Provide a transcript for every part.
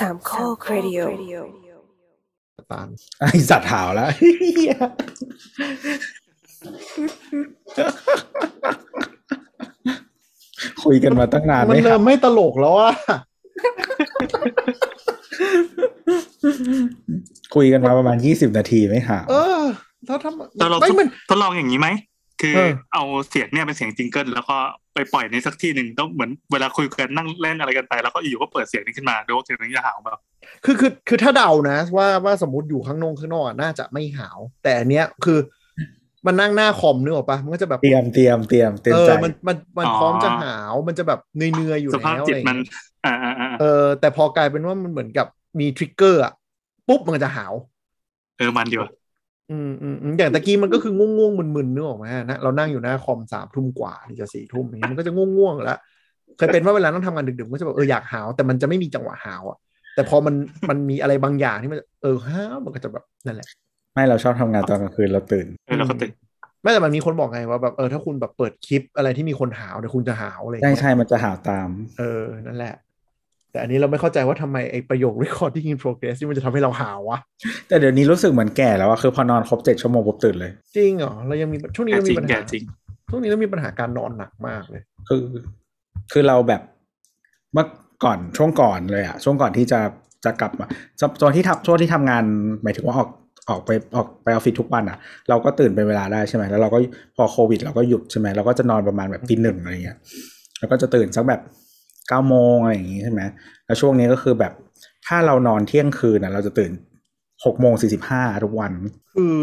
สามข้อครดิโอตามไอสัตว์หาวแล้วเหี้ยคุยกันมาตั้งนานมันไม่เริ่หามไม่ตลกแล้วอะคุยกันมาประมาณยี่สิบนาทีไม่หาวเออถ้าทำเราเราไม่มันทดลองอย่างนี้ไหม คือเออเอาเสียงเนี่ยเป็นเสียงจิงเกิลแล้วก็ไปปล่อยในสักที่หนึ่งต้องเหมือนเวลาคุยกันนั่งเล่นอะไรกันไป แล้วก็อยู่ก็เปิดเสียงนี้ขึ้นมาดูว่าเสียงนี้จะหาวแบบคือคือคือถ้าเดานะ ว่าว่าสมมติอยู่ข้างนอกข้างนอกอะน่าจะไม่หาว แต่อันเนี้ยคือมันนั่งหน้าคอมนึกออกปะมันก็จะแบบเตรียมเตรียมเตรียมเตรียมเอใจอมันมันมันพร้อมจะหาวมันจะแบบเนื่อยๆอยู่สแล้วภาพจิตอะไรมันเงี้ยอ่าอ่าอ่าเออ แต่พอกลายเป็นว่ามันเหมือนกับมีทริกเกอร์อะปุ๊บมันก็จะหาว เออมันดีว่ะ อืมอืมอืมอย่างตะกี้มันก็คือง่วงง่วงๆมึนๆนึกออกไหมนะเรานั่งอยู่หน้าคอมสามทุ่มกว่าหรือจะสี่ทุ่มอย่างเงี้ยมันก็จะง่วงง่วงๆแล้วเคยเป็นว่าเวลาต้องทำงานดึกๆมันก็จะแบบเอออยากหาวแต่มันจะไม่มีจังหวะหาวอะแต่พอมันมันมีอะไรบางอย่างที่มันเออฮาวมันก็จะแบบนั่นแหละ ไม่เราชอบทำงานตอนกลางคืนเราตื่นเออแล้วก็ตื่นไม่แต่มันมีคนบอกไงว่าแบบเออถ้าคุณแบบเปิดคลิปอะไรที่มีคนหาวเดี๋ยวคุณจะหาวอะไรอย่างใช่เงี้ยใช่มันจะหาวตาม เออนั่นแหละ แต่อันนี้เราไม่เข้าใจว่าทำไมไอประโยค recording in progress ที่มันจะทำให้เราหาววะ แต่เดี๋ยวนี้รู้สึกเหมือนแก่แล้วอะคือพอนอนครบเจ็ดชั่วโมงปุ๊บตื่นเลย จริงเหรอเรายังมีช่วงนี้แก่เราจริมีงปัญแก่หาจริงช่วงนี้เรามีปัญหาการนอนหนักมากเลย คือ คือเราแบบเมื่อก่อนช่วงก่อนเลยอะช่วงก่อนที่จะจะกลับมาตอนที่ทำช่วงที่ทำงานหมายถึงว่าออกออกไปออกไปออฟฟิศทุกวันอะเราก็ตื่นเป็นเวลาได้ใช่ไหมแล้วเราก็พอโควิด เราก็หยุดใช่ไหมเราก็จะนอนประมาณแบบตีหนึ่งอะไรเงี้ยแล้วก็จะตื่นสักแบบ เก้าโมงอะไรอย่างงี้ใช่ไหมแล้วช่วงนี้ก็คือแบบถ้าเรานอนเที่ยงคืนอะเราจะตื่นหกโมงสี่สิบห้าทุกวัน คือ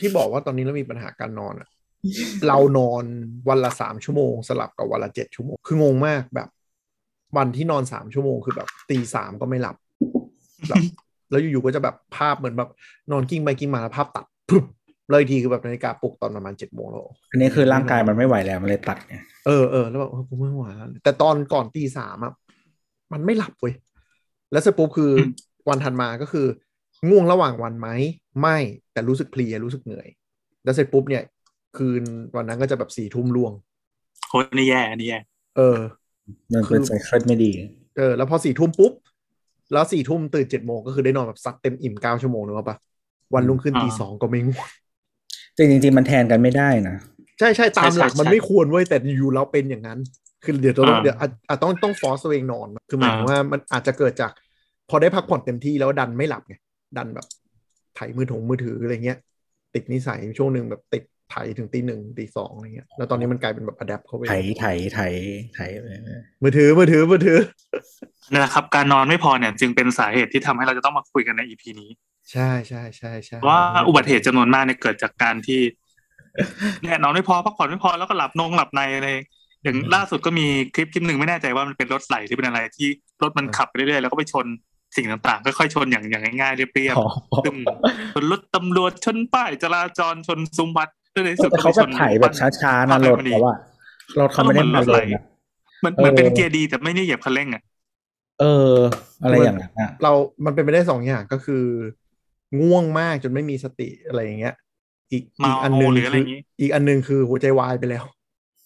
ที่บอกว่าตอนนี้เรามีปัญหาการนอนอะเรานอนวันละสามชั่วโมง สลับกับวันละเจ็ดชั่วโมง คืองงมากแบบ วันที่นอนสามชั่วโมงคือแบบตีสามก็ไม่หลับแบบแล้วอยู่ๆก็จะแบบภาพเหมือนแบบนอนกิ้งไปกิ้งมาแล้วภาพตัดปึ๊บ เลยทีคือแบบนาฬิกาปลุกตอนประมาณเจ็ดโมงแล้วอันนี้คือร่างกายมันไม่ไหวแล้วมันเลยตัดไงเออเออแล้วแบบเออกูไม่ไหวแล้วแต่ตอนก่อนตีสามอะมันไม่หลับเว้ยแล้วเสร็จปุ๊บคืออมวันถัดมาก็คือ ง่วงระหว่างวันไหมไม่แต่รู้สึกเพลียรู้สึกเหนื่อย แล้วเสร็จปุ๊บเนี่ย คืนวันนั้นก็จะแบบสี่ทุ่มล่วงโคตรนี่แย่อันนี่แย่เออมันเป็นไซเคิลไม่ดีเออแล้วพอสี่ทุ่มปุ๊บแล้วสี่ทุ่มตื่นเจ็ดโมงก็คือได้นอนแบบซัดเต็มอิ่มเก้าชั่วโมงนึกออกปะวันรุ่งขึ้นตีสองก็ไม่ง่วง แต่จริงๆมันแทนกันไม่ได้นะ ใช่ใช่ตามหลักมันไม่ควรเว้ยแต่อยู่เราเป็นอย่างนั้น คือเดี๋ยวเราเดี๋ยวอาจอาจต้องต้อง force ตัวเองนอน คือหมายถึงว่ามันอาจจะเกิดจาก พอได้พักผ่อนเต็มที่แล้วดันไม่หลับไงดันแบบไถมือถงมือถืออะไรเงี้ย ติดนิสัยช่วงหนึ่งแบบติดไถถึงตีหนึ่งตีสองอะไรเงี้ยแล้วตอนนี้มันกลายเป็นแบบอัดแอปเข้าไปไถไถไถไถไปมือถือมือถือมือถือนั่นแหละครับ การนอนไม่พอเนี่ยจึงเป็นสาเหตุที่ทำให้เราจะต้องมาคุยกันใน EP นี้ ใช่ใช่ใช่ใช่ว่าอุบัติเหตุจำนวนมากเนี่ยเกิดจากการที่เนี่ยนอนไม่พอพักผ่อนไม่พอแล้วก็หลับนงหลับในอะไรอย่างล่าสุดก็มีคลิปคลิปหนึ่งไม่แน่ใจว่ามันเป็นรถไหลที่เป็นอะไรที่รถมันขับไปเรื่อยๆแล้วก็ไปชนสิ่งต่างๆค่อยๆชนอย่างอย่างง่ายๆเรียบอ๋อๆตึมชนรถตำรวจชนป้ายจราจรชนซุ้มวัดแล้วในที่สุดแต่ก็เขาไปชแบบนไถแบบช้าๆนะรถเขาอะรถเขาไม่ได้มาเร็วนะเหมือนเหมือนเป็นเออเกียร์ดีแต่ไม่ได้เหยียบคันเร่งอะเออ อะไรอย่างนั้นอะเรา มันเป็นไปได้สองอย่างก็คือ ง่วงมากจนไม่มีสติอะไรอย่างเงี้ย อีกเมาอีกอันหนึงหรืออะไรคือย่างงี้อีกอันหนึงคือหัวใจวายไปแล้ว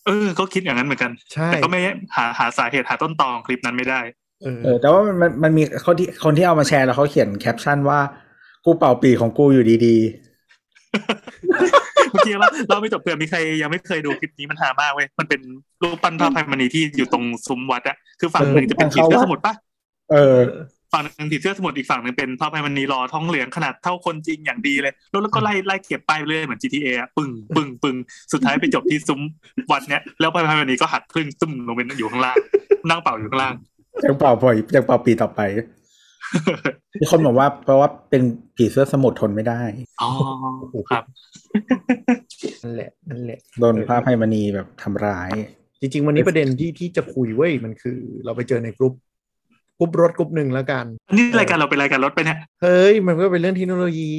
เออ ก็คิดอย่างนั้นเหมือนกันใช่แต่ก็ไม่หาหาสาเหตุหาต้นตอของคลิปนั้นไม่ได้เออเออแต่ว่ามันมันมันมีคนที่คนที่เอามาแชร์แล้วเขาเขียนแคปชั่นว่า กูเป่าปีกของกูอยู่ดีเมื่อกี้เราเราไม่จบเผื่อมีใครยังไม่เคยดูคลิปนี้มันหามากเว้ยมันเป็นรูปปั้นพระอภัยมณีที่อยู่ตรงซุ้มวัดอะคือฝั่งหนึ่งจะเป็นผีเสื้อสมุทรปะๆเออ ฝั่งหนึ่งผีเสื้อสมุทรอีกฝั่งหนึ่งเป็นพระอภัยมณีรอท้องเหลืองขนาดเท่าคนจริงอย่างดีเลย แล้วแล้วก็ไล่ไล่เก็บป้ายไปเรื่อยเหมือน GTA อะปึ้งปึ้งปึ้งสุดท้ายไปจบที่ซุ้มวัดเนี้ยแล้วพระอภัยมณีก็หักครึ่งตึ้มลงไปอยู่ข้างล่างนั่งเป่าอยู่ข้างล่างยังเป่าปล่อยยังเป่าปีต่อไปมีคนบอกว่าเพราะว่าเป็นผีเสื้อสมุทรทนไม่ได้ อ๋อ ครับนั่นแหละนั่นแหละ โดนพระอภัยมณีแบบทำร้าย จริง ๆ วันนี้ประเด็นที่ที่จะคุยเว้ยมันคือ เราไปเจอในกลุ่ม กลุ่มรถกลุ่มหนึ่งแล้วกัน อันนี้รายการเราเป็นรายการรถไปเนี่ย เฮ้ย มันก็เป็นเรื่องเทคโนโลยี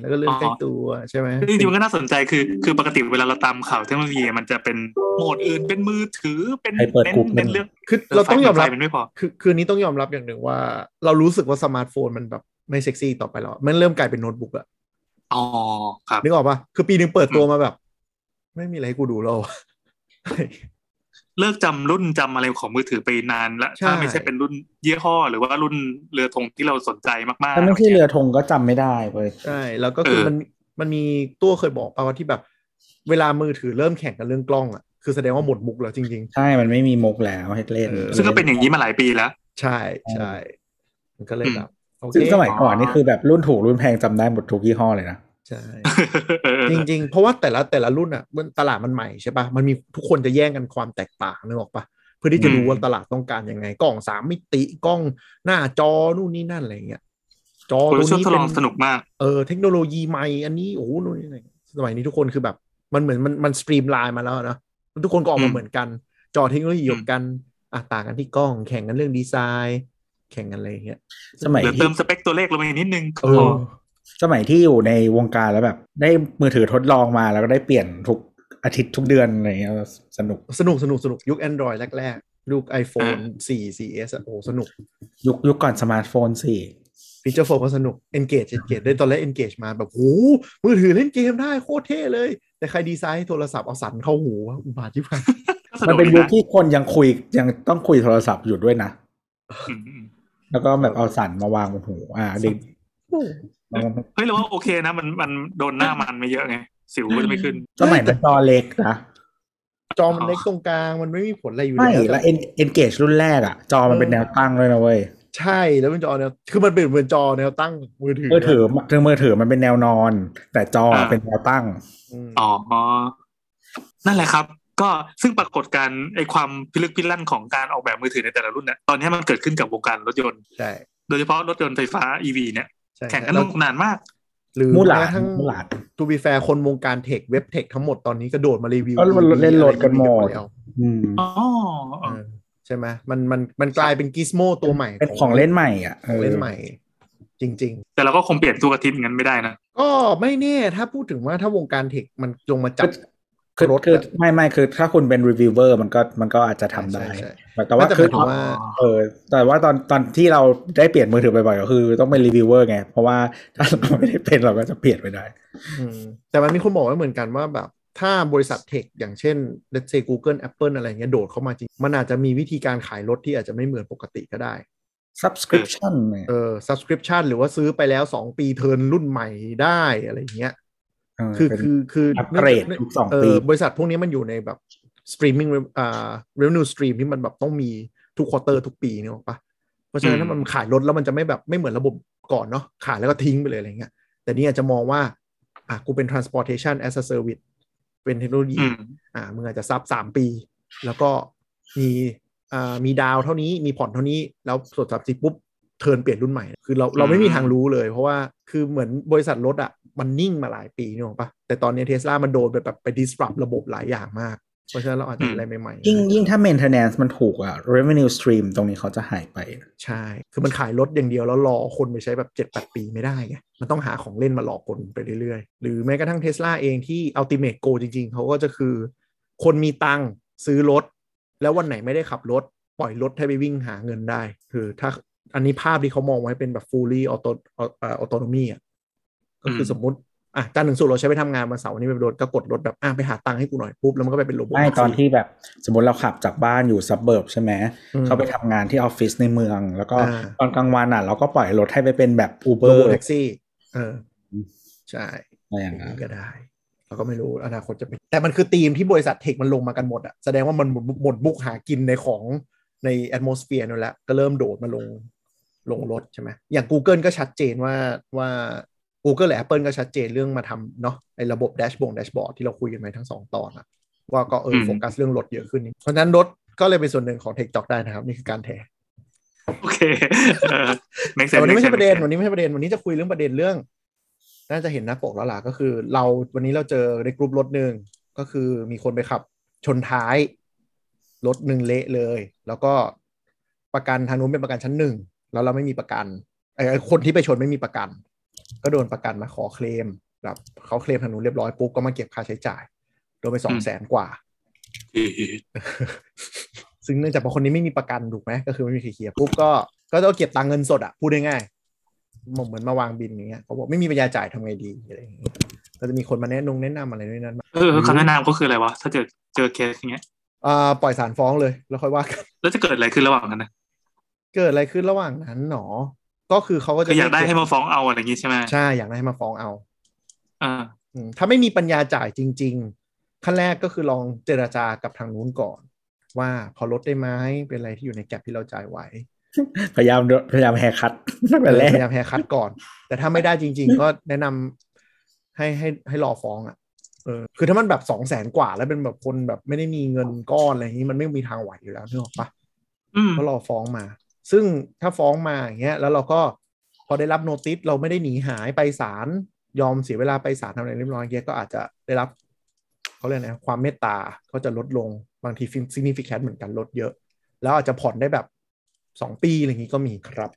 แล้วก็เรื่องใกล้ตัวใช่ไหมจริงๆมันก็น่าสนใจคือ คือปกติเวลาเราตามข่าวเทคโนโลยีมันจะเป็นโหมดอื่นเป็นมือถือเป็นให้เปิดเน้นกลุ่มเน้นเรื่องคือเราต้องยอมรับไฟเป็นไม่พอคือคืนนี้ต้องยอมรับอย่างหนึ่งว่า เรารู้สึกว่าสมาร์ทโฟนมันแบบไม่เซ็กซี่ต่อไปแล้วมันเริ่มกลายเป็นโน้ตบุ๊กอะอ๋อครับนึกออกปะคือปีหนึ่งเปิดตัวมาแบบ ไม่มีอะไรให้กูดูแล้วอะ เลิกจำรุ่นจำอะไรของมือถือไปนานละใช่ถ้าไม่ใช่เป็นรุ่นยี่ห้อ หรือว่ารุ่นเรือธงที่เราสนใจมากๆถ้าไม่ใช่เรือธงก็จำไม่ได้เว้ยใช่แล้วก็คือเออมันมันมีตัวเคยบอกป่าว่าที่แบบ เวลามือถือเริ่มแข่งกันเรื่องกล้องอะคือแสดงว่าหมดมุกแล้วจริงใช่มันไม่มีมุกแล้วให้เล่นเออซึ่งก็เป็นอย่างนี้มาหลายปีแล้วๆใช่ใช่มันก็เลยแบบโอเคซึ่งสมัยก่อนนี่คือแบบรุ่นถูกรุ่นแพงจำได้หมดทุกยี่ห้อเลยนะ ใช่เออจริง ๆ เพราะว่าแต่ละแต่ละรุ่นอะมันตลาดมันใหม่ใช่ปะมันมีทุกคนจะแย่งกันความแตกต่างนึกออกปะเพื่อที่จะรู้ว่าตลาดต้องการยังไง กล้องสามมิติกล้องหน้าจอนู่นนี่นั่นอะไรเงี้ยจอโอ้ตัยวช่วงนี้ทดเป็ลนองสนุกมากเออเทคโนโลยีใหม่อันนี้โอ้โหนู่นนี่อะไรสมัยนี้ทุกคนคือแบบมันเหมือนมันมัน streamline มาแล้วนะทุกคนก็ออกอืมามเหมือนกัน จอเทคโนโลยีอืมเดียวกันอะต่างกันที่กล้องแข่งกันเรื่องดีไซน์ แข่งกันอะไรอย่างเงี้ยสมัยหรือที่เติมสเปคตัวเลขลงไปนิดนึงเอพออ สมัยที่อยู่ในวงการแล้วแบบ ได้มือถือทดลองมาแล้วก็ได้เปลี่ยนทุกอาทิตย์ทุกเดือนอะไรเงี้ยสนุกสนุกสนุกสนุกยุค Android แรกๆยุค iPhone 4 4S อะโอ้สนุก ยุคยุคก่อนสมาร์ทโฟนสี่ feature phone ก็สนุก N-Gage N-Gage ได้ตอนแรก N-Gage มาแบบโหมือถือเล่นเกมได้โคตรเท่เลย แต่ใครดีไซน์ให้โทรศัพท์เอาสันเข้าหูวะอุบาทที่พันสมันกเป็นดียุคนะที่คนยังคุยยังต้องคุยโทรศัพท์อยู่ด้วยนะอืมอืมแล้วก็แบบเอาสั่นมาวางบนหู อ่าเด็ก เฮ้ยเราว่าโอเคนะ มันมันโดนหน้ามันไม่เยอะไง สิวก็จะไม่ขึ้นสมัยมันจอเล็กนะจอมันเล็กตรงกลางมันไม่มีผลอะไรอยู่ไม่แล้วแล้วเอ็นเอ็นเกจรุ่นแรกอะ จอมันเป็นแนวตั้งเลยนะเว้ยใช่แล้วเป็นจอแนวคือมันเป็นเหมือนจอแนวตั้งมือถือมือถือถึงมือถือมันเป็นแนวนอน แต่จออ่าเป็นแนวตั้งมอ๋อนั่นแหละครับ ก็ซึ่งปรากฏการณ์ไอความพิลึกพิลั่นของการออกแบบมือถือในแต่ละรุ่นเนี่ยตอนนี้มันเกิดขึ้นกับวงการรถยนต์ใช่โดยเฉพาะรถยนต์ไฟฟ้า EV เนี่ยใช่ แข่งกันแล้วนานมาก หรือมูหลาแม้ดกระทั่งมูหลาดทูบีแฟร์คนวงการเทคเว็บเทคทั้งหมดตอนนี้ก็โดดมารีวิวก็เล่นโหลดกันหมดแล้วอืมอ๋อเออใช่ไหมมันมันมันกลายเป็นกิสโมตัวใหม่เป็นของเล่นใหม่อะของเล่นใหม่ จริงแต่เราก็คงเปลี่ยนทุกอาทิตย์งั้นไม่ได้นะๆก็ไม่แน่ถ้าพูดถึงว่าถ้าวงการ tech มันลงมาจับ คือรถคืออะไม่ไม่คือถ้าคุณเป็นรีวิวเวอร์มันก็มันก็อาจจะทำได้ใช่ใช่แต่ว่าแต่หคือมายถึงว่าเออแต่ว่าตอนตอนที่เราได้เปลี่ยนมือถือบ่อยๆก็คือต้องเป็นรีวิวเวอร์ไง เพราะว่าถ้าเราไม่ได้เป็นเราก็จะเปลี่ยนไม่ได้อืมแต่มันมีคนบอกไว้เหมือนกันว่าแบบถ้าบริษัท tech อย่างเช่น let's say Google Apple อะไรเงี้ยโดดเข้ามาจริง มันอาจจะมีวิธีการขายรถที่อาจจะไม่เหมือนปกติก็ได้ subscription เนี่ยเออ subscription หรือว่าซื้อไปแล้ว 2 ปี turn รุ่นใหม่ได้อะไรเงี้ยเออ คือเป็นคือคืออัปเกรดทุกสองเอปีอบริษัทพวกนี้มันอยู่ในแบบ streaming อ่า revenue stream ที่มันแบบต้องมีทุก quarter ทุกปีเนี่ยหรอกปะเพราะฉะนั้นอืมถ้ามันขายรถแล้วมันจะไม่แบบไม่เหมือนระบบก่อนเนาะขายแล้วก็ทิ้งไปเลยอะไรเงี้ย แต่นี่อาจจะมองว่าอะกูเป็น transportation as a service เป็นเทคโนโลยีอืมอ่ามึงอาจจะ sub สามปี แล้วก็มีอ่ามีดาวเท่านี้มีผ่อนเท่านี้แล้วสดสับสิปุ๊บเทิร์นเปลี่ยนรุ่นใหม่ คือเราเราไม่มีทางรู้เลย เพราะว่าคือเหมือนบริษัทรถอะ มันนิ่งมาหลายปีนี่หรอกปะแต่ตอนนี้เทสลามันโดนไปแบบไป disrupt ระบบหลายอย่างมาก เพราะฉะนั้นเราอาจจะเห็นอะไรใหม่ๆ ยิ่งยิ่งถ้า maintenance มันถูกอะ revenue stream ตรงนี้เขาจะหายไป ใช่ คือมันขายรถอย่างเดียวแล้วรอคนไปใช้แบบ7จ็ดแปีไม่ได้ไงมันต้องหาของเล่นมาหลอกคนไปเรื่อยๆ หรือแม้กระทั่งเทสลาเองที่ ultimate goal จริงๆ เขาก็จะคือ คนมีตังค์ซื้อรถ แล้ววันไหนไม่ได้ขับรถ ปล่อยรถให้ไปวิ่งหาเงินได้ คือถ้าอันนี้ภาพที่เขามองไว้เป็นแบบ fully auto เอ่อ autonomy อะ ก็คือสมมุติอะจันทร์ถึงศุกร์เราใช้ไปทำงานมาเสาร์นี้ไปโดนก็กดรถแบบอะไปหาตังค์ให้กูหน่อยปุ๊บแล้วมันก็ไปเป็น robot แท็กซี่ตอนที่แบบ สมมติเราขับจากบ้านอยู่ suburb ใช่ไหมอืมเขาไปทำงานที่ออฟฟิศในเมือง แล้วก็อ่าตอนกลางวันอะ เราก็ปล่อยรถให้ไปเป็นแบบ Uber robot แท็กซี่ เอออืมใช่อะไรอย่างอย่างเงี้นี้ยก็ได้เราก็ไม่รู้อนาคตจะเป็นแต่มันคือธีมที่บริษัท tech มันลงมากันหมดอะแสดงว่ามันหมดหมดบุกหากินในของใน atmosphere นั่นแหละก็เริ่มโดดมาลงลงรถใช่ไหมอย่าง Google ก็ชัดเจนว่าว่า Google หรือ Apple ก็ชัดเจนเรื่องมาทำเนาะไอ้ระบบแดชบง dashboard ที่เราคุยกันไปทั้งสองตอนอะว่าก็เอออืมโฟกัสเรื่องรถเยอะขึ้นนี่เพราะฉะนั้นรถก็เลยเป็นส่วนหนึ่งของเทคจ็อกได้นะครับ นี่คือการแถโอเคเออ make แต่ sense วันนี้ไม่ใช่ make ประเด็น sense วันนี้ไม่ใช่ประเด็นวันนี้จะคุยเรื่องประเด็นเรื่อง น่าจะเห็นหน้าปกแล้วล่ะก็คือ เราวันนี้เราเจอในกลุ่มรถหนึ่งก็คือมีคนไปขับชนท้ายรถหนึ่งเละเลย แล้วก็ประกันทางนู้นเป็นประกันชั้นหนึ่งแล้วเราไม่มีประกันไอ้ไอ้คนที่ไปชนไม่มีประกัน ก็โดนประกันมาขอเคลมแบบเขาเคลมทางนู้นเรียบร้อยปุ๊บก็มาเก็บค่าใช้จ่ายโดนไปสองแสนกว่า ซึ่งเนื่องจากว่าคนนี้ไม่มีประกันถูกไหมก็คือไม่มีใครเคลียร์ปุ๊บก็ก็ต้องเก็บตังค์เงินสดอะพูดง่ายๆเหมือนมาวางบินอย่างเงี้ยเขาบอกไม่มีปัญญาจ่ายทำไงดีอะไรอย่างเงี้ยก็จะมีคนมาแนะนงแนะนำอะไรด้วยนั้นมาเออคำแนะนำก็คืออะไรวะถ้าเจอเจอเคสอย่างเงี้ยอ่าปล่อยศาลฟ้องเลย แล้วค่อยว่ากันแล้วจะเกิดอะไรขึ้นระหว่างนั้นนะเกิดอะไรขึ้นระหว่างนั้นหนอ ก็คือเขาก็คืจะออยากได้ให้มาฟ้องเอาอะไรอย่างงี้ใช่ไหมใช่อยากได้ให้มาฟ้องเอาอ่าอืมถ้าไม่มีปัญญาจ่ายจริง ๆ ขั้นแรกก็คือลองเจรจากับทางนู้นก่อน ว่าพอลดได้ไหมเป็นอะไรที่อยู่ใน gap ที่เราจ่ายไหวพยายามพยายาม haircut ตั้งแต่แรกพยายาม haircut ก่อน แต่ถ้าไม่ได้จริง ๆ ก็แนะนำให้ให้ให้รอฟ้องอะเออคือถ้ามันแบบสองแสนกว่าแล้วเป็นแบบคนแบบไม่ได้มีเงินก้อนอะไรอย่างนี้มันไม่มีทางไหวอยู่แล้วนึกออกปะอืมก็รอฟ้องมา ซึ่งถ้าฟ้องมาอย่างเงี้ยแล้วเราก็พอได้รับ notice เราไม่ได้หนีหายไปศาลยอมเสียเวลาไปศาลทำอะไรเรียบร้อยเงี้ยก็อาจจะได้รับเขาเรียกนะความเมตตาก็จะลดลงบางที significant เหมือนกันลดเยอะ แล้วอาจจะผ่อนได้แบบสองปีอะไรอย่างงี้ก็มีครับ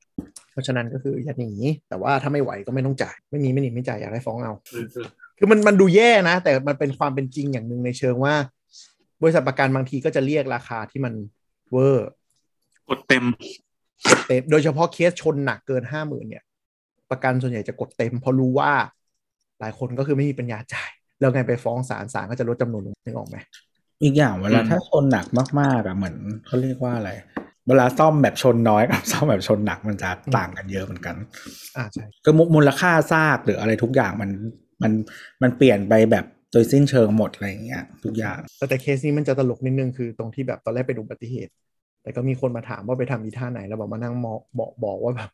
เพราะฉะนั้นก็คืออย่าหนีแต่ว่าถ้าไม่ไหวก็ไม่ต้องจ่าย ไม่มีไม่หนีไม่จ่ายอยากได้ฟ้องเอาเออเออคือมันมันดูแย่นะ แต่มันเป็นความเป็นจริงอย่างหนึ่งในเชิงว่า บริษัทประกันบางทีก็จะเรียกราคาที่มันเวอร์ กดเต็ม กดเต็ม โดยเฉพาะเคสชนหนักเกินห้าหมื่นเนี่ย ประกันส่วนใหญ่จะกดเต็ม เพราะรู้ว่าหลายคนก็คือไม่มีปัญญาจ่าย แล้วไงไปฟ้องศาลศาลก็จะลดจำนวนลงนึกออกไหมอีกอย่างเวลาอืมถ้าชนหนักมากๆอะเหมือนเขาเรียกว่าอะไร เวลาซ่อมแบบชนน้อยกับซ่อมแบบชนหนักมันจะต่างกันเยอะเหมือนกันอ่าใช่ก็มูมูลค่าซากหรืออะไรทุกอย่างมันมันมันเปลี่ยนไปแบบโดยสิ้นเชิงหมดอะไรอย่างเงี้ยทุกอย่าง แต่แต่เคสนี้มันจะตลกนิดนึงคือตรงที่แบบตอนแรกเป็นอุบัติเหตุ แต่ก็มีคนมาถามว่าไปทำอีท่าไหน แล้วบอกมานั่งมอบอกบอกว่าแบบ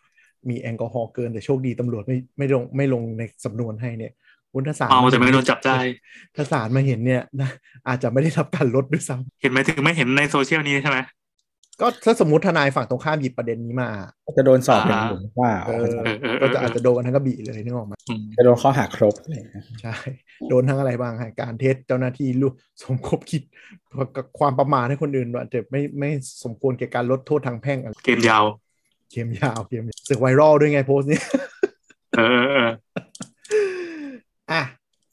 มีแอลกอฮอล์เกินแต่โชคดีตำรวจไม่ไม่ลงไม่ลงในสำนวนให้เนี่ยวุฒิสารเมาแต่ไม่โดนจับได้ถ้าศาลมาเห็นเนี่ยนะอาจจะไม่ได้รับการลดด้วยซ้เห็นไหมถึงไม่เห็นในโซเชียลนี้ใช่ไหมำ ก็ถ้าสมมติทนายฝั่งตรงข้ามหยิบประเด็นนี้มาก็จะโดนสอบอย่างอ่าอื่นว่าเออเออเออเออก็จะอาจจะโดนกันทั้งกระบี่เลยนึกออกไหมอืมจะโดนข้อหาครบอะไรอย่างเงี้ยใช่โดนทั้งอะไรบ้างฮะการเท็จเจ้าหน้าที่รู้สมคบคิดกับความประมาทให้คนอื่นว่าจะไม่ไม่สมควรแก่การลดโทษทางแพ่งอะไรเกมยาว เกมยาวเกมยาวสึกไวรัลด้วยไงโพสต์นี้เออเออเอออะ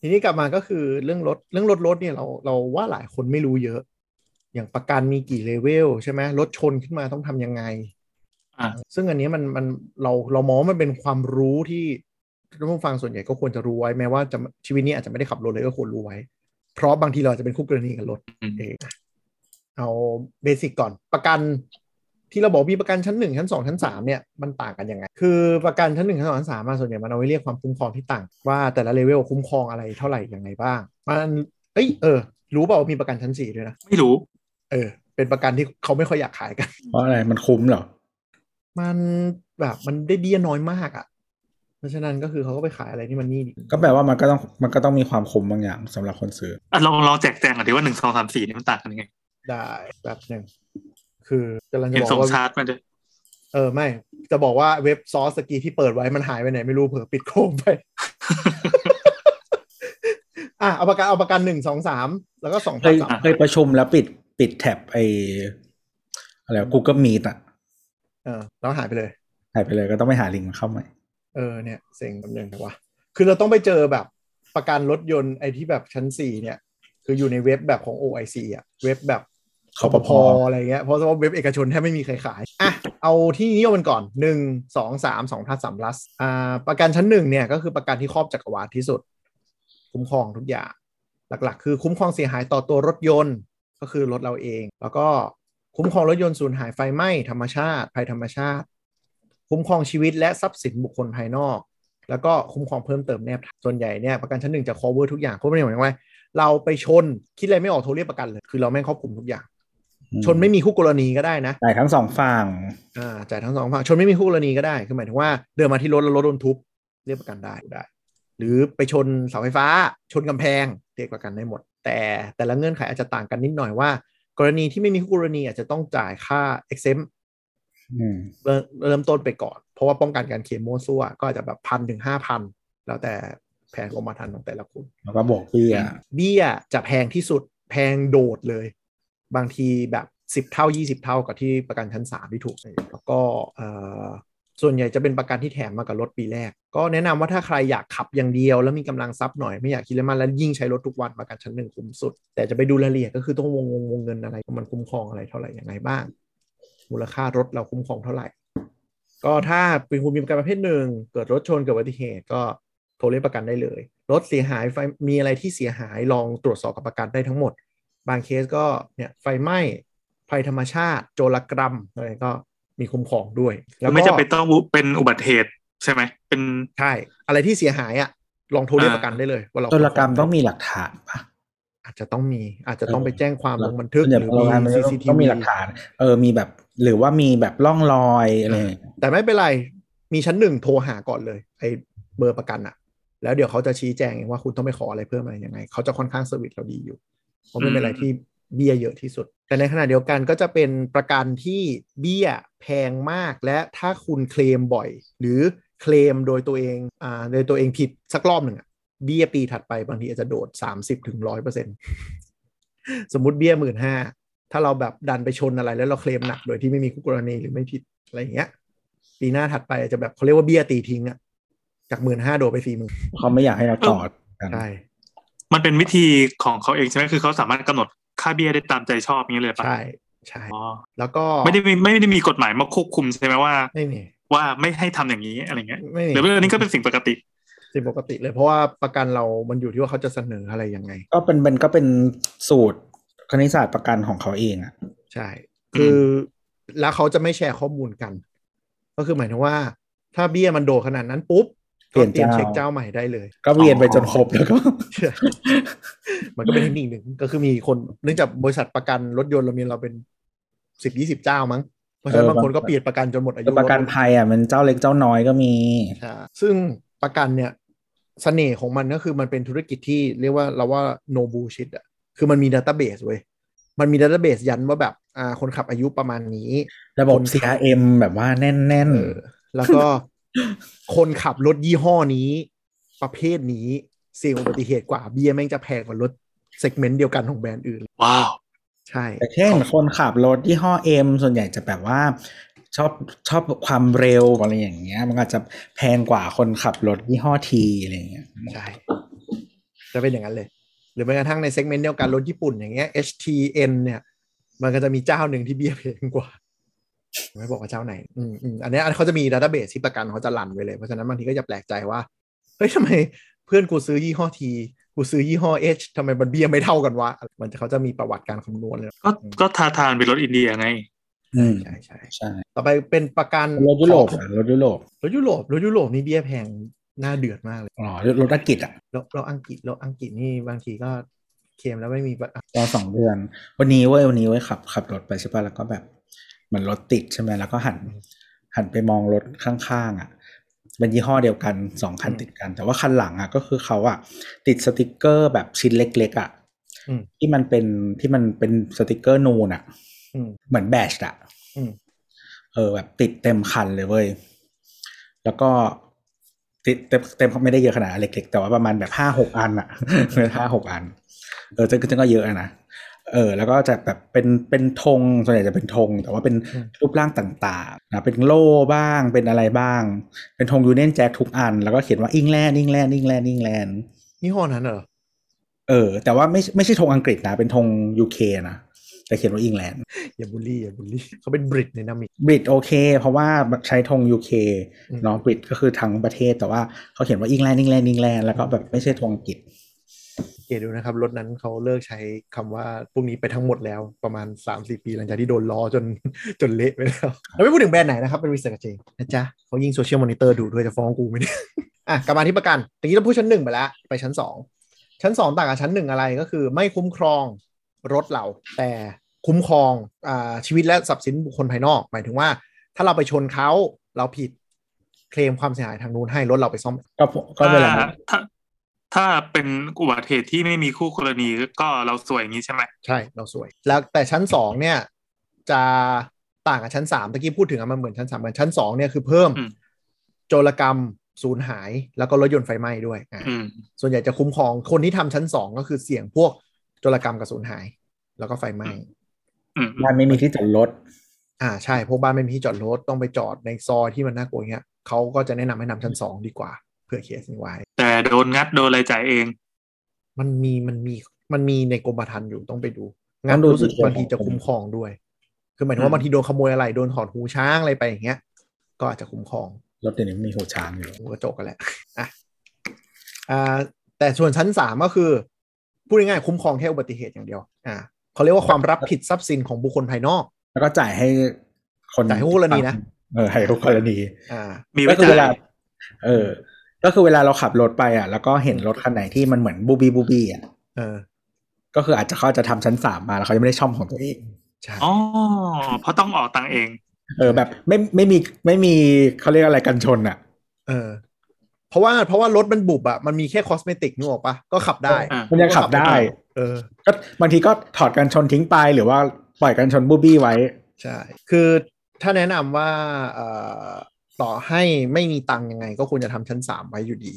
ทีนี้กลับมาก็คือเรื่องรถเรื่องรถรถเนี่ยเราเราว่าหลายคนไม่รู้เยอะ อย่างประกันมีกี่เลเวลใช่ไหมรถชนขึ้นมาต้องทำยังไงอ่าซึ่งอันนี้มันมันเราเรามองว่ามันเป็นความรู้ที่ท่านผู้ฟังส่วนใหญ่ก็ควรจะรู้ไว้แม้ว่าจะชีวิตนี้อาจจะไม่ได้ขับรถเลยก็ควรรู้ไว้ เพราะบางทีเราอาจจะเป็นคู่กรณีกับรถอืมเองเอาเบสิกก่อนประกันที่เราบอกมีประกันชั้นหนึ่งชั้นสองชั้นสามเนี่ยมันต่างกันยังไง คือประกันชั้นหนึ่งชั้นสองชั้นสามมาส่วนใหญ่มันเอาไว้เรียกความคุ้มครองที่ต่าง ว่าแต่ละเลเวลคุ้มครองอะไรเท่าไหร่ยังไงบ้างมันเอ้ยเออรู้เปล่าว่ามีประกันชั้นสี่ด้วยนะไม่รู้ เออ เป็นประกันที่เขาไม่ค่อยอยากขายกัน เพราะอะไรมันคุ้มเหรอ มันแบบมันได้เบี้ยน้อยมากอะ่ะ เพราะฉะนั้นก็คือเขาก็ไปขายอะไรที่มันนี่ดีก็แปลว่ามันก็ต้องมันก็ต้องมีความคุ้มบางอย่างสำหรับคนซื้ออะลองลองแจกแจงก่อนดีว่าหนึ่งสองสามสี่นี่มันต่างกันยังไง ได้แบบหนึ่งคือกำลังจะเห็นบอกส่งว่าชาร์จมาด้วยเออ ไม่ จะบอกว่าเว็บซอสสกีที่เปิดไว้มันหายไปไหนไม่รู้เผื่อปิดโคมไปอะเอาประกันเอาประกันหนึ่งสองสามแล้วก็สองเคพันยสามเคยประชุมแล้วปิด ปิดแท็บไออะไรกูเกิลมีดอะเออแล้วหายไปเลย หายไปเลยก็ต้องไปหาลิงก์มาเข้าใหม่ เออเนี่ยเซ็งกันหนึ่งแต่ว่าคือเราต้องไปเจอแบบประกันรถยนต์ไอ้ที่แบบชั้นสี่เนี่ย คืออยู่ในเว็บแบบของ OIC อะเว็บแบบคปภอะไรเงี้ยเพราะว่าเว็บเอกชนแทบไม่มีใครขายอะเอาที่นิยมกันก่อนหนึ่งสองสามสองพันสามลัสอ่าประกันชั้นหนึ่งเนี่ยก็คือประกันที่ครอบจักรวาลที่สุด คุ้มครองทุกอย่าง หลักๆ คือคุ้มครองเสียหายต่อตัวรถยนต์ ก็คือรถเราเอง แล้วก็คุ้มครองรถยนต์สูญหายไฟไหม้ธรรมชาติภัยธรรมชาติ คุ้มครองชีวิตและทรัพย์สินบุคคลภายนอก แล้วก็คุ้มครองเพิ่มเติมแนบส่วนใหญ่เนี่ยประกันชั้นหนึ่งจะ cover ทุกอย่าง cover ไม่หมายความว่าเราไปชนคิดอะไรไม่ออกโทรเรียกประกันเลย คือเราแม่งครอบคลุมทุกอย่าง ชนไม่มีคู่กรณีก็ได้นะจ่ายทั้งสองฝั่งอ่าจ่ายทั้งสองฝั่งชนไม่มีคู่กรณีก็ได้คือหมายถึงว่าเดินมาที่รถแล้วรถโดนทุบเรียกประกันได้ได้ หรือไปชนเสาไฟฟ้า ชนกำแพงเรียกประกันได้หมด แต่แต่ละเงื่อนไขอาจจะต่างกันนิดหน่อยว่า กรณีที่ไม่มีคู่กรณีอาจจะต้องจ่ายค่า exempt อืมเริ่มเริ่มต้นไปก่อน เพราะว่าป้องกันการเคลมโม้ซั่วก็อาจจะแบบพันถึงห้าพันแล้วแต่แผนกรมธรรม์ของแต่ละคนแล้วก็บวกเบี้ยเบี้ยจะแพงที่สุดแพงโดดเลย บางทีแบบสิบเท่ายี่สิบเท่ากับที่ประกันชั้นสามที่ถูกแล้วก็เอ่อ ส่วนใหญ่จะเป็นประกันที่แถมมากับรถปีแรก ก็แนะนำว่าถ้าใครอยากขับอย่างเดียว แล้วมีกำลังทรัพย์หน่อยไม่อยากคิดอะไรมากแล้วยิ่งใช้รถทุกวันประกันชั้นหนึ่งคุ้มสุด แต่จะไปดูรายละเอียดก็คือต้องวงวงวงเงินอะไรมันคุ้มครองอะไรเท่าไหร่ยังไงบ้าง มูลค่ารถเราคุ้มครองเท่าไหร่ ก็ถ้าเป็นคุณมีประกันประเภทหนึ่งเกิดรถชนเกิดอุบัติเหตุก็โทรเรียกประกันได้เลย รถเสียหายไฟมีอะไรที่เสียหายลองตรวจสอบกับประกันได้ทั้งหมด บางเคสก็เนี่ยไฟไหม้ภัยธรรมชาติ โจรกรรมอะไรก็ มีคุ้มครองด้วย แล้วไม่ก็จำเป็นต้องเป็นอุบัติเหตุใช่ไหมเป็นใช่อะไรที่เสียหายอะ ลองโทรเรียกอ่าประกันได้เลย ว่าเราโจรกรรมต้องมีหลักฐานปะอาจจะต้องมีอาจจะต้องเออไปแจ้งความลงบันทึกส่วนใหญ่หรือโรงงานมันมีต้อง CCTV ต้องมีหลักฐาน เออมีแบบหรือว่ามีแบบร่องรอยอะไรอย่างเงี้ยแต่ไม่เป็นไร มีชั้นหนึ่งโทรหาก่อนเลย ไอ้เบอร์ประกันอะแล้วเดี๋ยวเขาจะชี้แจงเองว่าคุณต้องไปขออะไรเพิ่มอะไรยังไง เขาจะค่อนข้างเซอร์วิสเราดีอยู่เพราะไม่เป็นอะไรที่ เบี้ยเยอะที่สุด แต่ในขณะเดียวกันก็จะเป็นประกันที่เบี้ยแพงมาก และถ้าคุณเคลมบ่อย หรือเคลมโดยตัวเองอ่าโดยตัวเองผิดสักรอบหนึ่งอะเบี้ยปีถัดไปบางทีอาจจะโดด 30ถึงร้อยเปอร์เซ็นสมมติเบี้ยหมื่นห้าถ้าเราแบบดันไปชนอะไรแล้วเราเคลมหนักโดยที่ไม่มีคู่กรณีหรือไม่ผิดอะไรอย่างเงี้ย ปีหน้าถัดไปอาจจะแบบเขาเรียกว่าเบี้ยตีทิ้งอะจากหมื่นห้าโดดไปสี่หมื่นเขาไม่อยากให้เราต่อกันใช่มันเป็นวิธีของเขาเองใช่ไหมคือเขาสามารถกำหนด ค่าเบี้ยได้ตามใจชอบอย่างนี้เลยปะใช่ใช่อ๋อแล้วก็ไม่ได้มีไม่ได้มีกฎหมายมาควบคุมใช่ไหมว่าไม่มีว่าไม่ให้ทำอย่างนี้อะไรเงี้ยไม่มีหรือว่าอันนี้ก็เป็นสิ่งปกติสิ่งปกติเลยเพราะว่าประกันเรา มันอยู่ที่ว่าเขาจะเสนออะไรยังไง ก็เป็นเป็นก็เป็นสูตรคณิตศาสตร์ประกันของเขาเองอะใช่ คือแล้วเขาจะไม่แชร์ข้อมูลกัน ก็คือหมายถึงว่า ถ้าเบี้ยมันโดดขนาดนั้นปุ๊บ เปลี่ก็ยนเตรียมเจ้าเช็คเจ้าใหม่ได้เลย ก็เวียนไปจนครบแล้วก็ มันก็เป็นเทคนิคหนึ่งก็คือมีคนเนื่องจากบริษัทประกันรถยนต์เรามีเราเป็นสิบยี่สิบเจ้ามั้งเพราะฉะนั้นเออบางคนบางก็เปลี่ยนประกันจนหมดอายุประกันภัยอะมันเจ้าเล็กเจ้าน้อยก็มีใช่ซึ่งประกันเนี่ยเสน่ห์ของมันก็คือมันเป็นธุรกิจที่เรียกว่าเราว่า no bullshit อะคือมันมี database เว้ยมันมี database ยันว่าแบบอ่าคนขับอายุประมาณนี้ ระบบคนขับ CRM แบบว่าแน่นเออแล้วก็ คนขับรถยี่ห้อนี้ ประเภทนี้เสี่ยงอุบัติเหตุกว่าเบี้ยแม่งจะแพงกว่ารถ segment เดียวกันของแบรนด์อื่น ว้าว ใช่ๆแต่เช่นคนขับรถยี่ห้อ M ส่วนใหญ่จะแบบว่า ชอบชอบความเร็วอะไรอย่างเงี้ย มันอาจจะแพงกว่าคนขับรถยี่ห้อ T อะไรอย่างเงี้ยใช่ จะเป็นอย่างนั้นเลย หรือแม้กระทั่งใน segment เดียวกันรถญี่ปุ่นอย่างเงี้ย H T N เนี่ย มันก็จะมีเจ้าหนึ่งที่เบี้ยแพงกว่า ไม่บอกว่าเจ้าไหนอืมอืมอันเนี้ยอันเขาจะมีดัตต้าเบสที่ประกันเขาจะรันไว้เลย เพราะฉะนั้นบางทีก็จะแปลกใจว่า เฮ้ยทำไมเพื่อนกูซื้อยี่ห้อทีกูซื้อยี่ห้อ H ทำไมมันเบี้ยไม่เท่ากันวะ มันจะเขาจะมีประวัติการคำนวณเลย ก็ก็ทาทานเป็นรถอินเดียไงอืมใช่ใช่ใช่ ต่อไปเป็นประกันรถยุโรปของอะรถยุโรปรถยุโรปรถยุโรปนี่เบี้ยแพงน่าเดือดมากเลย อ๋อรถอังกฤษอะแล้วแล้วอังกฤษแล้วอังกฤษนี่บางทีก็เคลมแล้วไม่มีประรอสองเดือน วันนี้เว้ยวันนี้เว้ยขับขับรถไปใช่ป่ะแล้วก็แบบ เหมือนรถติดใช่ไหมแล้วก็หันหันไปมองรถข้างๆอะเป็นยี่ห้อเดียวกันสองคันติดกัน แต่ว่าคันหลังอะก็คือเขาอะติดสติกเกอร์แบบชิ้นเล็กๆอะอืมที่มันเป็นที่มันเป็นสติกเกอร์นูนอะอืมเหมือนแบชอะอืมเออแบบติดเต็มคันเลยเว้ย แล้วก็ติดเต็มเต็มไม่ได้เยอะขนาดนั้นเล็กๆ แต่ว่าประมาณแบบห้าหกอันอะห้าหกอัน เออซึ่งซึ่งก็เยอะอะนะ เออแล้วก็จะแบบเป็นเป็นธงส่วนใหญ่จะเป็นธงแต่ว่าเป็นอืมรูปร่างต่างๆนะเป็นโล่บ้างเป็นอะไรบ้าง เป็นธง Union Jack ทุกอัน แล้วก็เขียนว่า England England England England ยี่ห้อนั้นเหรอเออ แต่ว่าไม่ไม่ใช่ธงอังกฤษนะ เป็นธง UK นะแต่เขียนว่า Englandอย่าบูลลี่อย่าบูลลี่เขาเป็น Brit dynamic Brit โอเค เพราะว่าใช้ธง UK อืมเนาะ Brit ก็คือทั้งประเทศแต่ว่าเขาเขียนว่า England England England แล้วก็แบบไม่ใช่ธงอังกฤษ เกดูนะครับ รถนั้นเขาเลิกใช้คำว่าพวกนี้ไปทั้งหมดแล้วประมาณ 3 4 ปี หลังจากที่โดนล้อจนจนเละไปแล้วเราไม่พูดถึงแบรนด์ไหนนะครับ เป็นวิสกับเจนะจ๊ะเขายิง social monitor ดูด้วยจะฟ้องกูไหมเนี่ยอะกลับมาที่ประกันตะกี้เราพูดชั้นหนึ่งไปแล้ว ไปชั้นสองชั้นสองต่างกับชั้นหนึ่งอะไรก็คือ ไม่คุ้มครองรถเรา แต่คุ้มครองอ่าชีวิตและทรัพย์สินบุคคลภายนอก หมายถึงว่า ถ้าเราไปชนเขาเราผิดเคลมความเสียหายทางนู้นให้รถเราไปซ่อมก็ก็เวลาถ้า ถ้าถ้าเป็นอุบัติเหตุที่ไม่มีคู่กรณีก็เราสวยอย่างนี้ใช่ไหมใช่เราสวย แล้วแต่ชั้นสองเนี่ย จะต่างกับชั้นสามตะกี้พูดถึงอะมันเหมือนชั้นสามเหมือนชั้นสองเนี่ยคือเพิ่มอืมโจรกรรมสูญหาย แล้วก็รถยนต์ไฟไหม้ด้วยอ่าอืมส่วนใหญ่จะคุ้มครองคนที่ทำชั้นสองก็คือเสี่ยงพวกโจรกรรมกับสูญหาย แล้วก็ไฟไหม้อืมบ้านไม่มีที่จอดรถอ่าใช่พวกบ้านไม่มีที่จอดรถต้องไปจอดในซอยที่มันน่ากลัวอย่างเงี้ยเขาก็จะแนะนำให้นำชั้นสองดีกว่า เพื่อเคสนี้ไว้ แต่โดนงัดโดนอะไรจ่ายเอง มันมีมันมีมันมีในกรมธรรม์อยู่ต้องไปดูต้งั้อนงดูรู้สึกดีเทลบางทีจะของกรมคุ้มครองด้วย คือหมายถึงว่าบางทีโดนขโมยอะไรโดนถอดหูช้างอะไรไปอย่างเงี้ย ก็อาจจะคุ้มครองรถเดี๋ยวนี้มีหัวช้างอยู่หูกระจกกันแหละอะอ่าแต่ส่วนชั้นสามก็คือพูดง่ายๆคุ้มครองแค่อุบัติเหตุอย่างเดียว อ่าเขาเรียกว่าความรับผิดทรัพย์สินของบุคคลภายนอก แล้วก็จ่ายให้คนจ่ายให้คู่กรณีนะ เออให้คู่กรณี อ่า มีก็ไว้คือเวลาจ่ายเออ ก็คือเวลาเราขับรถไปอะ แล้วก็เห็นรถคันไหนที่มันเหมือนบูบีบูบีอะเออ ก็คืออาจจะเขาอาจจะทำชั้นสามมาแล้วเขายังไม่ได้ช่องของตัวเองใช่อ๋อเพราะต้องออกตังค์เอง เออแบบไม่ไม่มีไม่มีเขาเรียกอะไรกันชนอะ เออ เพราะว่าเพราะว่ารถมันบุบอะมันมีแค่คอสเมติกนึกออกปะก็ขับได้อะมันยังขับได้ เออ ก็บางทีก็ถอดกันชนทิ้งไปหรือว่าปล่อยกันชนบูบี้ไว้ ใช่ คือถ้าแนะนำว่าเอ่อ ต่อให้ไม่มีตังค์ยังไง ก็ควรจะทำชั้นสามไว้อยู่ดี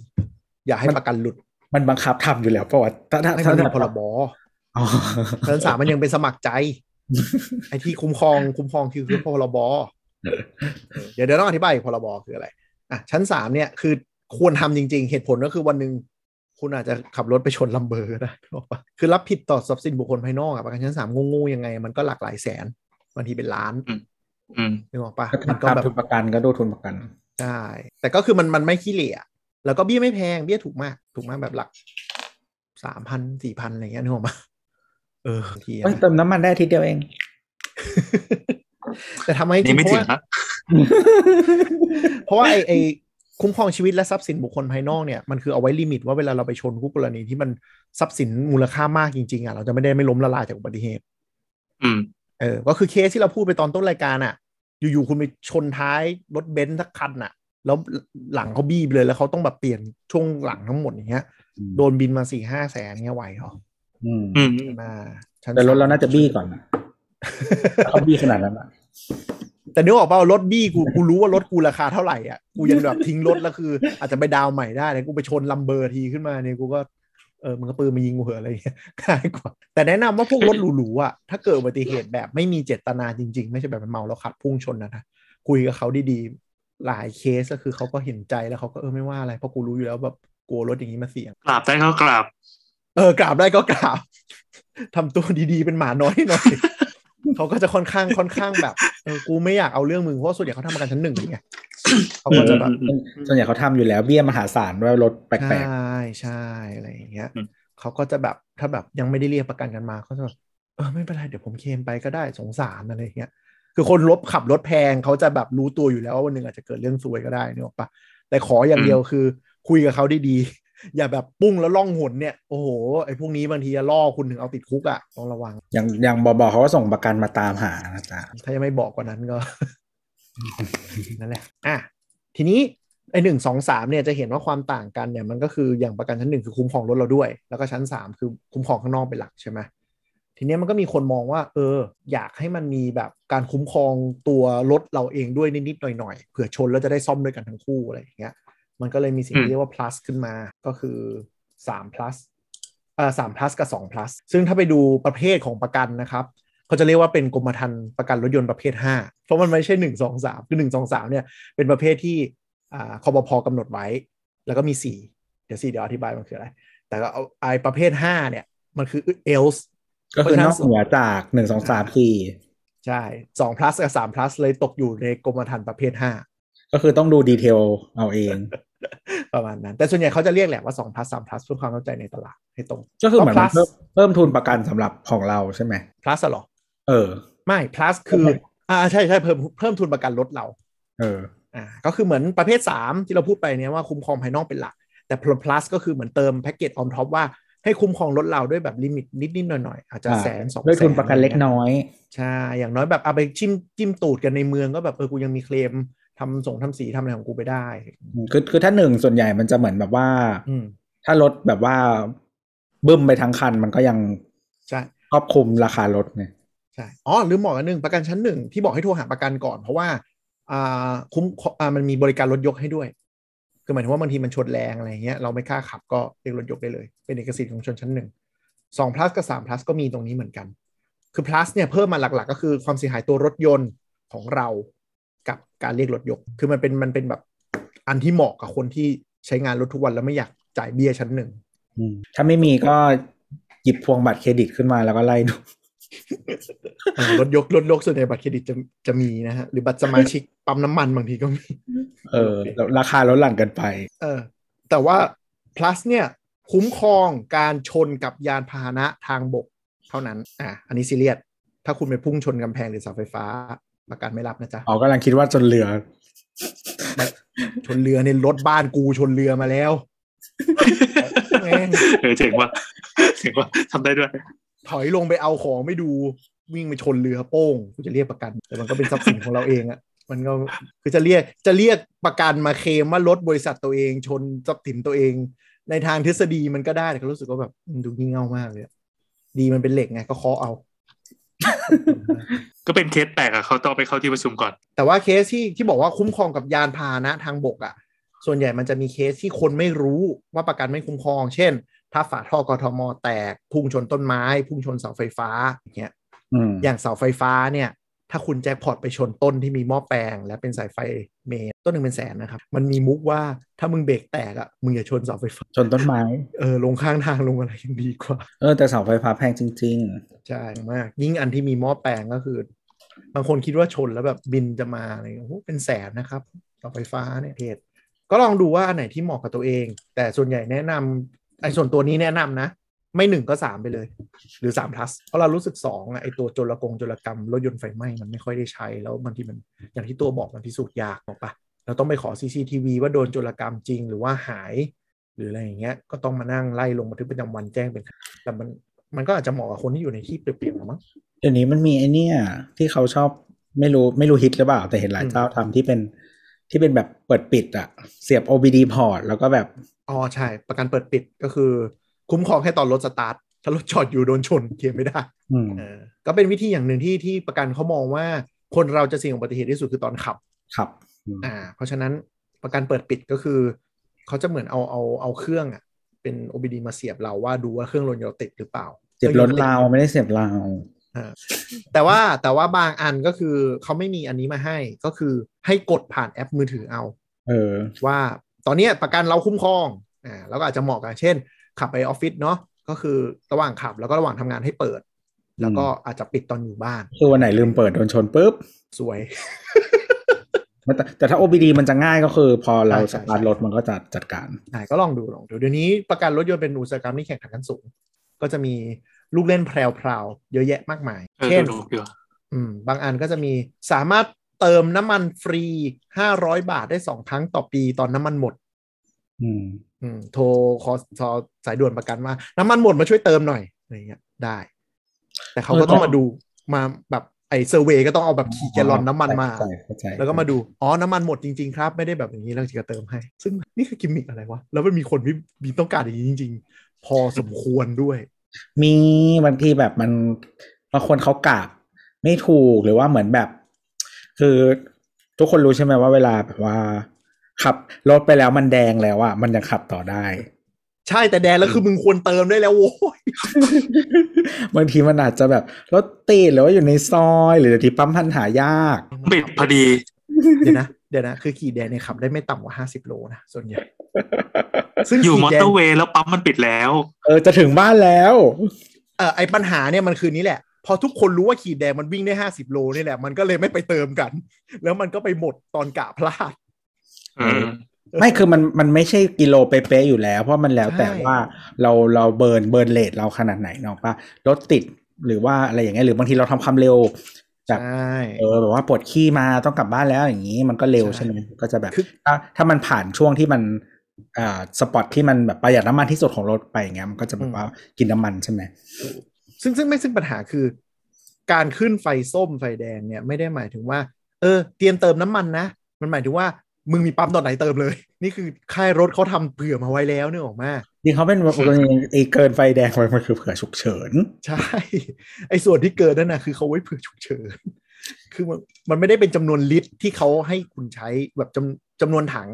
อย่าให้มันประกันหลุด มันบังคับทำอยู่แล้วเพราะว่าถ้าถ้าให้ถ้ามันเป็นพรบอ๋อชั้นสามมันยังเป็นสมัครใจ ไอ้ที่คุ้มครองคุ้มครองคือคือพรบเออเดี๋ยวเดี๋ยวต้องอธิบายอีกพรบคืออะไรอะชั้นสามเนี่ยคือควรทำจริง ๆ เหตุผลก็คือวันหนึ่งคุณอาจจะขับรถไปชนลัมเบอร์ก็ได้ถูกปะคือรับผิดต่อทรัพย์สินบุคคลภายนอกอะประกันชั้นสามงูๆยังไง มันก็หลากหลายแสนบางทีเป็นล้านอืม นึกออกปะก็มันก็ตามแบบทุนประกันก็ดูทุนประกันใช่แต่ก็คือมันมันไม่ขี้เหร่อะแล้วก็เบี้ยไม่แพงเบี้ยถูกมาก ถูกมากแบบหลักสามพันสี่พันอะไรเงี้ยนึกออกปะเออบางทีอะเอ้ยเติมน้ำมันได้อาทีเดียวเอง แต่ทำไมจรินี่งไม่เพราะถึงว่านะเพราะว่าไอไอคุ้มครองชีวิตและทรัพย์สินบุคคลภายนอกเนี่ยมันคือเอาไว้ limit ว่าเวลาเราไปชนคู่กรณีที่มันทรัพย์สินมูลค่ามากจริงๆอะเราจะไม่ได้ไม่ล้มละลายจากอุบัติเหตุ อืม เออก็คือเคสที่เราพูดไปตอนต้นรายการอะอยู่ๆคุณไปชนท้ายรถเบนซ์สักคันอะแล้วหลังเขาบี้ไปเลยแล้วเขาต้องแบบเปลี่ยนช่วงหลังทั้งหมดอย่างเงี้ยอืมโดนบินมาสี่ห้าแสนเงี้ยไหวเหรออืมอืมมาชั้นแต่รถสมเราน่าจะบี้ก่อนนะถ้าเขาบี้ขนาดนั้นอะแต่นึกออกเปล่ารถบี้กูกูรู้ว่ารถกูราคาเท่าไหร่อะกูยังแบบทิ้งรถแล้วคือ อาจจะไปดาวน์ใหม่ได้เลยกูไปชนลัมเบอร์ทีขึ้นมาเนี่ยกูก็ เออมึงก็ปืนมายิงกูเหอะอะไรอย่างเงี้ยง่ายกว่า แต่แนะนำว่าพวกรถหรูๆอะถ้าเกิดอุบัติเหตุแบบไม่มีเจตนาจริง ๆ ไม่ใช่แบบมันเมาแล้วขับพุ่งชนนะนะคุยกับเขาดีๆ หลายเคสก็คือเขาก็เห็นใจแล้วเขาก็เออไม่ว่าอะไรเพราะกูรู้อยู่แล้วแบบกลัวรถอย่างนี้มาเสี่ยงกราบได้ก็กราบ เออกราบได้ก็กราบทำตัวดีๆเป็นหมาน้อยหน่อย เขาก็จะค่อนข้างค่อนข้างแบบเออกูไม่อยากเอาเรื่องมึงเพราะว่าส่วนใหญ่เขาทำประกันชั้นหนึ่งไงเขาก็จะแบบอืมส่วนใหญ่เขาทำอยู่แล้วเบี้ยมหาศาลด้วยรถแปลกใช่ใช่อะไรอย่างเงี้ยอืมเขาก็จะแบบถ้าแบบยังไม่ได้เรียกประกันกันมาเขาจะแบบเออไม่เป็นไรเดี๋ยวผมเคลมไปก็ได้สงสารอะไรอย่างเงี้ยคือคนรบขับรถแพงเขาจะแบบรู้ตัวอยู่แล้วว่าวันหนึ่งอาจจะเกิดเรื่องซวยก็ได้นึกออกปะแต่ขออย่างเดียวคือ คุยกับเขาดีๆ อย่าแบบปุ้งแล้วล่องหนเนี่ยโอ้โหไอ้พวกนี้บางทีจะล่อคุณถึงเอาติดคุกอะ่ะต้องระวังๆอย่างอย่างบอบอเขาก็ส่งประกันมาตามหานะจ๊ะถ้ายังไม่บอกกว่านั้นก็ นั่นแหละอะทีนี้ไอ้หนึ่งสองสามเนี่ยจะเห็นว่าความต่างกันเนี่ยมันก็คืออย่างประกันชั้นหนึ่งคือคุ้มครองรถเราด้วย แล้วก็ชั้นสามคือคุ้มครองข้างนอกเป็นหลักใช่ไหมทีเนี้ยมันก็มีคนมองว่า เออ อยากให้มันมีแบบการคุ้มครองตัวรถเราเองด้วยนิดๆหน่อยๆเผื่อชนแล้วจะได้ซ่อมด้วยกันทั้งคู่อะไรอย่างเงี้ย มันก็เลยมีสิ่งอืมที่เรียกว่า plus ขึ้นมาก็คือ3 plus อ่าสาม plus กับ 2 plus ซึ่งถ้าไปดูประเภทของประกันนะครับเขาจะเรียกว่าเป็นกรมธรรม์ประกันรถยนต์ประเภท 5 เพราะมันไม่ใช่ 1 2 3 คือ 1 2 3เนี่ยเป็นประเภทที่อ่าคอปพกำหนดไว้ แล้วก็มี 4 เดี๋ยวสี่เดี๋ยวอธิบายมันคืออะไร แต่ก็เอาไอประเภท 5 เนี่ยมันคือ else ก็คือนอกเหนือจากหนึ่งสองสามสี่ใช่2 plus กับ3 plus เลยตกอยู่ในกรมธรรม์ประเภท5ก็คือต้องดูดีเทลเอาเอง ประมาณนั้น แต่ส่วนใหญ่เขาจะเรียกแหละว่า2 plus 3 plus เพื่อความเข้าใจในตลาดให้ตรง ก็คือเหมือนก็มัน plus เพิ่มเพิ่มทุนประกันสำหรับของเราใช่ไหม plus อะเหรอ เออ ไม่ plus คือโอเคอ่าใช่ใช่เพิ่มเพิ่มทุนประกันรถเรา เออ อ่า ก็คือเหมือนประเภท 3 ที่เราพูดไปเนี่ยว่าคุ้มครองภายนอกเป็นหลัก แต่ plus ก็คือเหมือนเติมแพ็กเกจ on top ว่าให้คุ้มครองรถเราด้วยแบบ limit นิดๆหน่อยๆอาจจะอ่าแสนสองด้วยแสทุนประกันเล็กอไรงี้ยน้อย ใช่ อย่างน้อยแบบเอาไปจิ้มจิ้มตูดกันในเมืองก็แบบเออกูยังมีเคลม ทำส่งทำสีทำอะไรของกูไปได้ คือคือถ้าหนึ่งส่วนใหญ่มันจะเหมือนแบบว่าอืมถ้ารถแบบว่าบึ้มไปทั้งคันมันก็ยังใช่ครอบคลุมราคารถไงใช่อ๋อลืมบอกอันหนึ่งประกันชั้นหนึ่งที่บอกให้โทรหาประกันก่อน เพราะว่า อ่าคุ้มอ่ามันมีบริการรถยกให้ด้วย คือหมายถึงว่าบางทีมันชนแรงอะไรเงี้ยเราไม่กล้าขับก็เรียกรถยกได้เลย เป็นเอกสิทธิ์ของชนชั้นหนึ่งสอง plus กับสาม plus ก็มีตรงนี้เหมือนกัน คือ plus เนี่ยเพิ่มมาหลัก ๆ ก็คือความเสียหายตัวรถยนต์ของเรา กับการเรียกรถยก คือมันเป็นมันเป็นแบบอันที่เหมาะกับคนที่ใช้งานรถทุกวันแล้วไม่อยากจ่ายเบี้ยชั้นหนึ่งอืมถ้าไม่มีก็หยิบพวงบัตรเครดิตขึ้นมาแล้วก็ไล่ดูเออรถยกรถยกส่วนใหญ่บัตรเครดิตจะจะมีนะฮะหรือบัตรสมาชิกปั๊มน้ำมันบางทีก็มีเออแล้วราคาลดหลั่นกันไป เออ แต่ว่า plus เนี่ย คุ้มครองการชนกับยานพาหนะทางบกเท่านั้น อะ อันนี้ซีเรียส ถ้าคุณไปพุ่งชนกำแพงหรือเสาไฟฟ้า ประกันไม่รับนะจ๊ะอ๋อกำลังคิดว่าจนเรือ ชนเรือเนี่ยรถบ้านกูชนเรือมาแล้วแม่งเออเจ๋งว่ะเจ๋งว่ะทำได้ด้วย ถอยลงไปเอาของไม่ดูวิ่งไปชนเรือโป้งกูจะเรียกประกัน แต่มันก็เป็นทรัพย์สินของเราเองอะมันก็คือจะเรียกจะเรียกประกันมาเคลมว่ารถบริษัทตัวเอง ชนทรัพย์สินตัวเอง ในทางทฤษฎีมันก็ได้แต่ก็รู้สึกว่าแบบมันดูงี่เง่ามากเลยอะดีมันเป็นเหล็กไงก็เคาะเอา ก็เป็นเคสแปลกอะเขาต้องไปเข้าที่ประชุมก่อน แต่ว่าเคสที่ที่บอกว่าคุ้มครองกับยานพาหนะทางบกอะ่ะส่วนใหญ่มันจะมีเคสที่คนไม่รู้ว่าประกันไม่คุ้มครอง เช่น ถ้าฝาท่อกทมแตก พุ่งชนต้นไม้ พุ่งชนเสาไฟฟ้าอย่างเงี้ยอืมอย่างเสาไฟฟ้าเนี่ย ถ้าคุณแจ็คพอตไปชนต้นที่มีหม้อแปลง และเป็นสายไฟเมนต้นหนึ่งเป็นแสนนะครับ มันมีมุกว่าถ้ามึงเบรกแตกอะ่ะมึงอย่าชนเสาไฟฟ้าชนต้นไม้เออลงข้างทางลงอะไรยังดีกว่า เออแต่เสาไฟฟ้าแพงจริงใช่มาก ยิ่งอันที่มีหม้อแปลงก็คือ บางคนคิดว่าชนแล้วแบบบินจะมาอะไรเงี้ยโอ้โหเป็นแสนนะครับเสาไฟฟ้าเนี่ยเพจก็ลองดูว่าอันไหนที่เหมาะกับตัวเอง แต่ส่วนใหญ่แนะนำไอ้ส่วนตัวนี้แนะนำนะ ไม่หนึ่งก็สามไปเลย หรือสาม plus เพราะเรารู้สึกสองอะไอ้ตัวโจรกงโจรกรรมรถยนต์ไฟไหม้มันไม่ค่อยได้ใช้แล้วบางทีมันอย่างที่ตัวบอกมันพิสูจน์ยากบอกปะเราต้องไปขอ CCTV ว่าโดนโจรกรรมจริงหรือว่าหาย หรืออะไรอย่างเงี้ยก็ต้องมานั่งไล่ลงบันทึกประจำวันแจ้งเป็นแต่มันมันก็อาจจะเหมาะกับคนที่อยู่ในที่เปลี่ยวๆหรอมั้งๆเดี๋ยวนี้มันมีไอเนี่ยที่เขาชอบไม่รู้ไม่รู้ฮิตหรือเปล่าแต่เห็นหลายอืมเจ้าทำที่เป็นที่เป็นแบบเปิดปิดอะเสียบ OBD port แล้วก็แบบอ๋อใช่ ประกันเปิดปิดก็คือ คุ้มครองแค่ตอนรถสตาร์ทถ้ารถจอดอยู่โดนชนเคลมไม่ได้อืมเออก็เป็นวิธีอย่างหนึ่งที่ที่ประกันเขามองว่า คนเราจะเสี่ยงอุบัติเหตุที่สุดคือตอนขับครับอืมอ่า เพราะฉะนั้นประกันเปิดปิดก็คือเขาจะเหมือนเอาเอาเอาเครื่องอะ เป็น OBD มาเสียบเราว่าดูว่าเครื่องรถเราติดหรือเปล่าเสียบรถเราไม่ได้เสียบเราอ่าแต่ว่าแต่ว่าบางอันก็คือเขาไม่มีอันนี้มาให้ก็คือให้กดผ่านแอปมือถือเอา เออ ว่าตอนเนี้ยประกันเราคุ้มครองอ่าแล้วก็อาจจะเหมาะกับเช่น ขับไปออฟฟิศเนาะก็คือระหว่างขับแล้วก็ระหว่างทำงานให้เปิด แล้วก็อาจจะปิดตอนอยู่บ้านคือวันไหนลืมเปิดโดนชนปุ๊บสวยแต่แต่ถ้า OBD มันจะง่ายก็คือ พอเราใช่สตาร์ทรถมันก็จะจัดการไหนก็ลองดูลองดูเดี๋ยวนี้ประกันรถยนต์เป็นอุตสาหกรรมที่แข่งขันกันสูง ก็จะมีลูกเล่นแพรวๆเยอะแยะมากมายเออเช่นดูดูอืมบางอันก็จะมีสามารถเติมน้ำมันฟรี 500 บาทได้สองครั้งต่อปีตอนน้ำมันหมด อืมอืมโทร call สายด่วนประกันว่า น้ำมันหมดมาช่วยเติมหน่อยอะไรเงี้ยได้ แต่เขาก็ต้องมาดูมาแบบไอ้ survey ก็ต้องเอาแบบขี่แกลลอนน้ำมันมาเข้าใจเข้าใจแล้วก็มาดู อ๋อ น้ำมันหมดจริง ๆ ครับ ไม่ได้แบบอย่างนี้แล้วจะเติมให้ ซึ่งนี่คือกิมมิกอะไรวะ แล้วมันมีคนที่มีต้องการอย่างนี้จริง ๆ พอสมควรด้วย มีบางทีแบบมันบางคนเขากะไม่ถูกหรือว่าเหมือนแบบ คือทุกคนรู้ใช่ไหมว่าเวลาแบบว่า ขับรถไปแล้วมันแดงแล้วอะมันยังขับต่อได้ ใช่แต่แดนแล้วคือมึงควรเติมได้แล้วโว้ยบางทีมันอาจจะแบบรถติดหรือว่าอยู่ในซอย หรือที่ปั๊มพันหายากปิดพอดี เดี๋ยวนะเดี๋ยวนะคือขี่แดนเนี่ยขับได้ไม่ต่ำกว่า50โลนะส่วนใหญ่ซึ่งอยู่ขี่ motorway แล้วปั๊มมันปิดแล้ว เออจะถึงบ้านแล้ว เออไอปัญหาเนี่ยมันคือนี้แหละ พอทุกคนรู้ว่าขีดแดงมันวิ่งได้50โลนี่แหละ มันก็เลยไม่ไปเติมกัน แล้วมันก็ไปหมดตอนกะพลาดเออ ไม่คือมันมันไม่ใช่กิโลเป๊ะๆอยู่แล้ว เพราะมันแล้วแต่ใช่ว่าเราเรา burn burn rate เราขนาดไหนเนาะปะรถติดหรือว่าอะไรอย่างเงี้ยหรือบางทีเราทำความเร็วจากใช่เออแบบว่าปวดขี้มาต้องกลับบ้านแล้วอย่างนี้มันก็เร็วใช่ใช่ไหมก็จะแบบคือถ้าถ้ามันผ่านช่วงที่มันอ่าสปอตที่มันแบบประหยัดน้ำมันที่สุดของรถไปอย่างเงี้ยมันก็จะแบบว่ากินน้ำมันใช่ไหมซึ่งซึ่งไม่ซึ่งปัญหาคือ การขึ้นไฟส้มไฟแดงเนี่ยไม่ได้หมายถึงว่า เออ เตรียมเติมน้ำมันนะ มันหมายถึงว่า มึงมีปั๊มตอนไหนเติมเลย นี่คือค่ายรถเขาทำเผื่อมาไว้แล้วเนี่ยออกมาจริงเขาเป็นแบบไอ้เกินไฟแดงไปมันคือเผื่อฉุกเฉิน ใช่ ไอ้ส่วนที่เกินนั่นนะคือเขาไว้เผื่อฉุกเฉิน คือมันมันไม่ได้เป็นจำนวนลิตรที่เขาให้คุณใช้แบบจำจำนวนถัง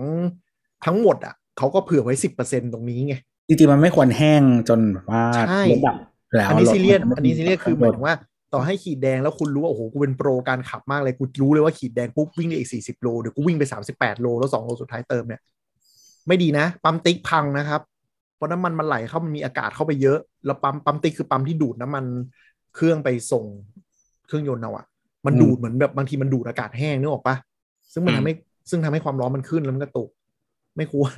ทั้งหมดอะเขาก็เผื่อไว้สิบเปอร์เซ็นตรงนี้ไงจริงๆมันไม่ควรแห้งจนแบบว่าใช่รถดับแล้วอันนี้รถซีเรียสมัจะอันนี้ซีเรียสคือหมายถึงว่าว่า ต่อให้ขีดแดงแล้วคุณรู้ว่าโอ้โหกูเป็นโปรการขับมากเลยกูรู้เลยว่าขีดแดงปุ๊บวิ่งได้อีกสี่สิบโลเดี๋ยวกูวิ่งไปสามสิบแปดโลแล้วสองโลสุดท้ายเติมเนี่ยไม่ดีนะปั๊มติ๊กพังนะครับ เพราะน้ำมันมันไหลเข้ามันมีอากาศเข้าไปเยอะ แล้วปั๊มปั๊มติ๊กคือปั๊มที่ดูดน้ำมันเครื่องไปส่งเครื่องยนต์เอาอะมันดูดเหมือนแบบบางทีมันดูดอากาศแห้งนึกออกปะซึ่งมันอืมทำให้ซึ่งทำให้ความร้อนมันขึ้นแล้วมันก็ตก ไม่ควร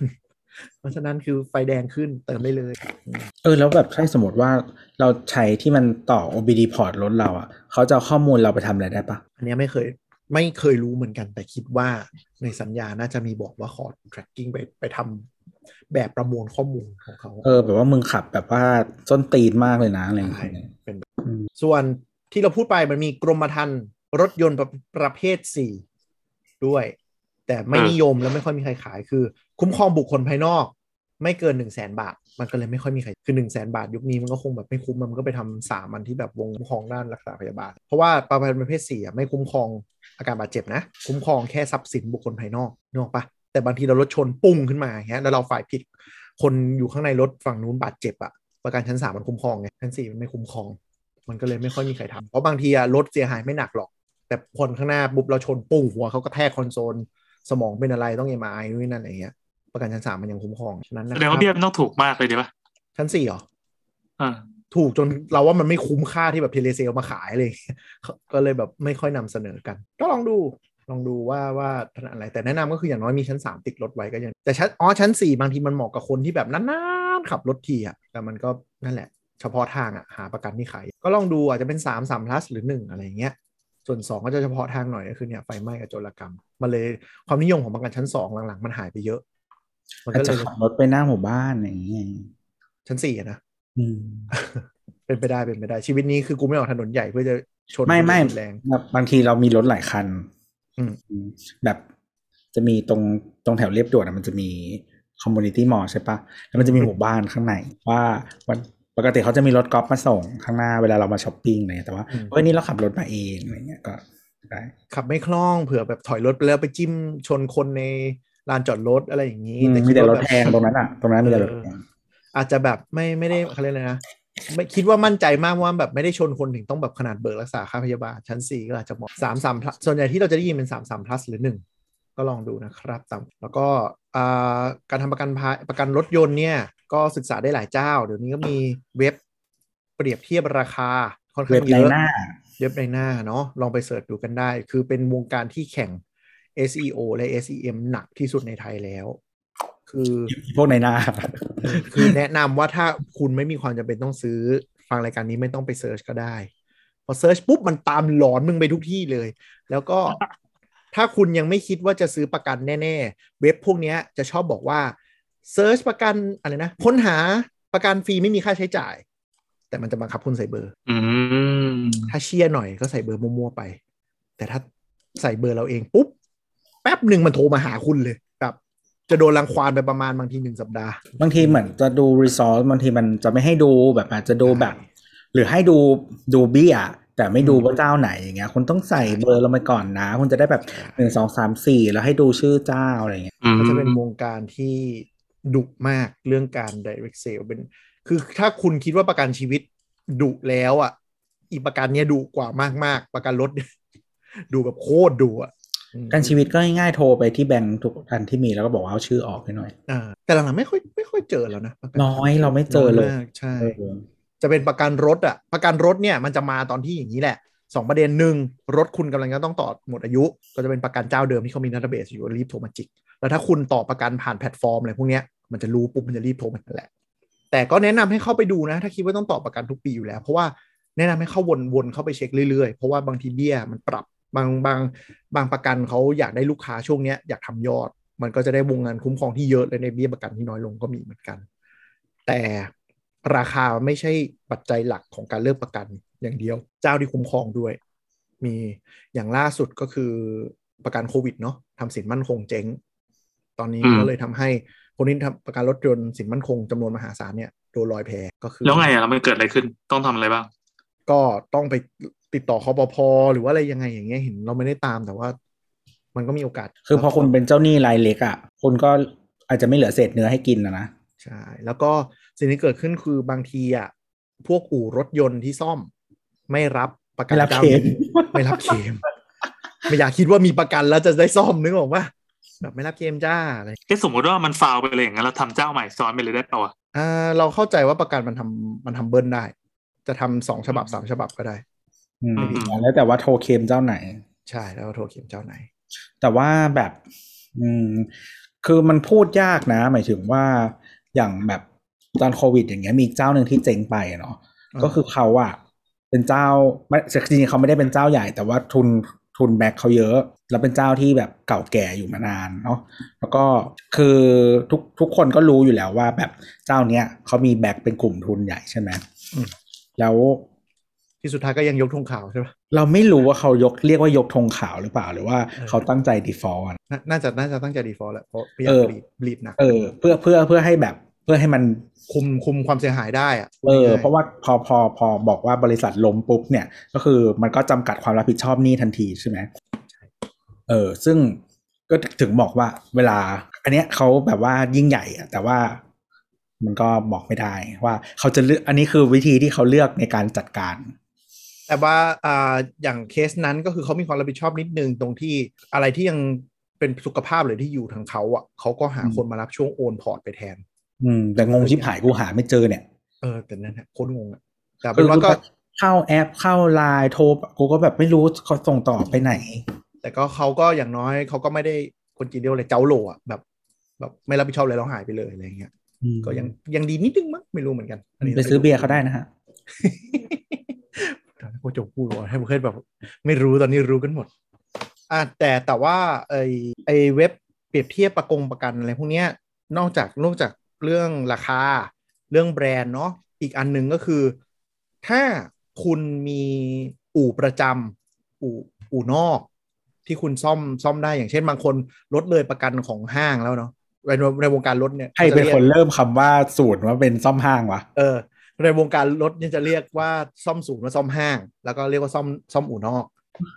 เพราะฉะนั้นคือไฟแดงขึ้นเติมได้เลย เออ แล้วแบบถ้าสมมติว่าเราใช้ที่มันต่อ OBD port รถเราอะเขาจะเอาข้อมูลเราไปทำอะไรได้ปะอันเนี้ยไม่เคยไม่เคยรู้เหมือนกันแต่คิดว่าในสัญญาน่าจะมีบอกว่าขอ tracking ไปไปทำแบบประมวลข้อมูลของเขา เออ แบบว่ามึงขับแบบว่าส้นตีนมากเลยนะอะไรอย่างใช่เงี้ยเป็นแบบอืมส่วนที่เราพูดไปมันมีกรมธรรม์รถยนต์ประประเภทสี่ด้วย แต่ไม่เออนิยมแล้วไม่ค่อยมีใครขายคือ คุ้มครองบุคคลภายนอก ไม่เกินหนึ่งแสนบาท มันก็เลยไม่ค่อยมีใคร คือหนึ่งแสนบาท ยุคนี้มันก็คงแบบไม่คุ้มมันก็ไปทำสามันที่แบบวงคุ้มครองด้านรักษาพยาบาล เพราะว่าประเภทประเภทสี่อะไม่คุ้มครองอาการบาดเจ็บนะ คุ้มครองแค่ทรัพย์สินบุคคลภายนอกนึกออกปะแต่บางทีเรารถชนปุ้งขึ้นมาเงี้ยแล้วเราฝ่ายผิด คนอยู่ข้างในรถฝั่งนู้นบาดเจ็บอะประกันชั้นสามมันคุ้มครองไงชั้นสี่มันไม่คุ้มครอง มันก็เลยไม่ค่อยมีใครทำเพราะบางทีอะรถเสียหายไม่หนักหรอก แต่คนข้างหน้าปุ๊บเราชนปุ้งหัวเขาก็แทกคอนโซลสมองเป็นอะไรต้องเอ็มไอนู่นนั่นอะไรเงี้ย ประกันชั้นสามมันยังคุ้มครองฉะนั้นนะแสดงว่าเบี้ยมันต้องถูกมากเลยดีป่ะชั้นสี่เหรออ่าถูกจนเราว่ามันไม่คุ้มค่าที่แบบเทเลเซลมาขายเลย ก็เลยแบบไม่ค่อยนำเสนอกัน ก็ลองดูลองดูว่าว่าถนัดอะไรแต่แนะนำก็คืออย่างน้อยมีชั้นสามติดรถไว้ก็ยังแต่ชั้นอ๋อชั้นสี่บางทีมันเหมาะกับคนที่แบบนานๆขับรถทีอะแต่มันก็นั่นแหละ เฉพาะทางอะหาประกันที่ขายก็ลองดูอาจจะเป็นสามสามพลัสหรือหนึ่งอะไรอย่างเงี้ยส่วนสองก็จะเฉพาะทางหน่อยก็คือเนี่ยไฟไหม้กับโจรกรรมมันเลยความนิยมของประกันชั้นสองหลังๆ มันหายไปเยอะมัน อาจก็เลจะยขับรถไปหน้าหมู่บ้านอย่างเงี้ยชั้นสี่อะนะอืมเป็นไปได้เป็นไปได้ชีวิตนี้คือกูไม่ออกถนนใหญ่เพื่อจะชนไม่ไม่แรงแบบบางทีเรามีรถหลายคันอืมอืมแบบจะมีตรงตรงแถวเรียบด่วนอะมันจะมี community mall ใช่ปะแล้วมันจะมีหมู่บ้านข้างในว่าวันปกติเขาจะมีรถกอล์ฟมาส่งข้างหน้าเวลาเรามาช้อปปิ้งอะไรเงี้ยแต่ว่าเฮ้ยนี่เราขับรถมาเองอะไรเงี้ยก็ได้ขับไม่คล่องเผื่อแบบถอยรถไปแล้วไปจิ้มชนคนใน ลานจอดรถอะไรอย่างนี้อืมแต่มีคิดแต่รว่าถแบบแพงตรงนั้นอะ ตรงนั้นมีแต่รถแพงอาจจะแบบไม่ไม่ได้เขาเรียกอะไรนะไม่คิดว่ามั่นใจมากว่าแบบไม่ได้ชนคนถึงต้องแบบขนาดเบิกรักษาค่าพยาบาลชั้นสี่ก็อาจจะเหมาะสามสามส่วนใหญ่ที่เราจะได้ยินเป็นสามสาม plus หรือหนึ่งก็ลองดูนะครับตามแล้วก็อ่าการทำประกันภัยประกันรถยนต์เนี่ย ก็ศึกษาได้หลายเจ้า เดี๋ยวนี้ก็มีเว็บเปรียบเทียบราคาค่อนข้าเว็บงในเยอะหน้าเว็บนายหน้าเนาะลองไป search ดูกันได้ คือเป็นวงการที่แข่ง SEO และ SEM หนักที่สุดในไทยแล้ว คือพวกนายหน้า คือแนะนำว่าถ้าคุณไม่มีความจำเป็นต้องซื้อ ฟังรายการนี้ไม่ต้องไป search ก็ได้ พอ search ปุ๊บมันตามหลอนมึงไปทุกที่เลย แล้วก็ถ้าคุณยังไม่คิดว่าจะซื้อประกันแน่ ๆ เว็บพวกเนี้ยจะชอบบอกว่า search ประกันอะไรนะ ค้นหาประกันฟรีไม่มีค่าใช้จ่าย แต่มันจะบังคับคุณใส่เบอร์อืมถ้าเชียร์หน่อยก็ใส่เบอร์มั่วๆไป แต่ถ้าใส่เบอร์เราเองปุ๊บแป๊บหนึ่งมันโทรมาหาคุณเลยแบบจะโดนรังควานไปประมาณบางทีหนึ่งสัปดาห์ บางทีเหมือนจะดู result บางทีมันจะไม่ให้ดูแบบอาจจะดูแบบ หรือให้ดูดูเบี้ยแต่ไม่ดูว่าเจ้าไหนอย่างเงี้ยคุณต้องใส่เบอร์ลงไปก่อนนะ คุณจะได้แบบหนึ่งสองสามสี่แล้วให้ดูชื่อเจ้าอะไรเงี้ยอืมก็จะเป็นวงการที่ดุมากเรื่องการ direct sale เป็น คือถ้าคุณคิดว่าประกันชีวิตดุแล้วอะ อีกประกันเนี้ยดุกว่ามากๆ ประกันรถดูแบบโคตรดุอะอืม การชีวิตก็ง่ายๆโทรไปที่แบงค์ทุกอันที่มีแล้วก็บอกว่าเอาชื่อออกให้หน่อยอ่าแต่หลังๆไม่ค่อยไม่ค่อยเจอแล้วนะประกัน้อยเราไม่เจอเลยน้มากใช่เออจะเป็นประกันรถอะประกันรถเนี่ยมันจะมาตอนที่อย่างนี้แหละสองประเด็นหนึ่งรถคุณกำลังจะต้องต่อหมดอายุ ก็จะเป็นประกันเจ้าเดิมที่เขามีนัตเบสอยู่รีบโทรมาจิก แล้วถ้าคุณต่อประกันผ่านแพลตฟอร์มอะไรพวกเนี้ยมันจะรู้ปุ๊บมันจะรีบโทรมานั่นแหละ แต่ก็แนะนำให้เข้าไปดูนะ ถ้าคิดว่าต้องต่อประกันทุกปีอยู่แล้ว เพราะว่าแนะนำให้เข้าวนๆเข้าไปเช็คเรื่อยๆ เพราะว่าบางทีเบี้ยมันปรับ บางบางบางประกันเขาอยากได้ลูกค้าช่วงเนี้ยอยากทำยอด มันก็จะได้วงเงินคุ้มครองที่เยอะเลยในเบี้ยประกันที่น้อยลงก็มีเหมือนกัน แต่ราคาไม่ใช่ปัจจัยหลักของการเลือกประกันอย่างเดียว เจ้าที่คุ้มครองด้วย มีอย่างล่าสุดก็คือประกันโควิดเนาะทำสินมั่นคงเจ๊ง ตอนนี้อืมก็เลยทำให้คนที่ทำประกันรถยนต์สินมั่นคงจำนวนมหาศาลเนี่ยโดนลอยแพก็คือ แล้วไงอะมันเกิดอะไรขึ้นต้องทำอะไรบ้าง ก็ต้องไป ติดต่อคอปพหรือว่าอะไรยังไงอย่างเงี้ยเห็นเราไม่ได้ตามแต่ว่า มันก็มีโอกาส คือพอคุณเป็นเจ้าหนี้รายเล็กอะคุณก็อาจจะไม่เหลือเศษเนื้อให้กินนะนะใช่แล้วก็สิ่งที่เกิดขึ้นคือบางทีอะพวกอู่รถยนต์ที่ซ่อมไม่รับประกันไม่รับเจ้าเคลมนี้ไม่รับเคลมไม่อยากคิดว่ามีประกันแล้วจะได้ซ่อมนึกออกปะแบบไม่รับเคลมจ้าอะไรแค่สมมติว่ามันฟาวไปเลยอย่างนั้นเราทำเจ้าใหม่ซ้อนไปเลยได้เปล่าวะอ่าเราเข้าใจว่าประกันมันทำมันทำเบิ้ลได้ จะทำสองฉบับสามฉบับก็ได้อืมอืม แล้วแต่ว่าโทรเคลมเจ้าไหน ใช่แล้วก็โทรเคลมเจ้าไหน แต่ว่าแบบ อืม คือมันพูดยากนะ หมายถึงว่าอย่างแบบตอนโควิด อย่างเงี้ยมีอีกเจ้าหนึ่งที่เจ๊งไปอะเนาะอ่าก็คือเขาอะเป็นเจ้าไม่จริงๆเขาไม่ได้เป็นเจ้าใหญ่ แต่ว่าทุนทุนแบ็คเขาเยอะ แล้วเป็นเจ้าที่แบบเก่าแก่อยู่มานานเนาะแล้วก็คือทุกทุกคนก็รู้อยู่แล้วว่าแบบเจ้าเนี้ยเขามีแบ็คเป็นกลุ่มทุนใหญ่ใช่ไหมอืมแล้ว ที่สุดท้ายก็ยังยกธงขาวใช่ปะเราไม่รู้ว่าเขายกเรียกว่ายกธงขาวหรือเปล่าหรือว่าเออเขาตั้งใจ default อะนาน่าจะน่าจะตั้งใจดีฟอลต์แหละเพราะพยายาเอมอบลีดบลีดหนักเออเพื่อเพื่อเพื่อให้แบบเพื่อให้มันคุมคุมความเสียหายได้อะเออพูดง่ยๆเพราะว่าพอพอพอบอกว่าบริษัทล้มปุ๊บเนี่ย ก็คือมันก็จำกัดความรับผิดชอบหนี้ทันทีใช่ไหมเออซึ่งก็ถึงบอกว่าเวลา อันเนี้ยเขาแบบว่ายิ่งใหญ่อะแต่ว่ามันก็บอกไม่ได้ว่าเขาจะเลือกอันนี้คือวิธีที่เขาเลือกในการจัดการ แต่ว่าอ่าอย่างเคสนั้นก็คือเขามีความรับผิดชอบนิดนึงตรงที่อะไรที่ยังเป็นสุขภาพหรือที่อยู่ทางเขาอะเขาก็หาอืมคนมารับช่วงโอนพอร์ตไปแทน อืม แต่งงชิบหายกูหาไม่เจอเนี่ย เออแต่นั่นแหละโคตรงงอะแต่เป็นว่าก็เข้าแอปเข้าไลน์โทรกูก็แบบไม่รู้เขาส่งต่อไปไหน แต่ก็เขาก็อย่างน้อยเขาก็ไม่ได้คนจีนเดียวเลยเจ้าโหลอะแบบแบบไม่รับผิดชอบเลยแล้วหายไปเลยอะไรเงี้ยก็ยังยังดีนิดนึงมั้งไม่รู้เหมือนกันนนี้ไปซื้อเบียร์เขาได้นะฮะ ตอนนั้นพ่อจงพูดว่าให้ผมเคยแบบ ไม่รู้ตอนนี้รู้กันหมดอะแต่แต่ว่าไอไอเว็บเปรียบเทียบประกงประกันอะไรพวกเนี้ยนอกจากนอกจากเรื่องราคาเรื่องแบรนด์เนาะอีกอันหนึ่งก็คือ ถ้าคุณมีอู่ประจำอู่อู่นอก ที่คุณซ่อมซ่อมได้อย่างเช่นบางคนลดเลยประกันของห้างแล้วเนาะในในวงการรถเนี่ยใครเป็นจะยกคนเริ่มคำว่าสูตรว่าเป็นซ่อมห้างวะเออ ในวงการรถเนี่ยจะเรียกว่าซ่อมศูนย์ว่าซ่อมห้าง แล้วก็เรียกว่าซ่อมซ่อมอู่นอก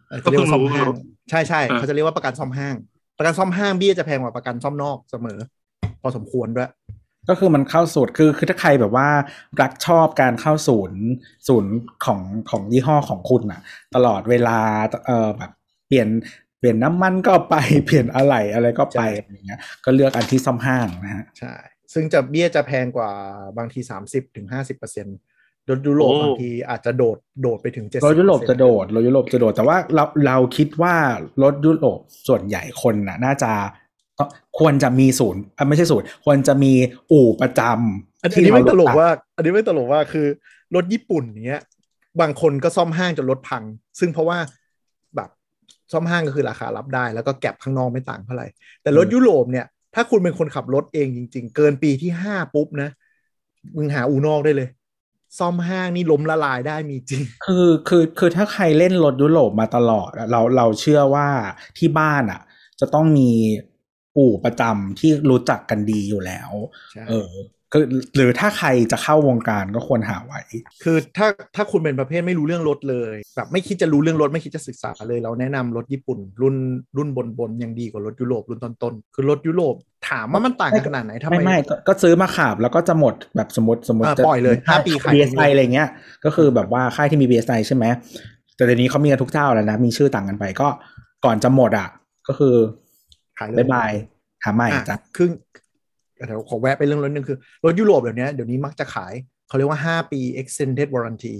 เออจะเรียกว่าซ่อมห้างใช่ใช่อ่าเขาจะเรียกว่าประกันซ่อมห้าง ประกันซ่อมห้างเบี้ยจะแพงกว่าประกันซ่อมนอกเสมอ พอสมควรด้วยก็คือมันเข้าสูตรคือคือถ้าใครแบบว่ารักชอบการเข้าศูนย์ศูนย์ของของยี่ห้อของคุณอะตลอดเวลาเออแบบเปลี่ยนเปลี่ยนน้ำมันก็ไปเปลี่ยนอะไรอะไรก็ไปใช่อะไรอย่างเงี้ย ก็เลือกอันที่ซ่อมห้างนะฮะใช่ ซึ่งจะเบี้ยจะแพงกว่าบางที30ถึง50เปอร์เซ็นต์รถยุโรปโอ้บางทีอาจจะโดดโดดไปถึง70รถยุโรปจะโดดรถยุโรปจะโดดแต่ว่าเราเราคิดว่ารถยุโรปส่วนใหญ่คนน่ะ น่าจะควรจะมีศูนย์อะไม่ใช่ศูนย์ควรจะมีอู่ประจำอันนี้ไม่ตลกเรว่า อันนี้ไม่ตลกว่าคือรถญี่ปุ่นเนี้ย บางคนก็ซ่อมห้างจนรถพัง ซึ่งเพราะว่าแบบซ่อมห้างก็คือราคารับได้ แล้วก็แก็บข้างนอกไม่ต่างเท่าไหร่แต่รถยุโรปเนี่ย ถ้าคุณเป็นคนขับรถเองจริง ๆ เกินปีที่ห้าปุ๊บนะ มึงหาอูนอกได้เลย ซ่อมห้างนี่ล้มละลายได้มีจริง คือคือคือถ้าใครเล่นรถยุโรปมาตลอดอะเราเราเชื่อว่าที่บ้านอะ จะต้องมีอู่ประจำที่รู้จักกันดีอยู่แล้วใช่เออ คือหรือถ้าใครจะเข้าวงการก็ควรหาไว้ คือถ้าถ้าคุณเป็นประเภทไม่รู้เรื่องรถเลยแบบไม่คิดจะรู้เรื่องรถไม่คิดจะศึกษาเลย เราแนะนำรถญี่ปุ่น รุ่นรุ่นบนบนๆยังดีกว่ารถยุโรปรุ่นต้นๆคือรถยุโรปถามว่ามันต่างกันขนาดไหนทำไมไม่ไม่ก็ก็ซื้อมาขับแล้วก็จะหมดแบบสมมติสมมติอ่าจะปล่อยเลยห้าปีขาย BSI อะไรเงี้ย ก็คือแบบว่าค่ายที่มี BSI ใช่ไหมแต่เดี๋ยวนี้เขามีกันทุกเจ้าแล้วนะมีชื่อต่างกันไปก็ก่อนจะหมดอะ ก็คือขายเลยบายบายหาใหม่อะจ้ะคือ เดี๋ยวขอแวะไปเรื่องรถนึงคือ รถยุโรปเดี๋ยวนี้เดี๋ยวนี้มักจะขายเขาเรียกว่า 5 ปี extended warranty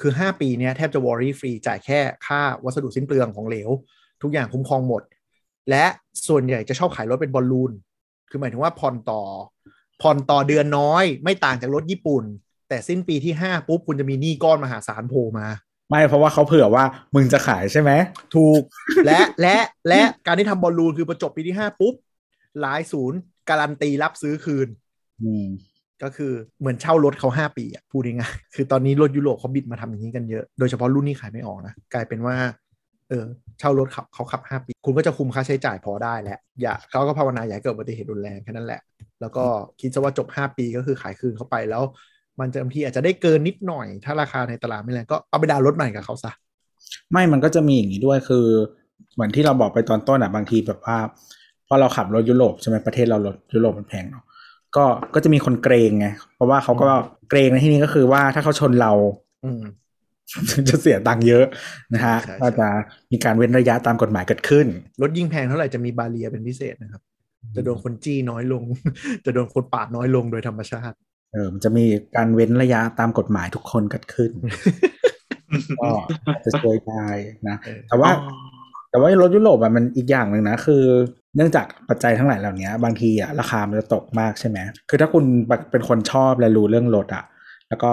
คือ 5 ปีเนี้ยแทบจะ worry free จ่ายแค่ค่าวัสดุสิ้นเปลืองของเหลว ทุกอย่างคุ้มครองหมด และส่วนใหญ่จะชอบขายรถเป็นบอลลูน คือหมายถึงว่าผ่อนต่อผ่อนต่อเดือนน้อย ไม่ต่างจากรถญี่ปุ่น แต่สิ้นปีที่ 5 ปุ๊บ คุณจะมีหนี้ก้อนมหาศาลโผล่มา ไม่เพราะว่าเขาเผื่อว่ามึงจะขายใช่ไหมถูกและและและการที่ทำบอลลูนคือประจบปีที่ 5 ปุ๊บหลายศูนย์ การันตีรับซื้อคืนอืมก็คือเหมือนเช่ารถเขา 5 ปีอะพูดง่ายๆคือตอนนี้รถยุโรปเขาบิดมาทำอย่างนี้กันเยอะ โดยเฉพาะรุ่นนี้ขายไม่ออกนะ กลายเป็นว่า เออเช่ารถขับเขาขับ 5 ปี คุณก็จะคุมค่าใช้จ่ายพอได้แล้วอย่าเขาก็ภาวนาอย่าให้เกิดอุบัติเหตุรุนแรงแค่นั้นแหละ แล้วก็คิดซะว่าจบ 5 ปีก็คือขายคืนเข้าไปแล้ว มันจะบางทีอาจจะได้เกินนิดหน่อย ถ้าราคาในตลาดไม่แรงก็เอาไปดาวน์รถใหม่กับเขาซะไม่มันก็จะมีอย่างนี้ด้วยคือ เหมือนที่เราบอกไปตอนต้นอะบางทีแบบว่า พอเราขับรถยุโรปใช่ไหมประเทศเรารถยุโรปมันแพงเนาะก็ก็จะมีคนเกรงไงเพราะว่าเขาก็เกรงในที่นี้ก็คือว่าถ้าเขาชนเรา อืมจะเสียตังค์เยอะนะฮะใช่ใช่ก็จะมีการเว้นระยะตามกฎหมายเกิดขึ้น รถยิ่งแพงเท่าไหร่จะมีบาเรียเป็นพิเศษนะครับ จะโดนคนจี้น้อยลง จะโดนคนปาดน้อยลงโดยธรรมชาติ เออมันจะมีการเว้นระยะตามกฎหมายทุกคนเกิดขึ้นก็จะช่วยได้นะเออแต่ว่า แต่ว่ารถยุโรปอะมันอีกอย่างหนึ่งนะ คือ เนื่องจากปัจจัยทั้งหลายเหล่านี้บางทีอะราคามันจะตกมากใช่ไหมคือถ้าคุณเป็นคนชอบและรู้เรื่องรถอะ แล้วก็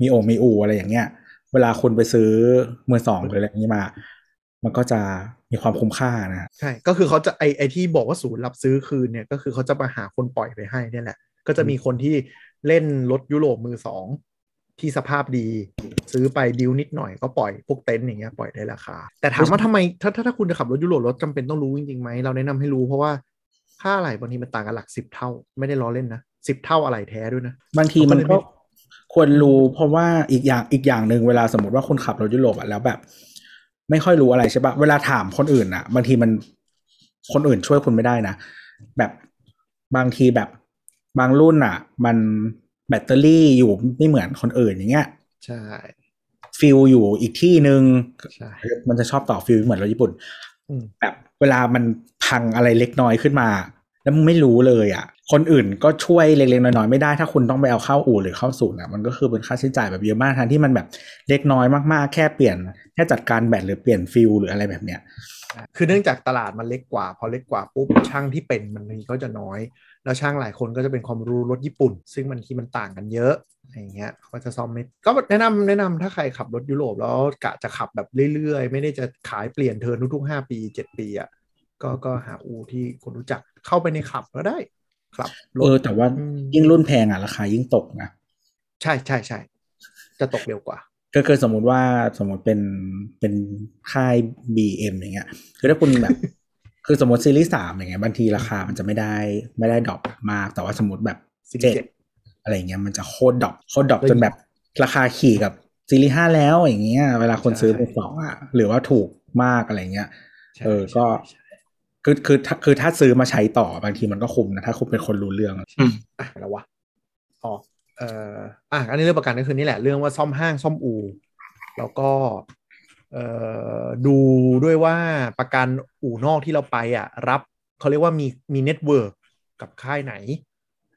มีโอมีอูอะไรอย่างเงี้ย เวลาคุณไปซื้อมือสองหรืออะไรอย่างนี้มา มันก็จะมีความคุ้มค่านะใช่ ก็คือเขาจะไอไอที่บอกว่าศูนย์รับซื้อคืนเนี่ยก็คือเขาจะมาหาคนปล่อยไปให้เนี่ยแหละ ก็จะมีคนที่เล่นรถยุโรปมือสอง ที่สภาพดี ซื้อไปดิวนิดหน่อยก็ปล่อยพวกเต็นท์อย่างเงี้ยปล่อยได้ราคา แต่ถามว่าทำไมถ้าถ้าถ้าคุณจะขับรถยุโรปรถจำเป็นต้องรู้จริงๆไหมเราแนะนำให้รู้เพราะว่าค่าอะไรบางทีมันต่างกันหลักสิบเท่า ไม่ได้ล้อเล่นนะสิบเท่าอะไรแท้ด้วยนะ บางทีมันเขาก็ก็เลยไม่ควรรู้เพราะว่าอีกอย่างอีกอย่างหนึ่งเวลาสมมติว่าคุณขับรถยุโรปอะแล้วแบบ ไม่ค่อยรู้อะไรใช่ปะเวลาถามคนอื่นอะบางทีมันคนอื่นช่วยคุณไม่ได้นะแบบบางทีแบบบางรุ่นอะมัน แบตเตอรี่อยู่ไม่เหมือนคนอื่นอย่างเงี้ยใช่ฟิวส์อยู่อีกที่หนึ่งใช่มันจะชอบต่อฟิวส์เหมือนรถญี่ปุ่นอืมแบบเวลามันพังอะไรเล็กน้อยขึ้นมา แล้วมึงไม่รู้เลยอะ คนอื่นก็ช่วยเล็กๆน้อยๆไม่ได้ถ้าคุณต้องไปเอาเข้าอู่หรือเข้าศูนย์อะมันก็คือเป็นค่าใช้จ่ายแบบเยอะมากทั้งที่มันแบบเล็กน้อยมากๆ แค่เปลี่ยนแค่จัดการแบตหรือเปลี่ยนฟิวส์หรืออะไรแบบเนี้ยคือเนื่องจากตลาดมันเล็กกว่า พอเล็กกว่าปุ๊บช่างที่เป็นมันมีก็จะน้อยแล้วช่างหลายคนก็จะเป็นความรู้รถญี่ปุ่น ซึ่งมันที่มันต่างกันเยอะอะไรอย่างเงี้ยเขาก็จะซ่อมไม่ก็แนะนำแนะนำถ้าใครขับรถยุโรปแล้วกะจะขับแบบเรื่อยๆ ไม่ได้จะขายเปลี่ยนเทิร์นทุกๆห้าปีเจ็ดปีอะก็ก็หาอูที่คนรู้จักเข้าไปในขับก็ได้ขับรถเออแต่ว่าอืมยิ่งรุ่นแพงอะราคายิ่งตกนะใช่ใช่ใช่จะตกเร็วกว่าก็คือสมมุติว่าสมมติเป็นเป็นค่าย BM อย่างเงี้ย คือถ้าคุณแบบ คือสมมติซีรีส์สามอย่างเงี้ยบางทีราคามันจะไม่ได้ไม่ได้ drop มาก แต่ว่าสมมติแบบซีรีส์เจ็ดเจ็ดอะไรเงี้ยมันจะโคตร drop โคตร drop แล้วจนแบบราคาขี่กับซีรีส์ห้าแล้วอย่างเงี้ย เวลาคนใช่ซื้อมือสองอะหรือว่าถูกมากอะไรเงี้ยใช่เออก็ใช่คือคือถ้าคือถ้าซื้อมาใช้ต่อบางทีมันก็คุ้มนะถ้าคุณเป็นคนรู้เรื่องอืมอะแล้ววะอ๋อเอ่ออะอันนี้เรื่องประกันก็คือนี่แหละเรื่องว่าซ่อมห้างซ่อมอู่แล้วก็เอ่อ ดูด้วยว่าประกันอู่นอกที่เราไปอะรับเขาเรียกว่ามีมี network กับค่ายไหน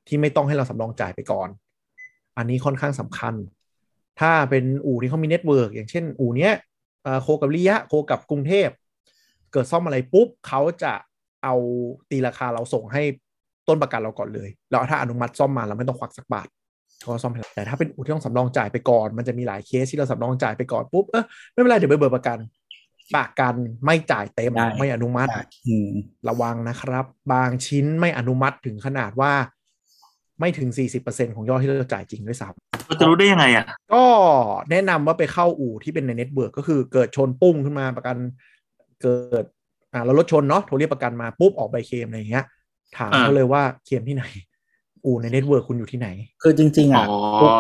ที่ไม่ต้องให้เราสำรองจ่ายไปก่อน อันนี้ค่อนข้างสำคัญ ถ้าเป็นอู่ที่เขามี network อย่างเช่น อู่เนี้ย co กับวิริยะ co กับกรุงเทพ เกิดซ่อมอะไรปุ๊บเขาจะเอาตีราคาเราส่งให้ต้นประกันเราก่อนเลย แล้วถ้าอนุมัติซ่อมมาเราไม่ต้องควักสักบาท ก็ซ่อมให้เราแต่ถ้าเป็นอู่ที่ต้องสำรองจ่ายไปก่อน มันจะมีหลายเคสที่เราสำรองจ่ายไปก่อนปุ๊บเออไม่เป็นไรเดี๋ยวไปเบิกประกันประกันไม่จ่ายเต็มได้ไม่อนุมัติอืมระวังนะครับ บางชิ้นไม่อนุมัติถึงขนาดว่า ไม่ถึง 40%ของยอดที่เราจ่ายจริงด้วยซ้ำเราจะรู้ได้ยังไงอะ ก็แนะนำว่าไปเข้าอู่ที่เป็นใน network ก็คือเกิดชนปุ้งขึ้นมาประกันเกิดอ่าเรารถชนเนาะโทรเรียกประกันมาปุ๊บออกใบเคลมอะไรอย่างเงี้ย ถามอ่าเขาเลยว่าเคลมที่ไหน อู่ใน network คุณอยู่ที่ไหน คือจริง ๆอ๋อะอทุก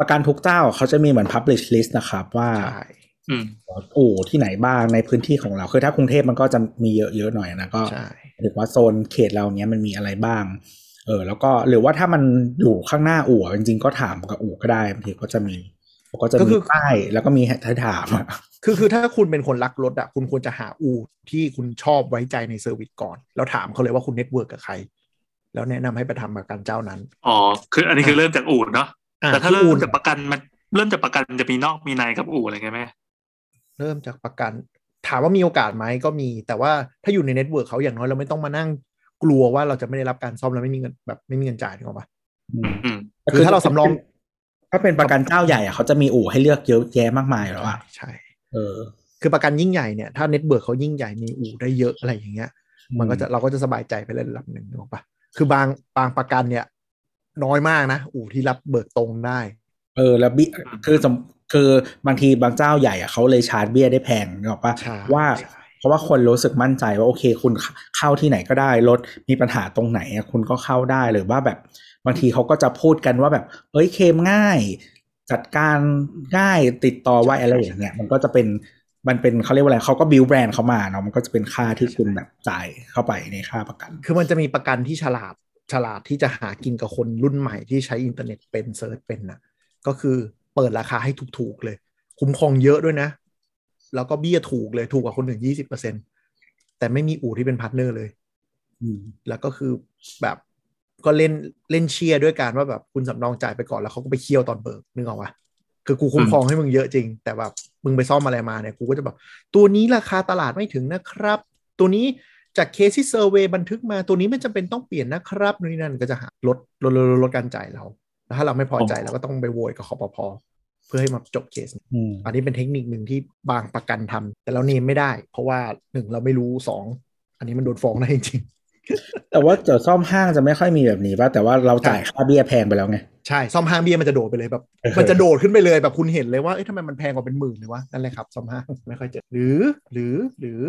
ประกันทุกเจ้าเขาจะมีเหมือน publish list นะครับ ว่าใช่อืมอู่ที่ไหนบ้างในพื้นที่ของเรา คือถ้ากรุงเทพมันก็จะมีเยอะๆหน่อยนะก็ใช่หรือว่าโซนเขตเราเนี้ยมันมีอะไรบ้าง เออ แล้วก็หรือว่าถ้ามันอยู่ข้างหน้าอู่อะจริงๆก็ถามกับอู่ก็ได้บางทีก็จะมีก็จะมีป้ายแล้วก็มีให้ถามอะคือคือถ้าคุณเป็นคนรักรถอะคุณควรจะหาอู่ที่คุณชอบไว้ใจใน service ก่อน แล้วถามเขาเลยว่าคุณ network กับใคร แล้วแนะนำให้ไปทำประกันเจ้านั้น อ๋อ คืออันนี้คือเริ่มจากอู่เนาะอะแต่ถ้าคือเริ่อู่มจากประกันมันเริ่มจากประกันจะมีนอกมีในกับอู่อะไรเงี้ยไหมเริ่มจากประกัน ถามว่ามีโอกาสไหมก็มี แต่ว่าถ้าอยู่ใน network เขาอย่างน้อยเราไม่ต้องมานั่งกลัวว่าเราจะไม่ได้รับการซ่อมแล้วไม่มีเงินแบบไม่มีเงินจ่ายถูกไหมอืมอืมคือถ้าเราสำรอง ถ้าเป็นประกันเจ้าใหญ่อะเขาจะมีอู่ให้เลือกเยอะแยะมากมายแล้วอะใช่ เออ คือประกันยิ่งใหญ่เนี่ยถ้า network เขายิ่งใหญ่มีอู่ได้เยอะอะไรอย่างเงี้ย มันก็จะเราก็จะสบายใจไปเล่นระดับหนึ่งนึกออกปะ คือบางบางประกันเนี่ย น้อยมากนะอู่ที่รับเบิกตรงได้ เออ แล้วบิคือสมคือบางทีบางเจ้าใหญ่อะเขาเลยชาร์จเบี้ยได้แพงนึกออกปะใช่ว่าใช่เพราะว่าคนรู้สึกมั่นใจว่าโอเค คุณเข้าที่ไหนก็ได้รถมีปัญหาตรงไหนอะคุณก็เข้าได้หรือว่าแบบ บางทีเขาก็จะพูดกันว่าแบบ เอ้ยเคลมง่าย จัดการง่ายติดต่อไวอะไรอย่างเงี้ยมันก็จะเป็น มันเป็นเขาเรียกว่าอะไรเขาก็ build brand เขามาเนาะมันก็จะเป็นค่าที่คุณแบบจ่ายเข้าไปในค่าประกัน คือมันจะมีประกันที่ฉลาดฉลาดที่จะหากินกับคนรุ่นใหม่ที่ใช้อินเทอร์เน็ตเป็น search เป็นนะก็คือเปิดราคาให้ถูกๆเลย คุ้มครองเยอะด้วยนะ แล้วก็เบี้ยถูกเลยถูกกว่าคนอื่นยี่สิบเปอร์เซ็นแต่ไม่มีอู่ที่เป็น partner เลยอืมแล้วก็คือแบบก็เล่นเล่นเชียร์ด้วยการว่าแบบคุณสำรองจ่ายไปก่อนแล้วเขาก็ไปเคี่ยวตอนเบิกนึกออกปะ คือกูคุ้มครองให้มึงเยอะจริง แต่แบบมึงไปซ่อมอะไรมาเนี่ยกูก็จะแบบตัวนี้ราคาตลาดไม่ถึงนะครับ ตัวนี้จากเคสที่ survey บันทึกมาตัวนี้ไม่จำเป็นต้องเปลี่ยนนะครับนู่นนี่นั่นก็จะหาลดลดลดลดลดการจ่ายเราแล้วถ้าเราไม่พอใจเราก็ต้องไปโวยกับคอปพอเพื่อให้มาจบเคสอืมอันนี้เป็นเทคนิคหนึ่งที่บางประกันทำแต่เราเนมไม่ได้ เพราะว่าหนึ่งเราไม่รู้สองอันนี้มันโดนฟ้องได้จริง แต่ว่าเดี๋ยวซ่อมห้างจะไม่ค่อยมีแบบนี้ป่ะแต่ว่าเราจ่ายค่าเบี้ยแพงไปแล้วไงๆใช่ซ่อมห้างเบี้ยมันจะโดดไปเลยแบบเออมันจะโดดขึ้นไปเลยแบบคุณเห็นเลยว่าเอ๊ะทำไมมันแพงกว่าเป็นหมื่นเลยวะนั่นแหละครับซ่อมห้างไม่ค่อยเจอหรือ หรือหรือ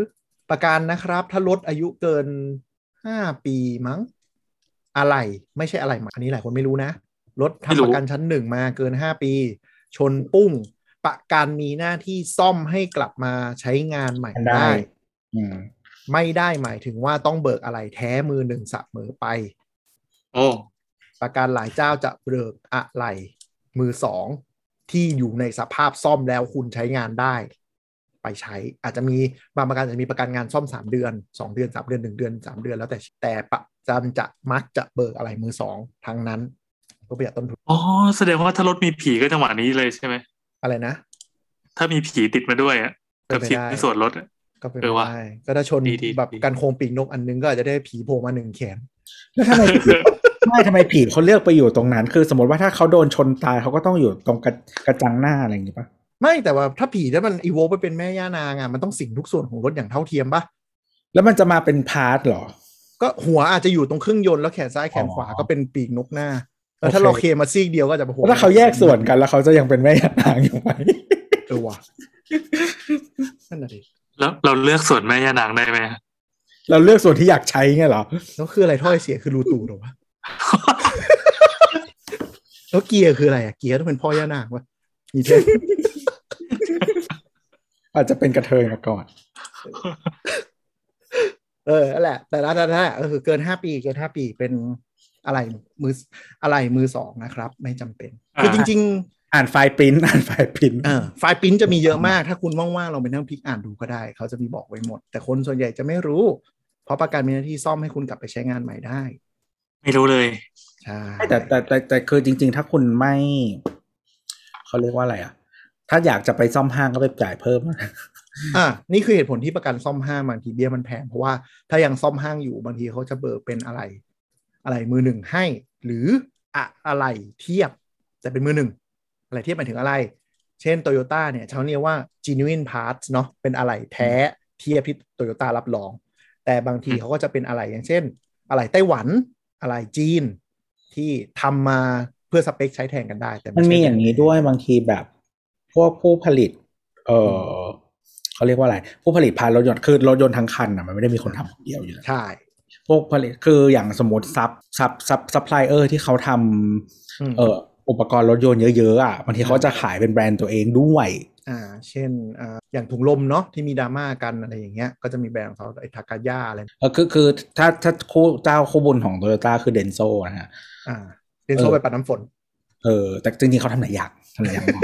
ประกันนะครับ ถ้าลดอายุเกินห้าปีมั้ง อะไรไม่ใช่อะไรมาอันนี้หลายคนไม่รู้นะรถไม่รู้ทำประกันชั้นหนึ่งมาเกินห้าปี ชนปุ้ง ประกันมีหน้าที่ซ่อมให้กลับมาใช้งานใหม่ได้ ได้อืมไม่ได้หมายถึงว่าต้องเบิกอะไรแท้มือหนึ่งเสมอไปโอ้ประกันหลายเจ้าจะเบิกอะไรมือสองที่อยู่ในสภาพซ่อมแล้วคุณใช้งานได้ ไปใช้ อาจจะมีบางประกันอาจจะมีประกันงานซ่อมสามเดือนสองเดือนสามเดือนหนึ่งเดือนสามเดือนแล้วแต่แต่ประกันจะมักจะเบิกอะไรมือสองทั้งนั้นเพื่อประหยัดต้นทุนอ๋อแสดงว่าถ้ารถมีผีก็จังหวะนี้เลยใช่ไหมอะไรนะ ถ้ามีผีติดมาด้วยอะเป็นกับไปสิทได้ธิ์ส่วนลดอะ ก็เป็นเออไปว่ะได้ก็ถ้าชนดีดีแบบดีกันโครงปีกนกอันนึงก็อาจจะได้ผีโผล่มาหนึ่งแขนแล้วทำไมผีไม่ทำไมผีเขาเลือกไปอยู่ตรงนั้น คือสมมติว่าถ้าเขาโดนชนตายเขาก็ต้องอยู่ตรงกระกระจังหน้าอะไรอย่างงี้ป่ะไม่แต่ว่าถ้าผีถ้ามันอีโวไปเป็นแม่ย่านางอะมันต้องสิงทุกส่วนของรถอย่างเท่าเทียมปะแล้วมันจะมาเป็น part เหรอ ก็หัวอาจจะอยู่ตรงเครื่องยนต์แล้วแขนซ้ายแขนขวาอ๋อก็เป็นปีกนกหน้า แล้วถ้าโอเคเราเคลมมาซีกเดียวก็จะไปโผล่แล้วถ้าเขาแยกส่วนกันแล้วเขาจะยังเป็นแม่ย่านางอยู่ไหมเออว่ะนั่นน่ะดิ แล้วเราเลือกส่วนแม่ย่านางได้ไหมเราเลือกส่วนที่อยากใช้ไงเหรอแล้วคืออะไรถ้อยเสียคือรูตูดเหรอวะแล้วเกียร์คืออะไรอะเกียร์ต้องเป็นพ่อย่านางวะมีเทียบอาจจะเป็นกระเทยมาก่อน เออนั่นแหละ แต่ละแต่ละก็คือเกินห้าปีเกินห้าปีเป็นอะไรมืออะไรมือสองนะครับ ไม่จำเป็น คือจริงๆ อ่านไฟล์ปริ้นท์อ่านไฟล์ปริ้นท์เออไฟล์ปริ้นจะมีเยอะมาก ถ้าคุณว่างๆลองไปนั่งพลิกอ่านดูก็ได้ เขาจะมีบอกไว้หมด แต่คนส่วนใหญ่จะไม่รู้ เพราะประกันมีหน้าที่ซ่อมให้คุณกลับไปใช้งานใหม่ได้ ไม่รู้เลยใช่แต่แต่แต่แต่คือจริง ๆ ถ้าคุณไม่เขาเรียกว่าอะไรอะ ถ้าอยากจะไปซ่อมห้างก็ไปจ่ายเพิ่มอะนี่คือเหตุผลที่ประกันซ่อมห้างบางทีเบี้ยมันแพงเพราะว่าถ้ายังซ่อมห้างอยู่บางทีเขาจะเบิกเป็นอะไร อะไรมือหนึ่งให้ หรืออะอะไรเทียบแต่เป็นมือหนึ่ง อะไรเทียบหมายถึงอะไร เช่นโตโยต้าเนี่ยเขาเรียกว่า genuine parts เนาะเป็นอะไรแท้เทียบที่โตโยต้ารับรอง แต่บางทีอืมเขาก็จะเป็นอะไรอย่างเช่น อะไรไต้หวันอะไรจีนที่ทำมาเพื่อสเปคใช้แทนกันได้ แต่มันมีใช่อย่างนี้ด้วยบางทีแบบพวกผู้ผลิต เออเขาเรียกว่าอะไร ผู้ผลิตพานรถยนต์คือรถยนต์ทั้งคันอะมันไม่ได้มีคนทำคนเดียวอยู่แล้วใช่พวกผลิตคืออย่างสมมติซับซับซับซัพพลายเออร์ที่เขาทอืมำเอ่อ อุปกรณ์รถยนต์เยอะๆอะบางทีเขาจะขายเป็นแบรนด์ตัวเองด้วย อ่า เช่นอ่าอย่างถุงลมเนาะที่มีดราม่ากันอะไรอย่างเงี้ยก็จะมีแบรนด์ของเขาไอ้ทาคาตะอะไรเออคือคือถ้าถ้าคู่เจ้าคู่บุญของโตโยต้าคือ Denso นะฮะอ่า Denso เออใบปัดน้ำฝน เออ แต่จริงๆเขาทำหลายอย่างทำหลายอย่างมาก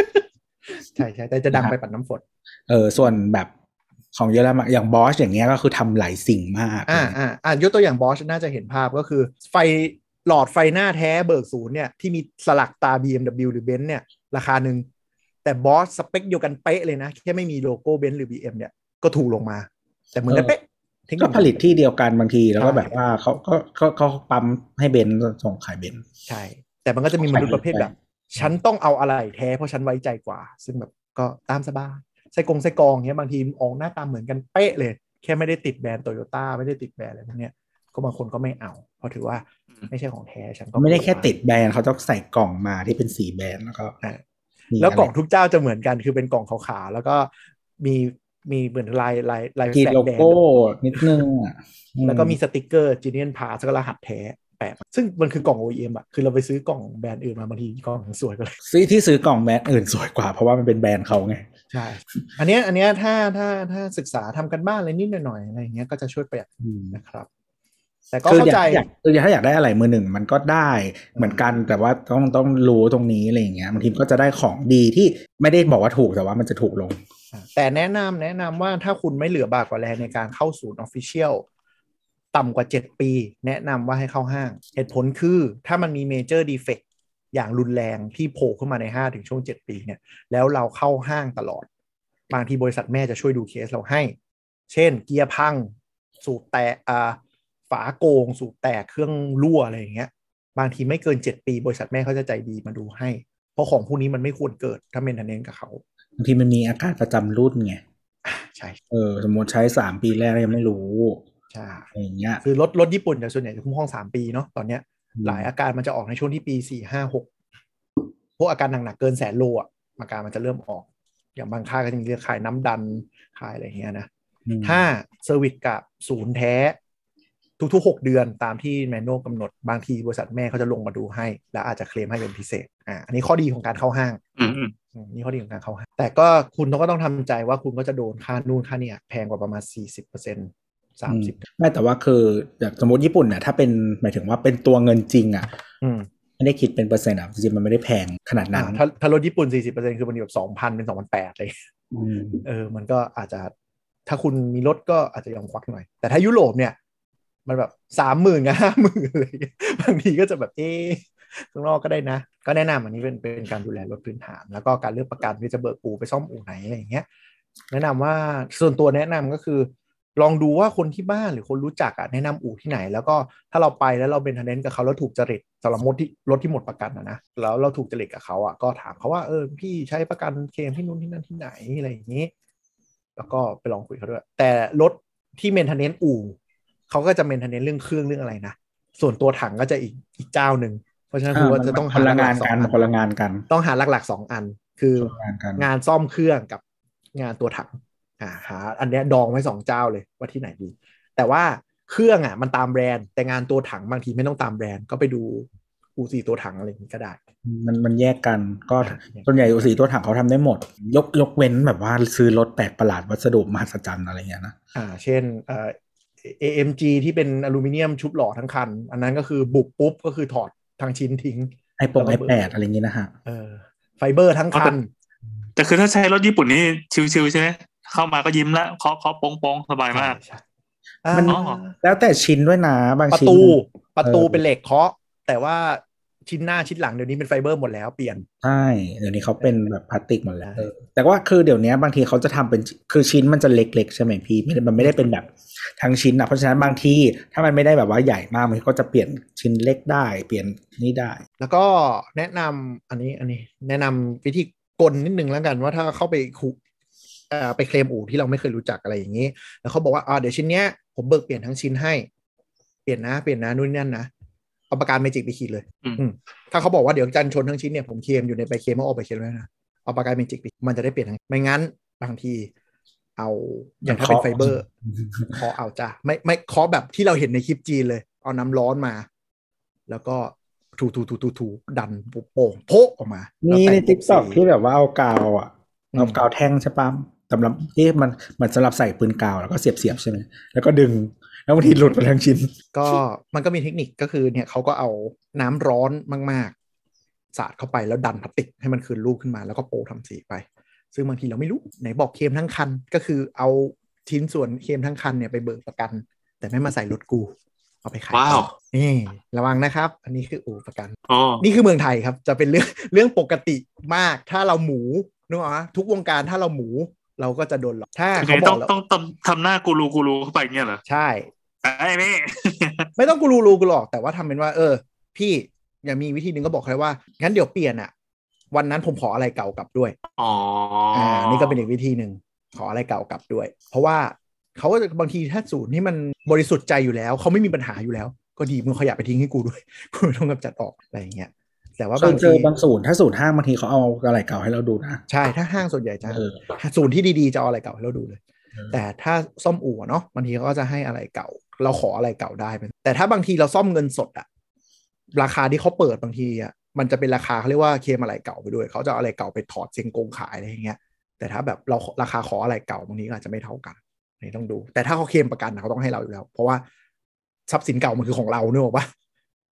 ใช่ใช่แต่จะดังนะครับใบปัดน้ำฝน เออส่วนแบบของเยอรมันอย่าง Bosch อย่างเงี้ยก็คือทำหลายสิ่งมาก อ่าอ่าอ่ายกตัวอย่าง Bosch น่าจะเห็นภาพก็คือไฟ หลอดไฟหน้าแท้เบิกศูนย์เนี่ยที่มีสลักตรา BMW หรือเบนซ์เนี่ยราคาหนึ่งแต่ Bosch spec เดียวกันเป๊ะเลยนะ แค่ไม่มีโลโก้เบนซ์หรือ BM เนี่ยก็ถูกลงมา แต่เหมือนกันเป๊ะเทคนิก็คผลิตที่เดียวกันบางทีแล้วก็ใช่แบบว่าเขาก็เขาเขาปั๊มให้เบนซ์ส่งขายเบนซ์ใช่ แต่มันก็จะมีมนุษย์ประเภทแบบ ฉันต้องเอาอะไรแท้เพราะฉันไว้ใจกว่า ซึ่งแบบก็ตามสบายไส้กรงไส้กรองเนี้ยบางทีออกหน้าตาเหมือนกันเป๊ะเลย แค่ไม่ได้ติดแบรนด์โตโยต้าไม่ได้ติดแบรนด์อะไรพวกเนี้ย ก็บางคนก็ไม่เอา เพราะถือว่าไม่ใช่ของแท้ฉันก็เขาไม่ได้แค่ติดแบรนด์เขาต้องใส่กล่องมาที่เป็นสีแบรนด์แล้วก็อ่ามีแล้วกล่องะไรทุกเจ้าจะเหมือนกันคือเป็นกล่องขาวๆแล้วก็มีมีเหมือนลายลายลายขีดแฟลโลกแดงโก้นิดนึงอะอืแล้วก็มีสติกเกอร์จีเนียนพาสก็รหัสแท้แปะซึ่งมันคือกล่อง OEM อะคือเราไปซื้อกล่องแบรนด์อื่นมาบางทีกล่องสวยก็เลยซื้อที่ซื้อกล่องแบรนด์อื่นสวยกว่า เพราะว่ามันเป็นแบรนด์เขาไงใช่ อันเนี้ยอันเนี้ยถ้าถ้าถ้าศึกษาทำกันบ้านอะไรนิดหน่อยๆอะไรอย่างเงี้ยก็จะช่วยประหยัดอืมนะครับ แต่ก็คือเข้าอยาใจกอยากคือถ้าอยากได้อะไรมือหนึ่งมันก็ได้เหมือนกันแต่ว่าต้องต้องรู้ตรงนี้อะไรอย่างเงี้ยบางทีก็จะได้ของดีที่ไม่ได้บอกว่าถูกแต่ว่ามันจะถูกลงอะแต่แนะนำแนะนำว่าถ้าคุณไม่เหลือบ่ากว่าแรงในการเข้าศูนย์ official ต่ำกว่า 7 ปี แนะนำว่าให้เข้าห้าง เหตุผลคือถ้ามันมี major defect อย่างรุนแรงที่โผล่ขึ้นมาใน 5 ถึงช่วง 7 ปีเนี่ยแล้วเราเข้าห้างตลอด บางทีบริษัทแม่จะช่วยดูเคสเราให้ เช่น เกียร์พัง สูบแตกอ่า ฝาโกงสูบแตกเครื่องรั่วอะไรอย่างเงี้ย บางทีไม่เกินเจ็ดปี บริษัทแม่เขาจะใจดีมาดูให้ เพราะของพวกนี้มันไม่ควรเกิดถ้าเมนเทนเนนกับเขาบางทีมันมีอาการประจำรุ่นไงใช่เออสมมติใช้สามปีแรกยังไม่รู้ใช่อะไรอย่างเงี้ยคือรถรถญี่ปุ่นแต่ส่วนใหญ่จะคุ้มครองสามปีเนาะตอนเนี้ยหลายอาการมันจะออกในช่วงที่ปีสี่ห้าหกพวกอาการหนักๆเกินแสนโลอะอาการมันจะเริ่มออก อย่างบางค่ายก็จะมีเรื่องขายน้ำดันขายอะไรอย่างเงี้ยนะอืมถ้า service กับศูนย์แท้ ทุกๆ 6 เดือนตามที่ manual กำหนดบางทีบริษัทแม่เขาจะลงมาดูให้ แล้วอาจจะเคลมให้เป็นพิเศษอ่าอันนี้ข้อดีของการเข้าห้างอืมอืมอืมนี่ข้อดีของการเข้าห้างแต่ก็คุณต้องก็ต้องทำใจว่าคุณก็จะโดนค่านู่นค่าเนี่ยแพงกว่าประมาณ 40%เปอร์เซ็นต์สามสิบไม่แต่ว่าคืออย่างสมมติญี่ปุ่นเนี่ยถ้าเป็นหมายถึงว่าเป็นตัวเงินจริงอะอืมไม่ได้คิดเป็นเปอร์เซ็นต์อะจริงๆมันไม่ได้แพงขนาดนั้อ่านถ้าถ้ารถญี่ปุ่น40%คือมันแบบ2,000เป็น2,800เลยอืมเออมันก็อาจจะถ้าคุณมีรถก็อาจจะยอมควักหน่อย แต่ถ้ายุโรปเนี่ย มันแบบสามหมื่นกับห้าหมื่นเลยบางทีก็จะแบบเอ๊ข้างนอกก็ได้นะ ก็แนะนำอันนี้เป็นเป็นการดูแลรถพื้นฐาน แล้วก็การเลือกประกันที่จะเบิกอู่ไปซ่อมอู่ไหนอะไรอย่างเงี้ยแนะนำว่าส่วนตัวแนะนำก็คือ ลองดูว่าคนที่บ้านหรือคนรู้จักอะแนะนำอู่ที่ไหน แล้วก็ถ้าเราไปแล้วเราเป็นทันเดนกับเขาแล้วถูกจริตสำหรับรถที่รถที่หมดประกันนะนะแล้วเราถูกจริตกับเขาอะก็ถามเขาว่าเออพี่ใช้ประกันเคลมที่นู่นที่นั่นที่ไหนอะไรอย่างนี้ แล้วก็ไปลองคุยเขาด้วย แต่รถที่เมนเทนเนนอู่ เขาก็จะเมนเทนเนนเรื่องเครื่องเรื่องอะไรนะ ส่วนตัวถังก็จะอีกอีกเจ้าหนึ่ง เพราะฉะนั้นคือว่าจะต้องคหานละหงาลันกๆสองกันอันคนละงานกัน ต้องหาหลักๆสองอัน คือคนละงานกันงานซ่อมเครื่องกับงานตัวถังอ่าหาอันเนี้ยดองไว้สองเจ้าเลยว่าที่ไหนดี แต่ว่าเครื่องอะมันตามแบรนด์แต่งานตัวถังบางทีไม่ต้องตามแบรนด์ก็ไปดูอูซีตัวถังอะไรอย่างนี้ก็ได้ มันมันแยกกันก็อ่าส่วนใหญ่อุสีตัวถังเขาทำได้หมด ยกยกเว้นแบบว่าซื้อรถแปลกประหลาดวัสดุมหัศจรรย์อะไรเงี้ยนะอ่า เช่นเอ่อ AMG ที่เป็นอลูมิเนียมชุบหล่อทั้งคัน อันนั้นก็คือบุกปุ๊บก็คือถอดทั้งชิ้นทิ้ง ไอปงไอแปดอะไรเงี้ยนะฮะเออไฟเบอร์ทั้งคัน แต่คือถ้าใช้รถญี่ปุ่นนี่ชิวๆใช่ไหมเข้ามาก็ยิ้มแล้วเคาะเคาะโป้งโป้งสบายมากใช่มันอ่าแล้วแต่ชิ้นด้วยนะบางประชิ้นตูประตูเออเป็นเหล็กเคาะ แต่ว่า ชิ้นหน้าชิ้นหลังเดี๋ยวนี้เป็นไฟเบอร์หมดแล้วเปลี่ยนใช่เดี๋ยวนี้เขาเป็นแบบพลาสติกหมดแล้วเออแต่ว่าคือเดี๋ยวนี้บางทีเขาจะทำเป็นคือชิ้นมันจะเล็กๆใช่ไหมพี่ไม่ได้มันไม่ได้เป็นแบบทั้งชิ้นนะเพราะฉะนั้นบางทีถ้ามันไม่ได้แบบว่าใหญ่มากมันก็จะเปลี่ยนชิ้นเล็กได้ เปลี่ยนนี่ได้ แล้วก็แนะนำอันนี้อันนี้ แนะนำวิธีกลนิดนึงแล้วกันว่าถ้าเข้าไปคุเอ่อไปเคลมอู่ที่เราไม่เคยรู้จักอะไรอย่างนี้ แล้วเขาบอกว่าอ่าเดี๋ยวชิ้นเนี้ยผมเบิกเปลี่ยนทั้งชิ้นให้ เปลี่ยนนะ เปลี่ยนนะนู่นนนั่นนะ เอาปากกาเมจิกไปขีดเลย อืมอืมถ้าเขาบอกว่าเดี๋ยวกันชนทั้งชิ้นเนี่ยผมเคลมอยู่ในใบเคลมเอาออกไปเคลมแล้วนะเอาปากกาเมจิกไปมันจะได้เปลี่ยนทั้งไม่งั้นบางทีเอาอย่างถ้าเป็นเคาะไฟเบอร์เคาะเอาจ้ะไม่ไม่เคาะแบบที่เราเห็นในคลิปจีนเลย เอาน้ำร้อนมา แล้วก็ถูถูถูถูถูดันโป่งโพะออกมา มีแล้วในแต่ง TikTok สีที่แบบว่าเอากาวอะอืมเอากาวแท่งใช่ปะสำหรับที่มันเหมือนสำหรับใส่ปืนกาวแล้วก็เสียบเสียบๆใช่ไหมแล้วก็ดึง แล้วบางทีหลุดไปทั้งชิ้น ก็มันก็มีเทคนิคก็คือเนี่ยเขาก็เอาน้ำร้อนมากๆ สาดเข้าไปแล้วดันพลาสติกให้มันคืนรูปขึ้นมาแล้วก็โปะทำสีไป ซึ่งบางทีเราไม่รู้ไหนบอกเคลมทั้งคัน ก็คือเอาชิ้นส่วนเคลมทั้งคันเนี่ยไปเบิกประกัน แต่ไม่มาใส่รถกูเอาไปขายว้าวต่อนี่ระวังนะครับ อันนี้คืออู่ประกันอ๋อนี่คือเมืองไทยครับ จะเป็นเรื่องเรื่องปกติมาก ถ้าเราหมูนึกออกไหมทุกวงการถ้าเราหมูเราก็จะโดนหลอกถ้าคือเขาไงบต้ออกงแล้วต้องต้องทำหน้ากูรูกูรูเข้าไปเงี้ยเหรอ ใช่ ไอ้นี่ไม่ต้องกูรู้รู้กูหรอกแต่ว่าทำเป็นว่า เออ พี่อย่างมีวิธีหนึ่งก็บอกเลยว่างั้นเดี๋ยวเปลี่ยนอะวันนั้นผมขออะไรเก่ากลับด้วยอ๋ออ่อ่านี่ก็เป็นอีกวิธีหนึ่งขออะไรเก่ากลับด้วย เพราะว่าเขาก็จะบางทีถ้าศูนย์ที่มันบริสุทธิ์ใจอยู่แล้วเขาไม่มีปัญหาอยู่แล้ว ก็ดีมึงขยะไปทิ้งให้กูด้วยกูไม่ต้องกำจัดออกอะไรอย่างเงี้ยแต่ว่าเคบายงเจทีอบางศูนย์ถ้าศูนย์ห้างบางทีเขาเอาอะไรเก่าให้เราดูนะใช่ถ้าห้างส่วนใหญ่จะเออศูนย์ที่ดีๆจะเอาอะไรเก่าให้เราดูเลยเออ แต่ถ้าซ่อมอู่อะเนาะบางทีเขาก็จะให้อะไรเก่า เราขออะไรเก่าได้เป็นแต่ถ้าบางทีเราซ่อมเงินสดอะราคาที่เขาเปิดบางทีอะมันจะเป็นราคาเขาเรียกว่าเคลมอะไรเก่าไปด้วย เขาจะเอาอะไรเก่าไปถอดเซ็งกงขายอะไรอย่างเงี้ย แต่ถ้าแบบเราราคาขออะไรเก่าบางทีก็อาจจะไม่เท่ากันนี่ต้องดู แต่ถ้าเขาเคลมประกันอะเขาต้องให้เราอยู่แล้ว เพราะว่าทรัพย์สินเก่ามันคือของเราเนกอะปะ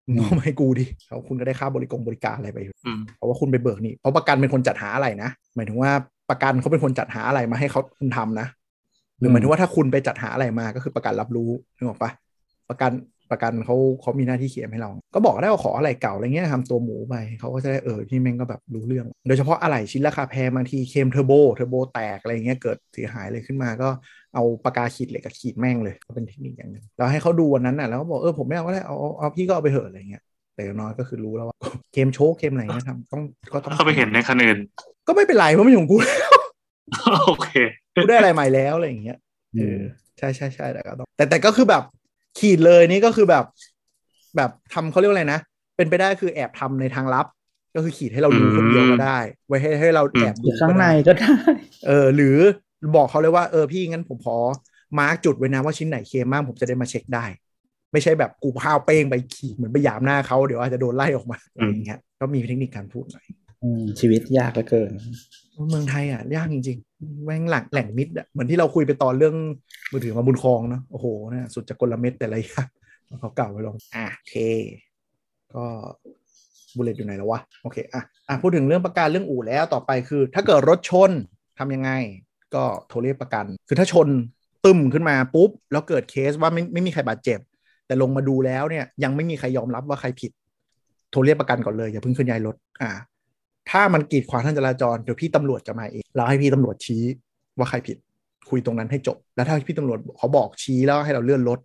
มึงเอามาให้กูดิเขาคุณก็ได้ค่าบริกรบริการอะไรไปอยู่อืมเพราะว่าคุณไปเบิกนี่เพราะประกันเป็นคนจัดหาอะไรนะหมายถึงว่าประกันเขาเป็นคนจัดหาอะไรมาให้เขาคุณทำนะ หรือหมายถึงว่าถ้าคุณไปจัดหาอะไรมาก็คือประกันรับรู้นึกออกปะประกันประกันเขาเขามีหน้าที่เคลมให้เรา ก็บอกได้ว่าขออะไรเก่าอะไรเงี้ยทำตัวหมูไปเขาก็จะได้เออพี่แม่งก็แบบรู้เรื่อง โดยเฉพาะอะไรชิ้นราคาแพงบางทีเคลมเทอร์โบเทอร์โบแตกอะไรเงี้ยเกิดเสียหายเลยขึ้นมาก็เอาปากกาขีดเหล็กกับขีดแม่งเลยก็เป็นเทคนิคอย่างหนึ่งเราให้เขาดูวันนั้นน่ะแล้วก็บอกเออผมไม่เอาก็ได้เอาเอาเอาพี่ก็เอาไปเถอะอะไรเงี้ยแต่อย่างน้อยก็คือรู้แล้วว่าเคลมโชคเคลมอะไรเงี้ยทำต้องก็ต้องเข้าไปเห็นในคันอื่นก็ไม่เป็นไรเพราะไม่ใช่ของกู โอเคกูได้อะไรใหม่แล้วอะไรอย่างเงี้ยเออใช่ใช่ใช่แต่ก็ต้องแต่แต่ก็คือแบบขีดเลยนี่ก็คือแบบ แบบทำเขาเรียกว่าอะไรนะ เป็นไปได้คือแอบทำในทางลับ ก็คือขีดให้เรารู้คนเดียวก็ได้ ไว้ให้ให้เราแอบดูอยู่ข้างในก็ได้ก็ได้ เออ หรือบอกเขาเลยว่าเออพี่งั้นผมขอมาร์กจุดไว้นะว่าชิ้นไหนเคลมมากผมจะได้มาเช็คได้ ไม่ใช่แบบกูพาวเป้งไปขีดเหมือนไปหยามหน้าเขาเดี๋ยวอาจจะโดนไล่ออกมาอะไรอย่างเงี้ยก็มีเทคนิคการพูดหน่อยอืม ชีวิตยากเหลือเกิน เมืองไทยอะ ยากจริงๆแม่งหลังแหล่งมิตรอะเหมือนที่เราคุยไปตอนเรื่องมือถือมาบุญครองเนะโอ้โหนี่ยสุดจะกลเม็ดแต่ละอย่างเขาเก่าไว้ลงอะโอเค ก็บุลเลตอยู่ไหนแล้ววะโอเคอะอะพูดถึงเรื่องประกันเรื่องอู่แล้วต่อไปคือ ถ้าเกิดรถชนทำยังไง ก็โทรเรียกประกัน คือถ้าชนตึมขึ้นมาปุ๊บ แล้วเกิดเคสว่าไม่ไม่มีใครบาดเจ็บ แต่ลงมาดูแล้วเนี่ยยังไม่มีใครยอมรับว่าใครผิด โทรเรียกประกันก่อนเลยอย่าเพิ่งเคลื่อนย้ายรถอ่า ถ้ามันกีดขวางทางจราจรเดี๋ยวพี่ตำรวจจะมาเองเราให้พี่ตำรวจชี้ว่าใครผิดคุยตรงนั้นให้จบ แล้วถ้าพี่ตำรวจเขาบอกชี้แล้วให้เราเลื่อนรถ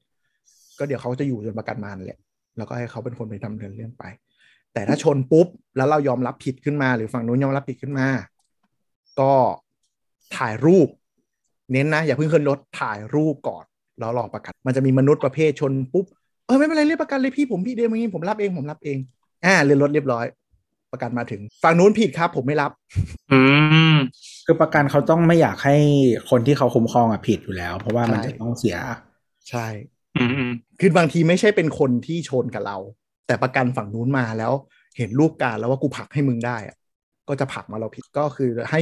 ก็เดี๋ยวเขาจะอยู่จนประกันมานแหละแล้วก็ให้เขาเป็นคนไปทำเรื่องเรื่องไป แต่ถ้าชนปุ๊บแล้วเรายอมรับผิดขึ้นมา หรือฝั่งนู้นยอมรับผิดขึ้นมา ก็ถ่ายรูป เน้นนะ อย่าเพิ่งขึ้นรถถ่ายรูปก่อนแล้วรอประกัน มันจะมีมนุษย์ประเภทชนปุ๊บเออไม่เป็นไรเรียกประกันเลยพี่ผมพี่เดมอย่างนี้ผมรับเองผมรับเองอ่าเลื่อนรถเรียบร้อย ประกันมาถึงฝั่งนู้นผิดครับ ผมไม่รับ อืมคือประกันเขาต้องไม่อยากให้คนที่เขาคุ้มครองอะผิดอยู่แล้ว เพราะว่ามันใช่จะต้องเสีย ใช่อืมอืมคือบางทีไม่ใช่เป็นคนที่ชนกับเรา แต่ประกันฝั่งนู้นมาแล้ว เห็นรูปการแล้วว่ากูผลักให้มึงได้อะก็จะผลักมาเราผิดก็คือให้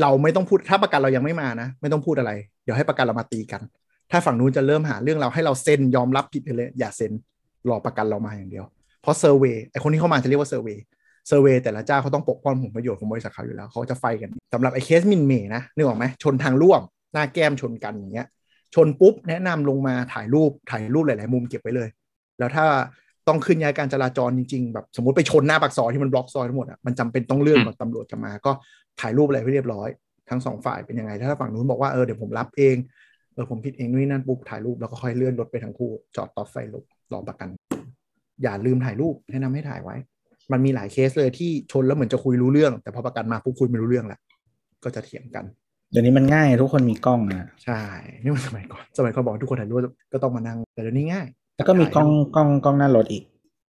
เราไม่ต้องพูดถ้าประกันเรายังไม่มานะ ไม่ต้องพูดอะไร เดี๋ยวให้ประกันเรามาตีกัน ถ้าฝั่งนู้นจะเริ่มหาเรื่องเราให้เราเซ็นยอมรับผิดไปเลย อย่าเซ็นรอประกันเรามาอย่างเดียว เพราะ survey ไอคนที่เข้ามาจะเรียกว่า survey survey แต่ละเจ้าเขาต้องปกป้องผลประโยชน์ของบริษัทเขาอยู่แล้วเขาจะ fight กันสำหรับไอเคสมินเมย์นะนึกออกไหมชนทางร่วม หน้าแก้มชนกันอย่างเงี้ยชนปุ๊บแนะนำลงมาถ่ายรูปถ่ายรูปหลาย ๆ มุมเก็บไว้เลย แล้วถ้าต้องขึ้นย้ายการจราจรจริง ๆ แบบสมมติไปชนหน้าปากซอยที่มันบล็อกซอยทั้งหมดอะมันจำเป็นต้องเลื่อนก่อนตำรวจจะมา ก็ถ่ายรูปอะไรให้เรียบร้อย ทั้งสองฝ่ายเป็นยังไงถ้าฝั่งนู้นบอกว่าเออเดี๋ยวผมรับเองเออผมผิดเองนู่นนนั่นปุ๊บถ่ายรูปแล้วก็ค่อยเลื่อนรถไปทั้งคู่ จอดต่อไฟลบรอประกัน อย่าลืมถ่ายรูปแนะนำให้ถ่ายไว้ มันมีหลายเคสเลยที่ชนแล้วเหมือนจะคุยรู้เรื่อง แต่พอประกันมาปุ๊บคุยไม่รู้เรื่องแหละก็จะเถียงกันเดี๋ยวนี้มันง่ายทุกคนมีกล้องนะใช่นี่มันสมัยก่อนสมัยก่อนบอกทุกคนถ่ายรูปก็ต้องมานั่ง แต่เดี๋ยวนี้ง่ายแล้วก็มีกล้องกล้องกล้องหน้ารถอีก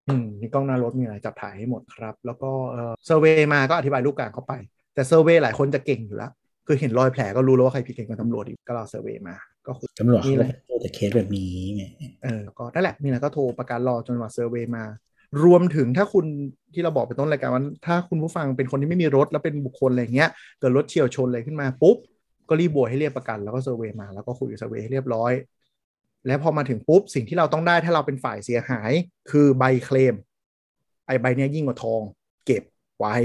อืมมีกล้องหน้ารถมีอะไรจับถ่ายให้หมดครับ แล้วก็เออ survey มาก็อธิบายรูปการเข้าไป แต่ survey หลายคนจะเก่งอยู่แล้วคือเห็นรอยแผลก็รู้แล้วว่าใครผิดเก่งกว่าตำรวจอีกก็เรา survey มา ก็คุยตำรวจนี่เขาเลยเจอแต่เคสแบบนี้ไงเออก็นั่นแหละนี่แหละก็โทรประกันรอจนกว่า survey มา รวมถึงถ้าคุณที่เราบอกไปต้นรายการว่าถ้าคุณผู้ฟังเป็นคนที่ไม่มีรถแล้วเป็นบุคคลอะไรเงี้ยเกิดรถเฉียวชนอะไรขึ้นมาปุ๊บก็รีบบวยให้เรียกประกันแล้วก็เซอร์เวยมาแล้วก็คุยกับเซอร์เวยให้เรียบร้อย แล้วพอมาถึงปุ๊บสิ่งที่เราต้องได้ถ้าเราเป็นฝ่ายเสียหาย คือใบเคลมไอ้ใบเนี้ยยิ่งกว่าทอง เก็บไว้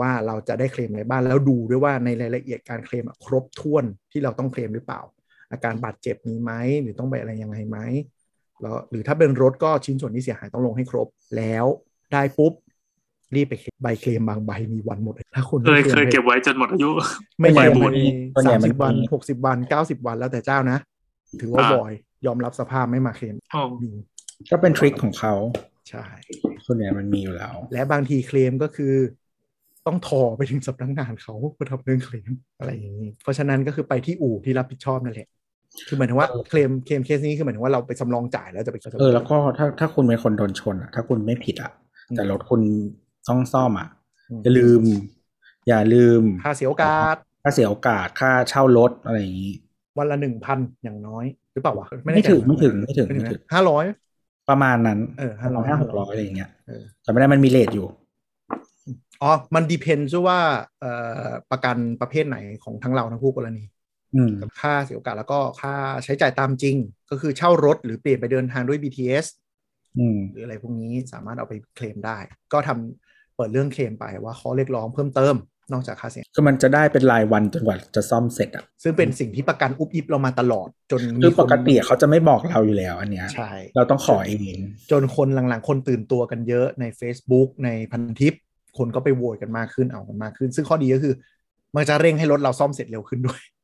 ว่าเราจะได้เคลมอะไรบ้างแล้วดูด้วยว่าในรายละเอียดการเคลมครบถ้วนที่เราต้องเคลมหรือเปล่า อาการบาดเจ็บมีไหมหรือต้องไปอะไรยังไงไหม แล้วหรือถ้าเป็นรถก็ชิ้นส่วนที่เสียหายต้องลงให้ครบแล้วได้ปุ๊บรีบไปเคลมใบเคลมบางใบมีวันหมดเลยถ้าคุณเคยไม่เคยลมเก็บไว้จนหมดอายุ ไม่ส่วนใหญ่ใช่มันมีส่วนใหญ่สามมัสินบวันมีหกสิบวันเก้าสิบวันแล้วแต่เจ้านะ ถือว่าอ่าบ่อยยอมรับสภาพไม่มาเคลมอ๋อมีก็เป็นทริคของเขาใช่ส่วนใหญ่มันมีอยู่แล้ว และบางทีเคลมก็คือต้องทอไปถึงสำนักงานเขาเพื่อทำเรื่องเคลมอะไรอย่างนี้ เพราะฉะนั้นก็คือไปที่อู่ที่รับผิดชอบนั่นแหละ คือหมายถึงว่าเคลมเคลมเคสนี้คือหมายถึงว่าเราไปสำรองจ่ายแล้วจะไปเออแล้วก็ถ้าถ้าคุณเป็นคนโดนชนอะถ้าคุณไม่ผิดอะ แต่รถคุณต้องซ่อมอะอย่าลืม อย่าลืมค่าเสียโอกาสค่าเสียโอกาสค่าเช่ารถอะไรอย่างนี้ วันละหนึ่งพันอย่างน้อยหรือเปล่าวะไม่ถึงไม่ถึงไม่ถึงไม่ถึงห้าร้อยประมาณนั้นเออ500ห้าหกร้อยอะไรอย่างเงี้ยเออแต่ไม่ได้มันมี rate อยู่อ๋อ มัน depends ว่าเอ่อประกันประเภทไหนของทั้งเราทั้งคู่กรณีอืม กับค่าเสียโอกาสแล้วก็ค่าใช้จ่ายตามจริง ก็คือเช่ารถหรือเปลี่ยนไปเดินทางด้วย BTS อืมหรืออะไรพวกนี้สามารถเอาไปเคลมได้ ก็ทำเปิดเรื่องเคลมไปว่าข้อเรียกร้องเพิ่มเติมนอกจากค่าเสียคือมันจะได้เป็นรายวันจนกว่าจะซ่อมเสร็จอะซึ่งเป็นสิ่งที่ประกันอุบอิบเรามาตลอด จนคือปกติคนเขาจะไม่บอกเราอยู่แล้วอันเนี้ยใช่เราต้องขอเองจนคนหลังๆ คนตื่นตัวกันเยอะใน Facebook ในพันทิป คนก็ไปโหวตกันมากขึ้นเอากันมากขึ้น ซึ่งข้อดีก็คือ มันจะเร่งให้รถเราซ่อมเสร็จเร็วขึ้นด้วยอืม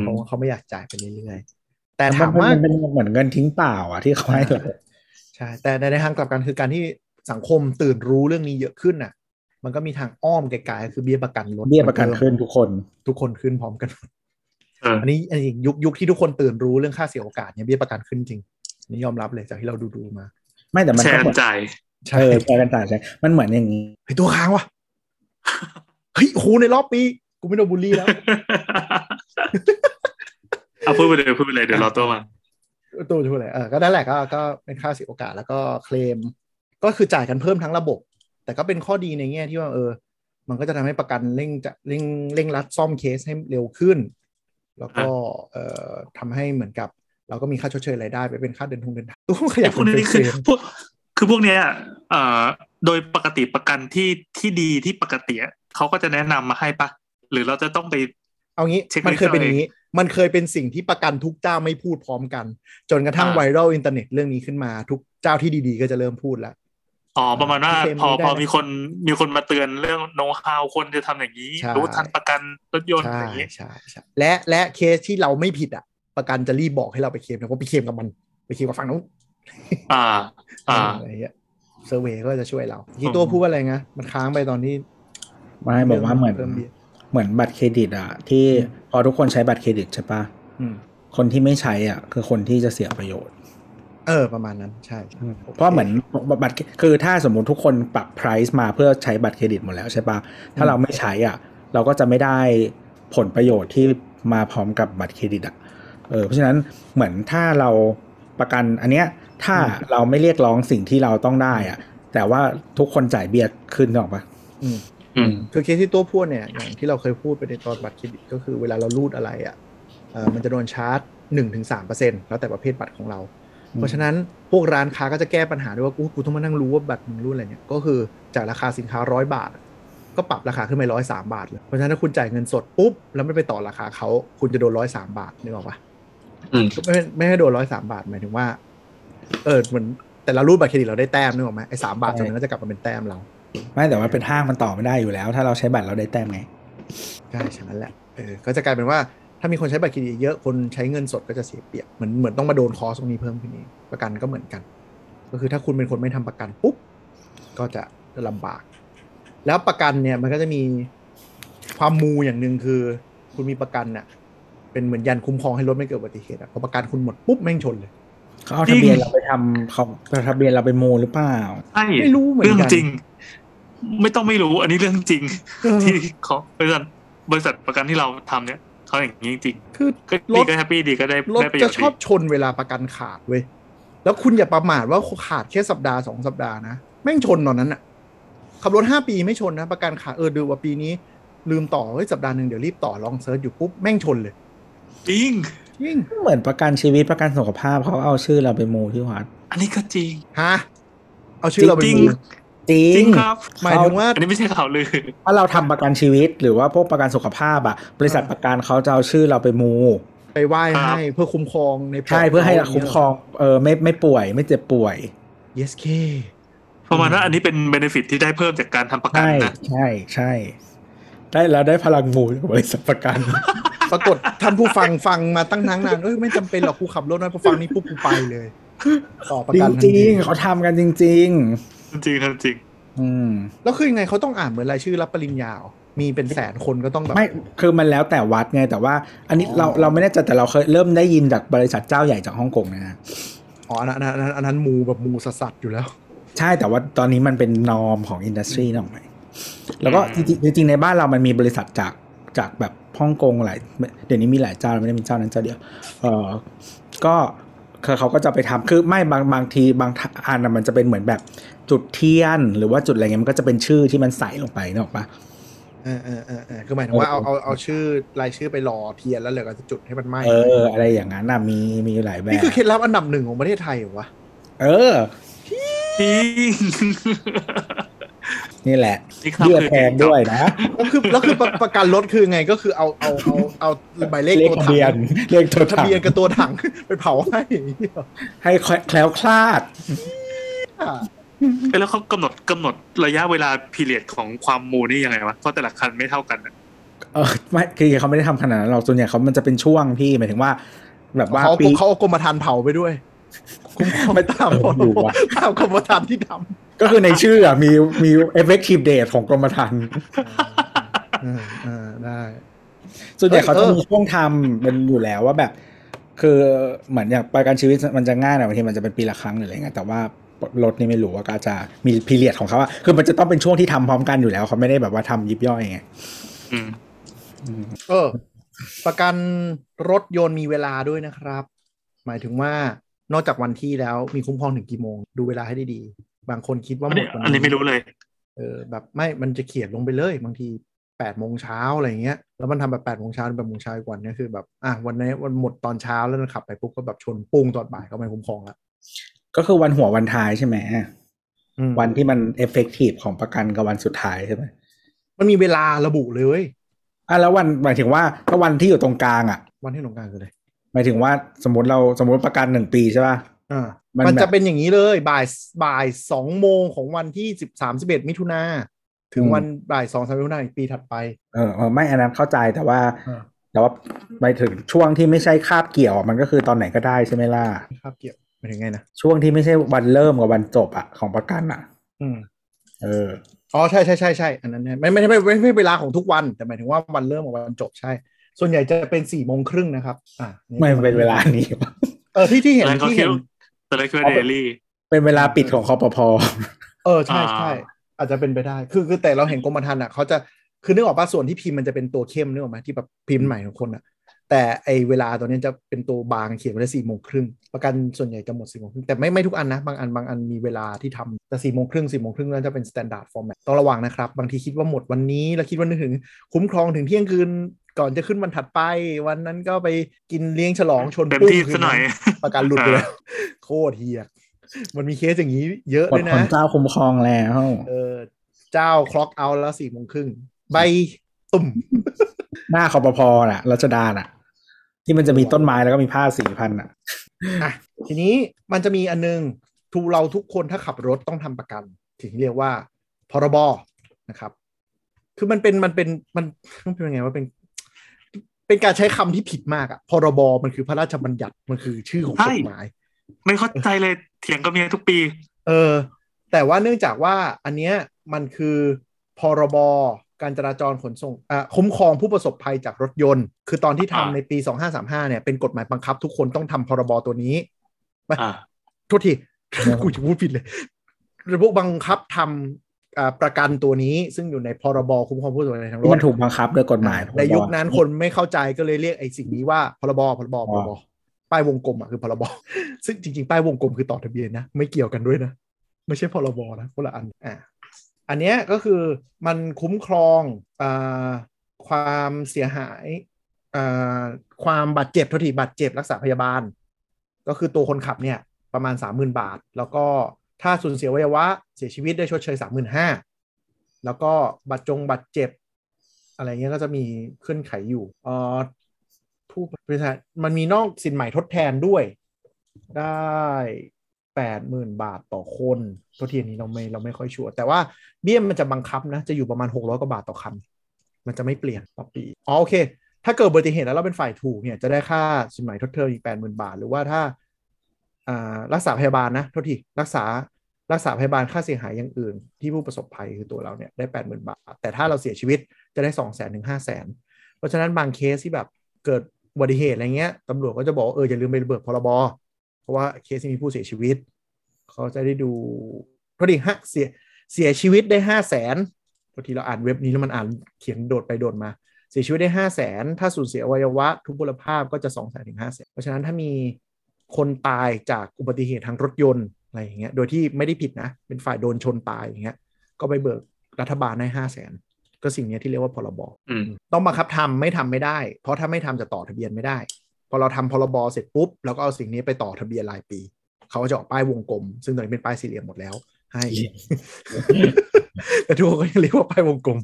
เพราะว่าเขาไม่อยากจ่ายไปเรื่อยๆแต่แต่ถามว่านเป็นเหมือนเงินทิ้งเปล่าอะที่เขาให้เราใช่แต่ในทางกลับกันคือการที่สังคมตื่นรู้เรื่องนี้เยอะขึ้นน่ะ มันก็มีทางอ้อมไกลๆก็คือเบี้ยประกันรถเบี้ยประกันขึ้นทุกคน ทุกคนขึ้นพร้อมกันเอออันนี้อันนี้ยุคยุคที่ทุกคนตื่นรู้เรื่องค่าเสียโอกาสเนี่ยเบี้ยประกันขึ้นจริงอันนี่ยอมรับเลยจากที่เราดูดูๆมา ไม่แต่มันแชก็ร์เหมือนจ่ายเออแชร์กันจ่ายใช่มันเหมือนอย่างนี้เฮ้ยตัวค้างว่ะเฮ้ยโอ้โหในรอบปี กูไม่โดนบูลลี่แล้วเอาพูดไปเลยพูดไปเลยเดี๋ยวรอตัวมาตัวช่วยเลยเออก็นั่นแหละก็ก็เป็นค่าเสียโอกาสแล้วก็เคลม ก็คือจ่ายกันเพิ่มทั้งระบบ แต่ก็เป็นข้อดีในแง่ที่ว่าเออ มันก็จะทำให้ประกันเร่งจะเร่งเร่งรัดซ่อมเคสให้เร็วขึ้น แล้วก็เอ่อทำให้เหมือนกับ เราก็มีค่าชดเชยรายได้ไปเป็นค่าเดินทงเดินทางตู้ขยัไอ้บพวกนี้เป็นี่นคือเคลมพวกคือพวกเนี้ยเอ่อโดยปกติประกันที่ที่ดีที่ปกติอะเขาก็จะแนะนำมาให้ปะ หรือเราจะต้องไป เอางี้เช็คมันเคยเป็นลิอสต์ย่างนี้ มันเคยเป็นสิ่งที่ประกันทุกเจ้าไม่พูดพร้อมกัน จนกระทั่งอ่าไวรัลอินเทอร์เน็ตเรื่องนี้ขึ้นมา ทุกเจ้าที่ดีๆ ก็จะเริ่มพูดแล้วอ๋อประมาณว่าเคลมพอนี้ได้พอมีคนมีคนมาเตือนเรื่องโน้ตฮาวคนจะทำอย่างนี้ใช่รู้ทันประกันรถยนต์ใช่อย่างนี้ใช่ใช่และและเคสที่เราไม่ผิดอะ ประกันจะรีบบอกให้เราไปเคลมนะว่าไปเคลมกับมัน ไปเคลมกับฝั่งนู้นอ่า อ่าอะไรอย่างเงี้ย survey ก็จะช่วยเราที่ตัวพูดว่าอะไรนะมันค้างไปตอนที่ไม่บอกว่าเหมือนเพิ่มเบี้ย เหมือนบัตรเครดิตอะที่พอทุกคนใช้บัตรเครดิตใช่ปะอืมคนที่ไม่ใช้อะ คือคนที่จะเสียประโยชน์ เออ ประมาณนั้นใช่ใช่ เพราะเหมือนบัตรคือถ้าสมมุติทุกคนปรับ price มาเพื่อใช้บัตรเครดิตหมดแล้วใช่ปะถ้าเราไม่ใช้อะ เราก็จะไม่ได้ผลประโยชน์ที่มาพร้อมกับบัตรเครดิตอะเออเพราะฉะนั้นเหมือนถ้าเราประกันอันเนี้ยถ้าเราไม่เรียกร้องสิ่งที่เราต้องได้อะ แต่ว่าทุกคนจ่ายเบี้ยขึ้นนึกออกปะอืมอืม คือเคสที่ตัวพูดเนี่ยอย่างที่เราเคยพูดไปในตอนบัตรเครดิตก็คือเวลาเรารูดอะไรอะเออมันจะโดนชาร์จหนึ่งถึงสามเปอร์เซ็นแล้วแต่ประเภทบัตรของเรา เพราะฉะนั้นพวกร้านค้าก็จะแก้ปัญหาด้วยว่ากูกูต้องมานั่งรู้ว่าบัตรมึงรุ่นอะไรเนี่ยก็คือจากราคาสินค้าร้อยบาท ก็ปรับราคาขึ้นไปร้อยสามบาทเลยเพราะฉะนั้นถ้าคุณจ่ายเงินสดปุ๊บแล้วไม่ไปต่อราคาเขาคุณจะโดนร้อยสามบาทนึกออกปะอืมไม่ไม่ให้โดนร้อยสามบาทหมายถึงว่า เออเหมือนแต่เรารูดบัตรเครดิตเราได้แต้มนึกออกไหมไอ้สามบาทตรงนั้นก็จะกลับมาเป็นแต้มเรา ไม่แต่ว่าเป็นห้างมันต่อไม่ได้อยู่แล้ว ถ้าเราใช้บัตรเราได้แต้มไงใช่ฉะนั้นแหละเออก็จะกลายเป็นว่าถ้ามีคนใช้บัตรเครดิตเยอะคนใช้เงินสดก็จะเสียเปรียบเหมือนเหมือนต้องมาโดนคอสตรงนี้เพิ่มขึ้นเองประกันก็เหมือนกัน ก็คือถ้าคุณเป็นคนไม่ทำประกันปุ๊บก็จะลำบาก แล้วประกันเนี่ยมันก็จะมีความมูอย่างหนึ่งคือ คุณมีประกันน่ะเป็นเหมือนยันคุ้มครองให้รถไม่เกิดอุบัติเหตุอะพอประกันคุณหมดปุ๊บแม่งชนเลยเขาเอาทะเบียนเราไปทำเขาทะเบียนเราไปโมหรือเปล่าใช่ไม่รู้เหมือนกันเรื่องจริง ไม่ต้องไม่รู้อันนี้เรื่องจริงเออที่เขาบริษัทบริษัทประกันที่เราทำเนี่ยเขาอย่างนี้จริงคือก็รดีถก็แฮปปี้ดีก็ได้รถได้ประโยจะชน์ชอบดีชนเวลาประกันขาดเว้ยแล้วคุณอย่าประมาทว่าขาดแค่สัปดาห์สองสัปดาห์นะแม่งชนตอนนั้นอะขับรถห้าปีไม่ชนนะ ประกันขาดเออดูว่าปีนี้ ลืมต่อเฮ้ยสัปดาห์หนึ่งเดี๋ยวรีบต่อลองเซิร์ชอยู่ปุ๊บแม่งชนเลยจริงยิ่งเหมือนประกันชีวิตประกันสุขภาพเขาเอาชื่อเราไปโมที่วัดอันนี้ก็จริงฮะเอาชื่อเราไปจริงมู จริจริงงครับ หมายถึงว่าอันนี้ไม่ใช่ข่าวลือถ้าเราทำประกันชีวิตหรือว่าพวกประกันสุขภาพอะ บริษัทประกันเขาจะเอาชื่อเราไปมู ไปไหว้ครับให้เพื่อคุ้มครองในใช่เพื่อให้เราคุ้มครองเออไม่ไม่ป่วย ไม่เจ็บป่วย yes k ประมาณนั้นอันนี้เป็นเบนฟิตที่ได้เพิ่มจากการทำประกันใช่นะใช่ใช่ได้แล้วได้พลังมูจากบริษัทประกันปรากฏท่านผู้ฟังฟังมาตั้งนานนานเอ้ยไม่จำเป็นหรอกกูขับรถน้อยพอฟังนี้ปุ๊บกูไปเลยต่อประจกันทันริทีงๆเขาทำกันจริง จริงจริงๆอืมแล้วคือยังไงเขาต้องอ่านเหมือนรายชื่อรับปริญญาเหรอมีเป็นแสนคนก็ต้องแบบไม่คือมันแล้วแต่วัดไงแต่ว่า อันนี้อ๋อเราเราไม่แน่ใจแต่เราเคยเริ่มได้ยินจากบริษัทเจ้าใหญ่จากฮ่องกงนะฮะอ๋ออันนั้นอันนั้นอันนั้นมูแบบมูสัสๆอยู่แล้ว ใช่แต่ว่าตอนนี้มันเป็นนอมของอินดัสทรีนะไหมแล้วก็จริงๆจริงๆในบ้านเรามันมีบริษัทจากจากแบบฮ่องกงหลายเดี๋ยวนี้มีหลายเจ้าไม่ได้มีเจ้านั้นเจ้าเดียวเออก็คือเขาก็จะไปทำคือไม่บางบางทีบางอันน่ะมันจะเป็นเหมือนแบบ จุดเทียนหรือว่าจุดอะไรเงี้ยมันก็จะเป็นชื่อที่มันใส่ลงไปนึกออกปะเออเออเออเออคือหมายถึงว่าเอาเอาเอาชื่อรายชื่อไปรอเทียนแล้วเหลือก็จะจุดให้มันไหม้เออ อะไรอย่างนั้นน่ะมีมีหลายแบบนี่คือเคล็ดลับอันดับหนึ่งของประเทศไทยเหรอวะเออจริงนี่แหละนี่ครับเบี้ยคือแพงด้วยนะแล้วคือแล้วคือประประกันรถคือไงก็คือเอาเอาเอาเอาหมายเลขเลขตัวทะถัเบียนงเลขตัวทะถังเบียนกับตัวถังไปเผาให้อย่างนี้เหรอให้แคล้วคลาดอะเอ้ย แล้วเขากำหนดกำหนดระยะเวลาพีเรียดของความมูนี่ยังไงวะเพราะแต่ละคันไม่เท่ากันนะเออไม่คือเขาไม่ได้ทำขนาดนั้นหรอกส่วนใหญ่เขามันจะเป็นช่วงพี่หมายถึงว่า แบบว่าเขาปีเขาเอากรมธรรม์เผาไปด้วยคุ้มครองไปตามเอออยู่ว่ะตามกรมธรรม์ที่ทำก็คือในชื่ออะมีมี effective date ของกรมธรรม์เออเออได้ส่วนใหญ่เขาเอจะอมีช่วงทำเป็นอยู่แล้วว่าแบบ คือเหมือนอย่างประกันชีวิตมันจะง่ายหน่อยบางทีมันจะเป็นปีละครั้งหรืออะไรเงี้ยแต่ว่า รถนี่ไม่รู้ว่าก็จะมีพีเรียดของเขาอะคือมันจะต้องเป็นช่วงที่ทำพร้อมกันอยู่แล้วเขาไม่ได้แบบว่าทำยิบย่อยไงอืมเออ ประกันรถยนต์มีเวลาด้วยนะครับ หมายถึงว่านอกจากวันที่แล้วมีคุ้มครองถึงกี่โมง ดูเวลาให้ดีๆบางคนคิดว่าอันหมนี้ดวันอันนี้ไม่รู้เลย เออ แบบไม่มันจะเขียนลงไปเลย บางทีแปดโมงเช้าอะไรอย่างเงี้ย แล้วมันทำแบบแปดโมงเช้าแปดโมงเช้าอีกวันเนี้ยคือแบบ อะวันนี้วันหมดตอนเช้าแล้วมันขับไปปุ๊บก็แบบชนปุ้งตอนบ่ายก็ไม่คุ้มครองละ ก็คือวันหัววันท้ายใช่ไหมอืมวันที่มัน effective ของประกันกับวันสุดท้ายใช่ไหมมันมีเวลาระบุเลยเว้ยอะแล้ววันหมายถึงว่าถ้าวันที่อยู่ตรงกลางอะ วันที่ตรงกลางคืออะไรหมายถึงว่าสมมติเราสมมติประกันหนึ่งปีใช่ป่ะอ่ามันมันแบบจะเป็นอย่างนี้เลยบ่ายบ่ายสองโมงของวันที่สิบสามสิบเอ็ดมิถุนาถึงอืมวันบ่ายสองสามมิถุนาอีกปีถัดไปเออเออไม่อันนั้นเข้าใจแต่ว่าอ่า แต่ว่าไปถึงช่วงที่ไม่ใช่คาบเกี่ยวอะมันก็คือตอนไหนก็ได้ใช่ไหมล่ะครับเกี่ยว หมายถึงไงนะช่วงที่ไม่ใช่วันเริ่มกับวันจบอะของประกันอะอืมเอออ๋อใช่ใช่ใช่ใช่อันนั้นเนี่ยไม่ไม่ไม่ไม่ไม่ไม่เวลาของทุกวันแต่หมายถึงว่าวันเริ่มกับวันจบใช่ ส่วนใหญ่จะเป็นสี่โมงครึ่งนะครับ อ่าไม่เป็นเวลานี้เออที่ที่เห็นแล้วเขาที่คิดเห็นแต่ละคือเดลี่เป็นเวลาปิดของคอปพอเออใช่ใช่อ่าอาจจะเป็นไปได้ คือคือแต่เราเห็นกรมธรรม์อะเขาจะคือนึกออกป่ะส่วนที่พิมพ์มันจะเป็นตัวเข้มนึกออกไหมที่แบบพิมพ์ใหม่ของคนอะ แต่ไอเวลาตัวนี้จะเป็นตัวบางเขียนไว้สี่โมงครึ่งประกันส่วนใหญ่จะหมดสี่โมงครึ่งแต่ไม่ไม่ทุกอันนะ บางอันบางอันมีเวลาที่ทำแต่สี่โมงครึ่งสี่โมงครึ่งนั่นจะเป็น standard format ต้องระวังนะครับ บางทีคิดว่าหมดวันนี้ แล้วคิดว่านึกถึง คุ้มครองถึงเที่ยงคืนก่อนจะขึ้นวันถัดไป วันนั้นก็ไปกินเลี้ยงฉลองชนเต็มปุ้งที่คืซะหน่อยประกันหลุดไปแล้วโคตรเฮียมันมีเคสอย่างนี้เยอะหมเลดยคนนะเจ้าคุ้มครองแล้วเออเจ้าคล็อกเอาแล้วสี่โมงครึ่งใบตุ่มหน้าคอปพอน่ะรัชดาน่ะ ที่มันจะมีต้นไม้แล้วก็มีผ้าสีพันอะอะทีนี้มันจะมีอันนึงทุกเราทุกคนถ้าขับรถต้องทำประกันถึงเรียกว่าพรบนะครับ คือมันเป็นมันเป็นมันต้องเป็นยังไงว่าเป็น เป็นการใช้คำที่ผิดมากอะพรบมันคือพระราชบัญญัติมันคือชื่อของใช่กฎหมาย ไม่เข้าใจเลยเถียงกับเมียทุกปี เออ แต่ว่าเนื่องจากว่าอันเนี้ยมันคือพรบ การจราจรขนส่งอ่าคุ้มครองผู้ประสบภัยจากรถยนต์ คือตอนที่ทำอ่าในปี 2535 เนี่ย เป็นกฎหมายบังคับทุกคนต้องทำพรบตัวนี้อ่าโทษทีกูจะพูดผิดเลยระบบบังคับทำอ่าประกันตัวนี้ซึ่งอยู่ในพรบคุ้มครองผู้ประสบภัยทางรที่ถมันถูกบังคับโดยกฎหมายในยุคนั้นคนไม่เข้าใจก็เลยเรียกไอ้สิ่งนี้ว่าพรบพรบพรบป้ายวงกลมอะคือพรบซึ่งจริงๆป้ายวงกลมคือต่อทะเบียนนะ ไม่เกี่ยวกันด้วยนะ ไม่ใช่พรบนะคนละอันอะ อันเนี้ยก็คือมันคุ้มครองอความเสียหายความบาดเจ็บท่าที่บาดเจ็บรักษาพยาบาล ก็คือตัวคนขับเนี่ยประมาณ 30,000 บาท แล้วก็ถ้าสูญเสียวัยวะเสียชีวิตได้ชดเชย 35,000 แล้วก็บาดจงบาดเจ็บ อะไรเงี้ยก็จะมีขึ้นไขอยู่อ่อผู้บริษัทมันมีนอกสินใหม่ทดแทนด้วย ได้ แปดหมื่นบาทต่อคนตัวทีอันนี้เราไม่เราไม่ค่อยชัวร์แต่ว่าเบี้ยมันจะบังคับนะ จะอยู่ประมาณหกร้อยกว่าบาทต่อคัน มันจะไม่เปลี่ยนต่อปีอ๋อโอเค ถ้าเกิดอุบัติเหตุแล้วเราเป็นฝ่ายถูกเนี่ยจะได้ค่าสินไหมทดแทนอีกแปดหมื่นบาท หรือว่าถ้าอ่ารักษาพยาบาลนะโทษทีรักษารักษาพยาบาลค่าเสียหายอย่างอื่น ที่ผู้ประสบภัยคือตัวเราเนี่ยได้แปดหมื่นบาท แต่ถ้าเราเสียชีวิตจะได้สองแสนถึงห้าแสนเพราะฉะนั้นบางเคสที่แบบเกิดอุบัติเหตุอะไรเงี้ยตำรวจก็จะบอกเอออย่าลืมไปเบิกพรบ เพราะว่าเคสที่มีผู้เสียชีวิต เขาจะได้ดูพอดีฮะเสียเสียชีวิตได้ห้าแสนบางทีเราอ่านเว็บนี้แล้วมันอ่านเขียนโดดไปโดดมา เสียชีวิตได้ห้าแสนถ้าสูญเสียอวัยวะ ทุกพลภาพก็จะสองแสนถึงห้าแสนเพราะฉะนั้นถ้ามีคนตายจากอุบัติเหตุทางรถยนต์อะไรอย่างเงี้ย โดยที่ไม่ได้ผิดนะ เป็นฝ่ายโดนชนตายอย่างเงี้ย ก็ไปเบิกรัฐบาลได้ห้าแสนก็สิ่งเนี้ยที่เรียกว่าพรบอืมต้องบังคับทำไม่ทำไม่ได้ เพราะถ้าไม่ทำจะต่อทะเบียนไม่ได้ พอเราทำพรบเสร็จปุ๊บเราก็เอาสิ่งนี้ไปต่อทะเบียนรายปี เขาก็จะออกป้ายวงกลม ซึ่งตอนนี้เป็นป้ายสี่เหลี่ยมหมดแล้ว ให้แต่ทุกคนก็ยังเรียกว่าป้ายวงกลม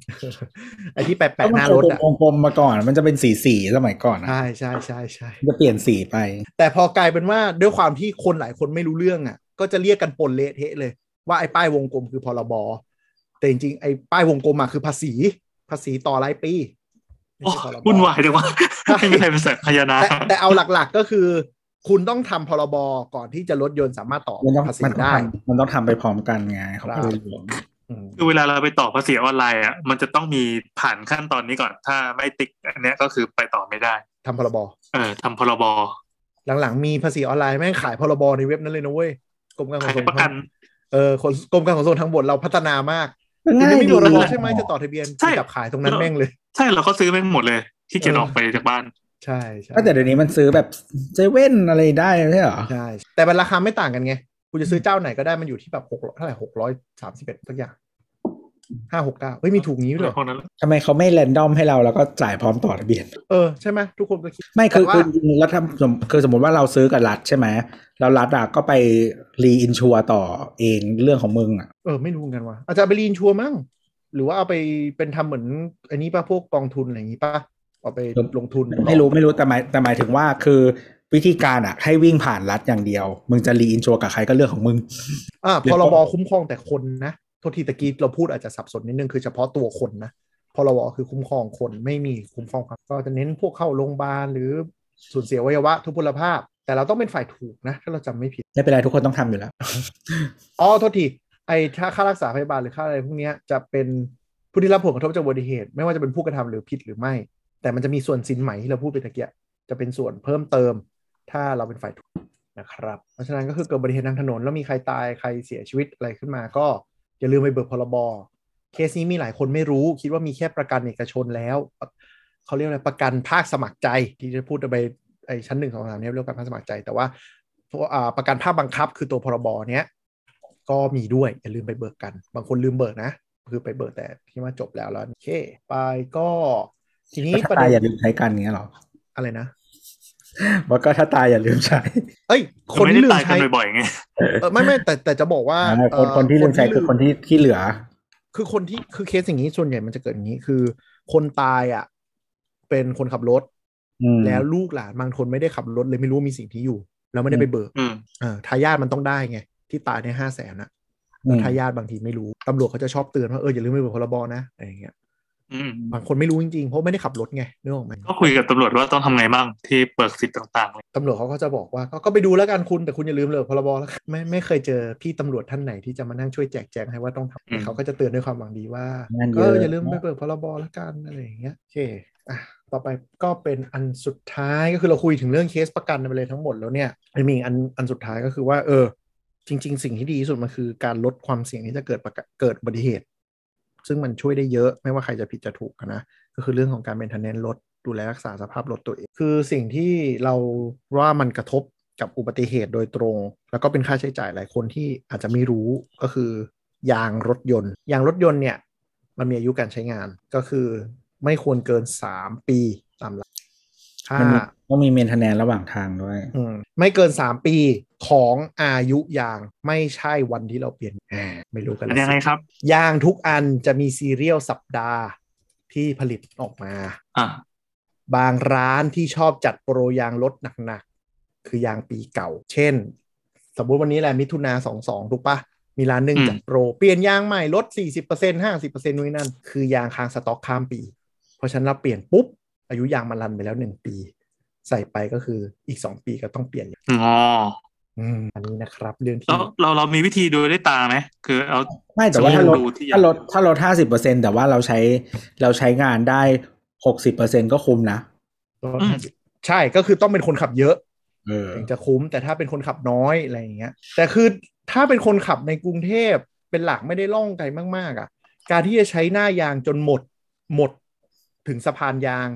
ไอ้ที่แปะแปะหน้ารถอะวงกลมมาก่อน มันจะเป็นสีสีๆสมัยก่อนอะใช่ใช่ใช่ใช่มันจะเปลี่ยนสีไป แต่พอกลายเป็นว่าด้วยความที่คนหลายคนไม่รู้เรื่องอะ ก็จะเรียกกันปนเละเทะเลย ว่าไอ้ป้ายวงกลมคือพรบแต่จริงๆไอ้ป้ายวงกลมอะคือภาษี ภาษีต่อรายปี วุ่นวายจังวะไม่มีใครเป็นสักพยานาแต่แต่เอาหลักๆก็คือ คุณต้องทำพรบก่อนที่จะรถยนต์สามารถต่อมันต้องภาษีมันต้องได้ทำมันต้องทำไปพร้อมกันไงเขาครับก็เลยรวมอืมคือเวลาเราไปต่อภาษีออนไลน์อะมันจะต้องมีผ่านขั้นตอนนี้ก่อน ถ้าไม่ติ๊กอันเนี้ยก็คือไปต่อไม่ได้ทำพรบเออทำพรบหลังๆ มีภาษีออนไลน์แม่งขายพรบในเว็บนั้นเลยนะเว้ยกรมการขขานยส่งประกันเออขนกรมการขนส่งทางบกเราพัฒนามากคุณง่ายยังไม่มีดีพรบใช่ไหมจะต่อทะเบียนใช่จับขายตรงนั้นแม่งเลย ใช่เราก็ซื้อไม่หมดเลยที่เกียจเออออกไปจากบ้าน ใช่ใช่ก็แต่เดี๋ยวนี้มันซื้อแบบเซเว่นอะไรได้ไม่ใช่เหรอใช่แต่มันราคาไม่ต่างกันไงคุณจะซื้อเจ้าไหนก็ได้มันอยู่ที่แบบหกเท่าไหร่หกร้อยสามสิบเอ็ดสักอย่างห้าหกเก้าเฮ้ยมีถูกงี้ด้วยเหรอพวกนั้นทำไมเขาไม่แรนดอมให้เราแล้วก็จ่ายพร้อมต่อทะเบียน เออใช่ไหมทุกคนก็คิด ไม่คือแต่ว่าคือจริงๆแล้วทำสมคือสมมติว่าเราซื้อกับรัฐใช่ไหมแล้วรัฐอะก็ไปreinsure ต่อเองเรื่องของมึงอะเออไม่รู้เหมือนกันว่าอาจจะเอาไป reinsure มั้ง หรือว่าเอาไปเป็นทำเหมือน อันนี้ป่ะพวกกองทุนอะไรอย่างนี้ป่ะเอาไปลงทุน ไม่รู้ไม่รู้แต่หมายแต่หมายถึงว่าคือวิธีการอะ ให้วิ่งผ่านรัฐอย่างเดียว มึงจะ reinsure กับใครก็เรื่องของมึง อ่าเดี๋ยวก่อน พรบคุ้มครองแต่คนนะโทษทีตะกี้เราพูดอาจจะสับสนนิดนึงคือเฉพาะตัวคนนะพรบคือคุ้มครองคนไม่มีคุ้มครองครับก็จะเน้นพวกเข้าโรงพยาบาลหรือสูญเสียอวัยวะ ทุพพลภาพ แต่เราต้องเป็นฝ่ายถูกนะ ถ้าเราจำไม่ผิดไม่เป็นไรทุกคนต้องทำอยู่แล้วอ๋อโทษที ไอ้ถ้าค่ารักษาพยาบาลหรือค่าอะไรพวกนี้จะเป็นผู้ที่รับผลกระทบจากอุบัติเหตุ ไม่ว่าจะเป็นผู้กระทำหรือผิดหรือไม่ แต่มันจะมีส่วนสินไหมที่เราพูดไปตะเกียจะเป็นส่วนเพิ่มเติม ถ้าเราเป็นฝ่ายถูกนะครับ เพราะฉะนั้นก็คือเกิดอุบัติเหตุทางถนนแล้วมีใครตายใครเสียชีวิตอะไรขึ้นมา ก็อย่าลืมไปเบิกพรบเคสนี้มีหลายคนไม่รู้ คิดว่ามีแค่ประกันเอกชนแล้วเขาเรียกอะไรประกันภาคสมัครใจ ที่จะพูดไปไอ้ชั้นหนึ่งของสามเนี่ยเรียกกันภาคสมัครใจ แต่ว่าประกันภาคบังคับคือตัวพรบเนี้ย ก็มีด้วยอย่าลืมไปเบิกกัน บางคนลืมเบิกนะ คือไปเบิกแต่ที่ว่าจบแล้วแล้วโอเคไปก็ ทีนี้ถ้าประตาเด็ยนอย่าลืมใช้กันเงี้ยเหรออะไรนะว่าก็ถ้าตายอย่าลืมใช้ เอ้ยคคนนไม่ที่ได้ลืมตายกัใช้นบ่อยๆไงเออไม่ไม่แต่แต่จะบอกว่าอ่าคนเอ่อคนที่ลืมใช้คือคนที่ที่เหลือ คือคนที่คือเคสอย่างนี้ส่วนใหญ่มันจะเกิดอย่างนี้คือ คนตายอะ เป็นคนขับรถอืมแล้วลูกหลานบางคนไม่ได้ขับรถเลยไม่รู้ว่ามีสิ่งที่อยู่ แล้วไม่ได้ไปเบิกอืมเออทายาทมันต้องได้ไง ที่ตายในห้าแสนอะอืมทายาทบางทีไม่รู้ตำรวจเขาจะชอบเตือนว่าเอออย่าลืมไปเบิกพรบนะอะไรอย่างเงี้ยอืมบางคนไม่รู้จริงๆ เพราะไม่ได้ขับรถไงนึกออกไหมก็คุยกับตำรวจว่าต้องทำไงบ้างที่เบิกสิทธิ์ต่างๆเลยตำรวจเขาก็จะบอกว่าก็ก็ไปดูแล้วกันคุณแต่คุณอย่าลืมเลยพรบแล้วกันไม่ไม่เคยเจอพี่ตำรวจท่านไหนที่จะมานั่งช่วยแจกแจงให้ว่าต้องทำแต่เขาก็จะเตือนด้วยความหวังดีว่างานเยก็อะอย่าลืมไปเปิดพรบแล้วกันอะไรอย่างเงี้ยโอเคอะต่อไปก็เป็นอันสุดท้ายก็คือเราคุยถึงเรื่องเคสประกันไปเลยทั้งหมดแล้วเนี่ยไอ้มีอันอันสุดท้ายก็คือว่าเออ จริง ๆ สิ่งที่ดีที่สุดมันคือการลดความเสี่ยงที่จะเกิดเกิดอุบัติเหตุ ซึ่งมันช่วยได้เยอะไม่ว่าใครจะผิดจะถูกนะก็คือเรื่องของการเป็นทันเนนรถดูแลรักษาสภาพรถตัวเอง คือสิ่งที่เราว่ามันกระทบกับอุบัติเหตุโดยตรง แล้วก็เป็นค่าใช้จ่ายหลายคนที่อาจจะไม่รู้ก็คือยางรถยนต์ ยางรถยนต์เนี่ยมันมีอายุการใช้งานก็คือไม่ควรเกิน 3 ปีตามหลัก มันมีต้องมีเมนเทนแนนระหว่างทางด้วยอืมไม่เกิน3ปีของอายุยางไม่ใช่วันที่เราเปลี่ยนอ่าไม่รู้กันอัละนยังไงสิครับ ยางทุกอันจะมีซีเรียลสัปดาห์ที่ผลิตออกมาอ่าบางร้านที่ชอบจัดโปรยางลดหนักๆ คือยางปีเก่า เช่น สมมุติวันนี้แหละมิถุนาสองสองถูกปะมีร้านหนึ่งอืมจัดโปร เปลี่ยนยางใหม่ลด 40% 50%นู่นนนั่น คือยางค้างสต็อกข้ามปี เพราะฉะนั้นเราเปลี่ยนปุ๊บ อายุยางมันรันไปแล้ว1ปี ใส่ไปก็คืออีก2ปีก็ต้องเปลี่ยนอ๋ออืมอันนี้นะครับเรื่องที่แล้วเราเรามีวิธีดูด้วยตาไหมคือเอาไม่แต่ว่าถ้าลดดูที่ถ้าลดถ้าลดห้าสิบเปอร์เซ็นแต่ว่าเราใช้เราใช้งานได้หกสิบเปอร์เซ็นก็คุ้มนะใช่ก็คือต้องเป็นคนขับเยอะเออถึงจะคุ้มแต่ถ้าเป็นคนขับน้อยอะไรอย่างเงี้ย แต่คือถ้าเป็นคนขับในกรุงเทพเป็นหลักไม่ได้ล่องไกลมาก ๆอะ การที่จะใช้หน้ายางจนหมดหมดถึงสะพานยาง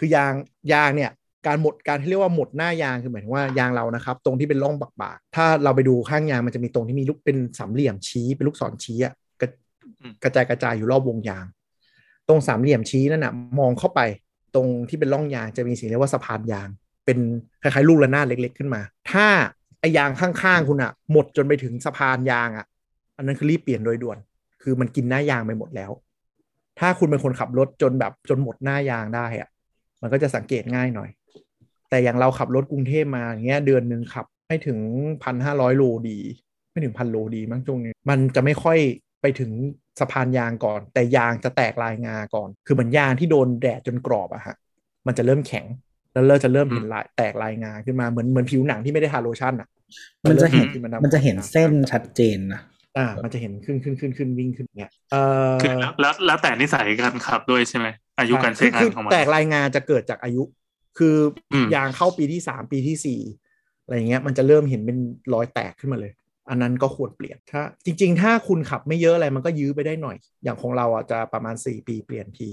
คือยางยางเนี่ยการหมดการที่เรียกว่าหมดหน้ายางคือหมายถึงว่ายางเรานะครับ ตรงที่เป็นร่องบักบากๆถ้าเราไปดูข้างยางมันจะมีตรงที่มีลูกเป็นสามเหลี่ยมชี้เป็นลูกศรชี้อะกระกระจายกระจายอยู่รอบวงยาง ตรงสามเหลี่ยมชี้นั่นน่ะมองเข้าไปตรงที่เป็นร่องยางจะมีสิ่งเรียกว่าสะพานยาง เป็นคล้ายๆลูกระนาดเล็ก ๆ ขึ้นมา ถ้าไอยางข้างๆคุณอะหมดจนไปถึงสะพานยางอะอันนั้นคือรีบเปลี่ยนโดยด่วน คือมันกินหน้ายางไปหมดแล้ว ถ้าคุณเป็นคนขับรถจนแบบจนหมดหน้ายางได้อะ มันก็จะสังเกตง่ายหน่อย แต่อย่างเราขับรถกรุงเทพมาอย่างเงี้ยเดือนหนึ่งขับไม่ถึงพันห้าร้อยโลดี ไม่ถึงพันโลดีมั้งช่วงนี้มันจะไม่ค่อยไปถึงสะพานยางก่อน แต่ยางจะแตกลายงาก่อน คือเหมือนยางที่โดนแดดจนกรอบอะฮะมันจะเริ่มแข็งแล้วเริ่มจะเริ่มเห็นลายแตกลายงาขึ้นมาเหมือนเหมือนผิวหนังที่ไม่ได้ทาโลชั่นอะมันจะเห็นริ่ขึ้ามันจะเห็นเส้นชัดเจนนะอ่า มันจะเห็นขึ้นขึ้นขึ้นขึ้นวิ่งขึ้นเงี้ยเออคือแล้วแล้วแล้วแต่นิสัยการขับด้วยใช่ไหม อายุการใช้งาคืนอของมันแตกลายงาจะเกิดจากอายุ คืออมยางเข้าปีที่สามปีที่สี่อะไรเงี้ยมันจะเริ่มเห็นเป็นรอยแตกขึ้นมาเลย อันนั้นก็ควรเปลี่ยนถ้าจริง ๆ ถ้าคุณขับไม่เยอะอะไรมันก็ยื้อไปได้หน่อย อย่างของเราอะจะประมาณสี่ปีเปลี่ยนที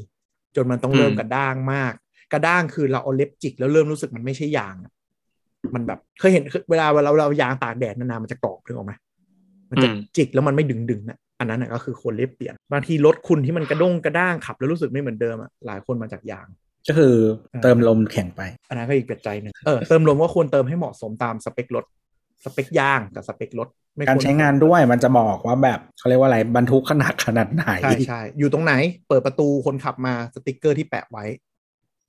จนมันต้องเริ่มกระด้างมาก กระด้างคือเราเอาเล็บจิกแล้วเริ่มรู้สึกมันไม่ใช่ยางอะมันแบบเคยเห็นเวลาเวลาเรายางตากแดดนานๆมันจะกรอบถึงออกไหมมันจะอืมจิกแล้วมันไม่ดึงดึงๆนะ อันนั้นนะก็คือควรเล็บเปลี่ยนบางทีรถคุณที่มันกระด้งกระด้างขับ แล้วรู้สึกไม่เหมือนเดิมอะหลายคนมาจากยาง ก็คือเติมลมแข็งไป อันนั้นก็อีกปัจจัยหนึ่งเออเติมลมก็ควรเติมให้เหมาะสมตามสเปครถสเปคยางกับสเปครถไม่ควการใช้งานด้วยมันจะบอกว่าแบบเขาเรียกว่าอะไรบรรทุกขนาดขนาดไหนใช่ใช่อยู่ตรงไหนเปิดประตูคนขับมาสติกเกอร์ที่แปะไว้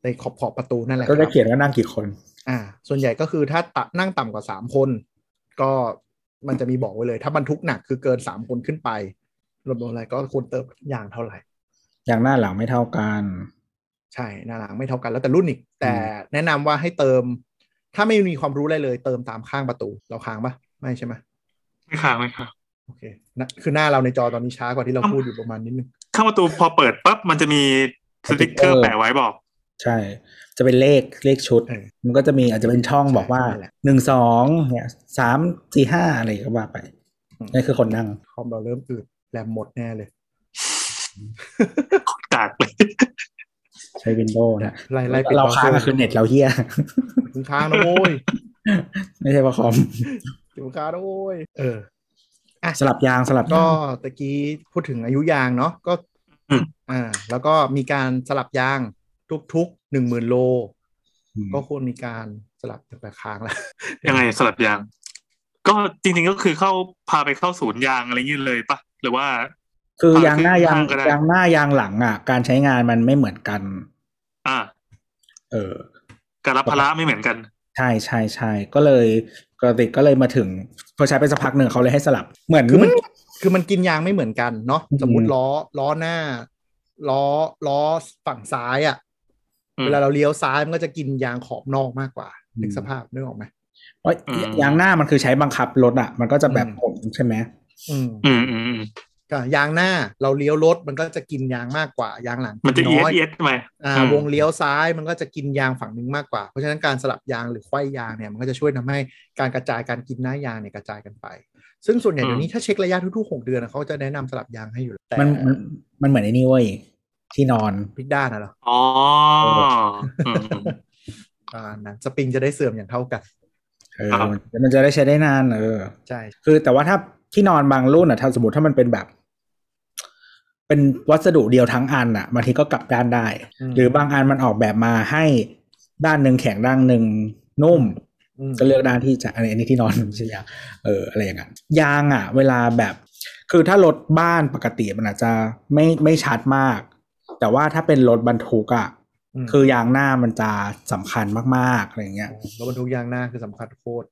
ในขอบขอบประตูนั่นแหละคก็รัจะบเขียนว่านั่งกี่คน อ่า ส่วนใหญ่ก็คือถ้าตะนั่งต่ำกว่าสามคน ก็ มันจะมีบอกไว้เลย ถ้าบรรทุกหนักคือเกินสามคนขึ้นไปรวมๆอะไรก็ควรเติมยางเท่าไหร่อย่างหน้าหลังไม่เท่ากัน ใช่หน้าหลังไม่เท่ากันแล้วแต่รุ่นอีก แต่แนะนำว่าให้เติม ถ้าไม่มีความรู้อะไรเลย เติมตามข้างประตูเราค้างปะไม่ใช่ไหมไม่ค่ะไม่ค่ะโอเคนะคือหน้าเราในจอตอนนี้ช้ากว่าที่เราพูดอยู่ประมาณนิดนึงข้างประตูพอเปิดปั๊บมันจะมีสติกเกอร์แปะไว้บอก ใช่ จะเป็นเลขเลขชุดเออมันก็จะมีอาจจะเป็นช่องใช่บอกว่านั่นแหละหนึ่งสองเนี่ยสามสี่ห้าอะไรก็ว่าไปอืมนี่คือคนนั่งคอมเราเริ่มอืดแรมหมดแน่เลยกากเลยใช้วินโดว์นะไล่ไล่ปิดเราบค้างเซก็คือเน็ตเราเฮียถึงค้างนะโว้ย ไม่ใช่ว่าคอมถึงค้างนะโว้ย เออสลับยางสลับก็ยางตะกี้พูดถึงอายุยางเนาะก็อืมอ่า แล้วก็มีการสลับยาง ทุกๆหนึ่งหมื่นโลอืมก็ควรมีการสลับแต่ค้างแล้วยังไงสลับยาง ก็จริงๆก็คือเข้าพาไปเข้าศูนย์ยางอะไรเงี้ยเลยปะหรือว่า คืออ่ายางหน้ายางคือข้างก็ได้ยางหน้ายางหลังอะ การใช้งานมันไม่เหมือนกัน อ่า เออการรับภาระไม่เหมือนกัน ใช่ใช่ใช่ก็เลยปกติก็เลยมาถึงพอใช้ไปสักพักหนึ่งเขาเลยให้สลับเหมือนคือมันคือมันกินยางไม่เหมือนกันเนาะอืมสมมติล้อล้อหน้าล้อล้อฝั่งซ้ายอะ่ะอืม เวลาเราเลี้ยวซ้ายมันก็จะกินยางขอบนอกมากกว่านึกสภาพนึกออกไหมเพราะอืมยางหน้ามันคือใช้บังคับรถอะ มันก็จะแบบอืมผมใช่ไหมอืมอืมอืมอืมก็ยางหน้าเราเลี้ยวรถมันก็จะกินยางมากกว่ายางหลังมันจะกิเอียดน้อยเอียดไปอ่าอืมวงเลี้ยวซ้ายมันก็จะกินยางฝั่งหนึงมากกว่า เพราะฉะนั้นการสลับยางหรือไขว้ยางเนี่ยมันก็จะช่วยทำให้การกระจายการกินหน้ายางเนี่ยกระจายกันไป ซึ่งส่วนใหญ่เดี๋ยวนี้ถ้าเช็คระยะทุกๆหกเดือนอะเขาจะแนะนำสลับยางให้อยู่แล้วแต่มันมันมันเหมือนไอ้นี่เว้ย ที่นอนพลิกด้านนะเหรออ๋ออืมอืมประมาณนั้นสปริงจะได้เสื่อมอย่างเท่ากันเออครับมันมันจะได้ใช้ได้นานเออใช่คือแต่ว่าถ้าที่นอนบางรุ่นอะถ้าสมมติถ้ามันเป็นแบบ เป็นวัสดุเดียวทั้งอันอะบางทีก็กลับด้านได้มหรือบางอันมันออกแบบมาให้ด้านหนึ่งแข็งด้านหนึ่งนุ่มมก็เลือกด้านที่จะอันนี้อันนี้ที่นอนไม่ใช่ยางเอออะไรอย่างเงี้ยยางอะ เวลาแบบ คือถ้ารถบ้านปกติมันอาจจะไม่ไม่ชัดมาก แต่ว่าถ้าเป็นรถบรรทุกอะมคือยางหน้ามันจะสำคัญมากๆอะไรอย่างเงี้ยโอ้รถบรรทุกยางหน้าคือสำคัญโคตร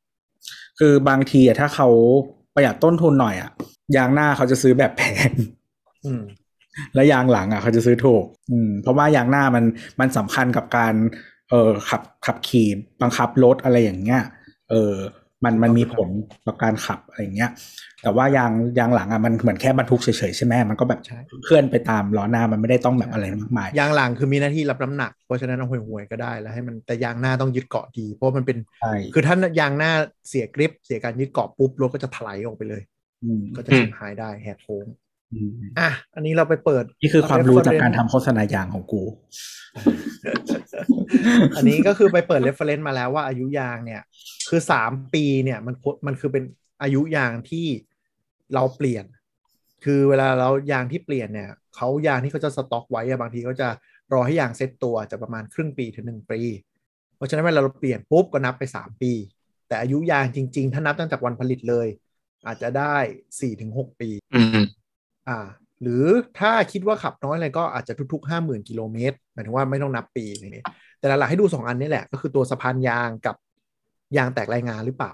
คือบางทีอะถ้าเขาประหยัดต้นทุนหน่อยอะยางหน้าเขาจะซื้อแบบแพงอืมและยางหลังอะเขาจะซื้อถูก อืม เพราะว่ายางหน้ามันมันสำคัญกับการ เออขับขับขี่บังคับรถอะไรอย่างเงี้ยเออ มันมันมีผลต่อการขับอะไรอย่างเงี้ย แต่ว่ายางยางหลังอะมันเหมือนแค่บรรทุกเฉยๆใช่ไหมมันก็แบบใช่เคลื่อนไปตามล้อหน้ามันไม่ได้ต้องแบบอะไรมากมายยางหลังคือมีหน้าที่รับน้ำหนักเพราะฉะนั้นเอาห่วยๆก็ได้แล้วให้มันแต่ยางหน้าต้องยึดเกาะดี เพราะมันเป็นใช่คือถ้ายางหน้าเสียกริป เสียการยึดเกาะปุ๊บรถก็จะถลายออกไปเลยอืมก็จะชิบหายได้แหกโค้ง อืมอะ อันนี้เราไปเปิด นี่คือความรู้จากการทำโฆษณายางของกู อันนี้ก็คือไปเปิด reference มาแล้วว่าอายุยางเนี่ย คือสามปีเนี่ยมันควรมันคือเป็นอายุยางที่เราเปลี่ยน คือเวลาเรายางที่เปลี่ยนเนี่ยเขายางที่เขาจะสต็อกไว้อะบางทีเขาจะรอให้ยางเซ็ตตัวจะประมาณครึ่งปีถึงหนึ่งปี เพราะฉะนั้นเวลาเราเปลี่ยนปุ๊บก็นับไปสามปี แต่อายุยางจริง ๆ ถ้านับตั้งจากวันผลิตเลย อาจจะได้สี่ถึงหกปี อืมอ่า หรือถ้าคิดว่าขับน้อยอะไรก็อาจจะทุกๆห้าหมื่นกิโลเมตรหมายถึงว่าไม่ต้องนับปีอะไรอย่างเงี้ยแต่หลักๆให้ดูสองอันนี้แหละ ก็คือตัวสะพานยางกับยางแตกรายงานหรือเปล่า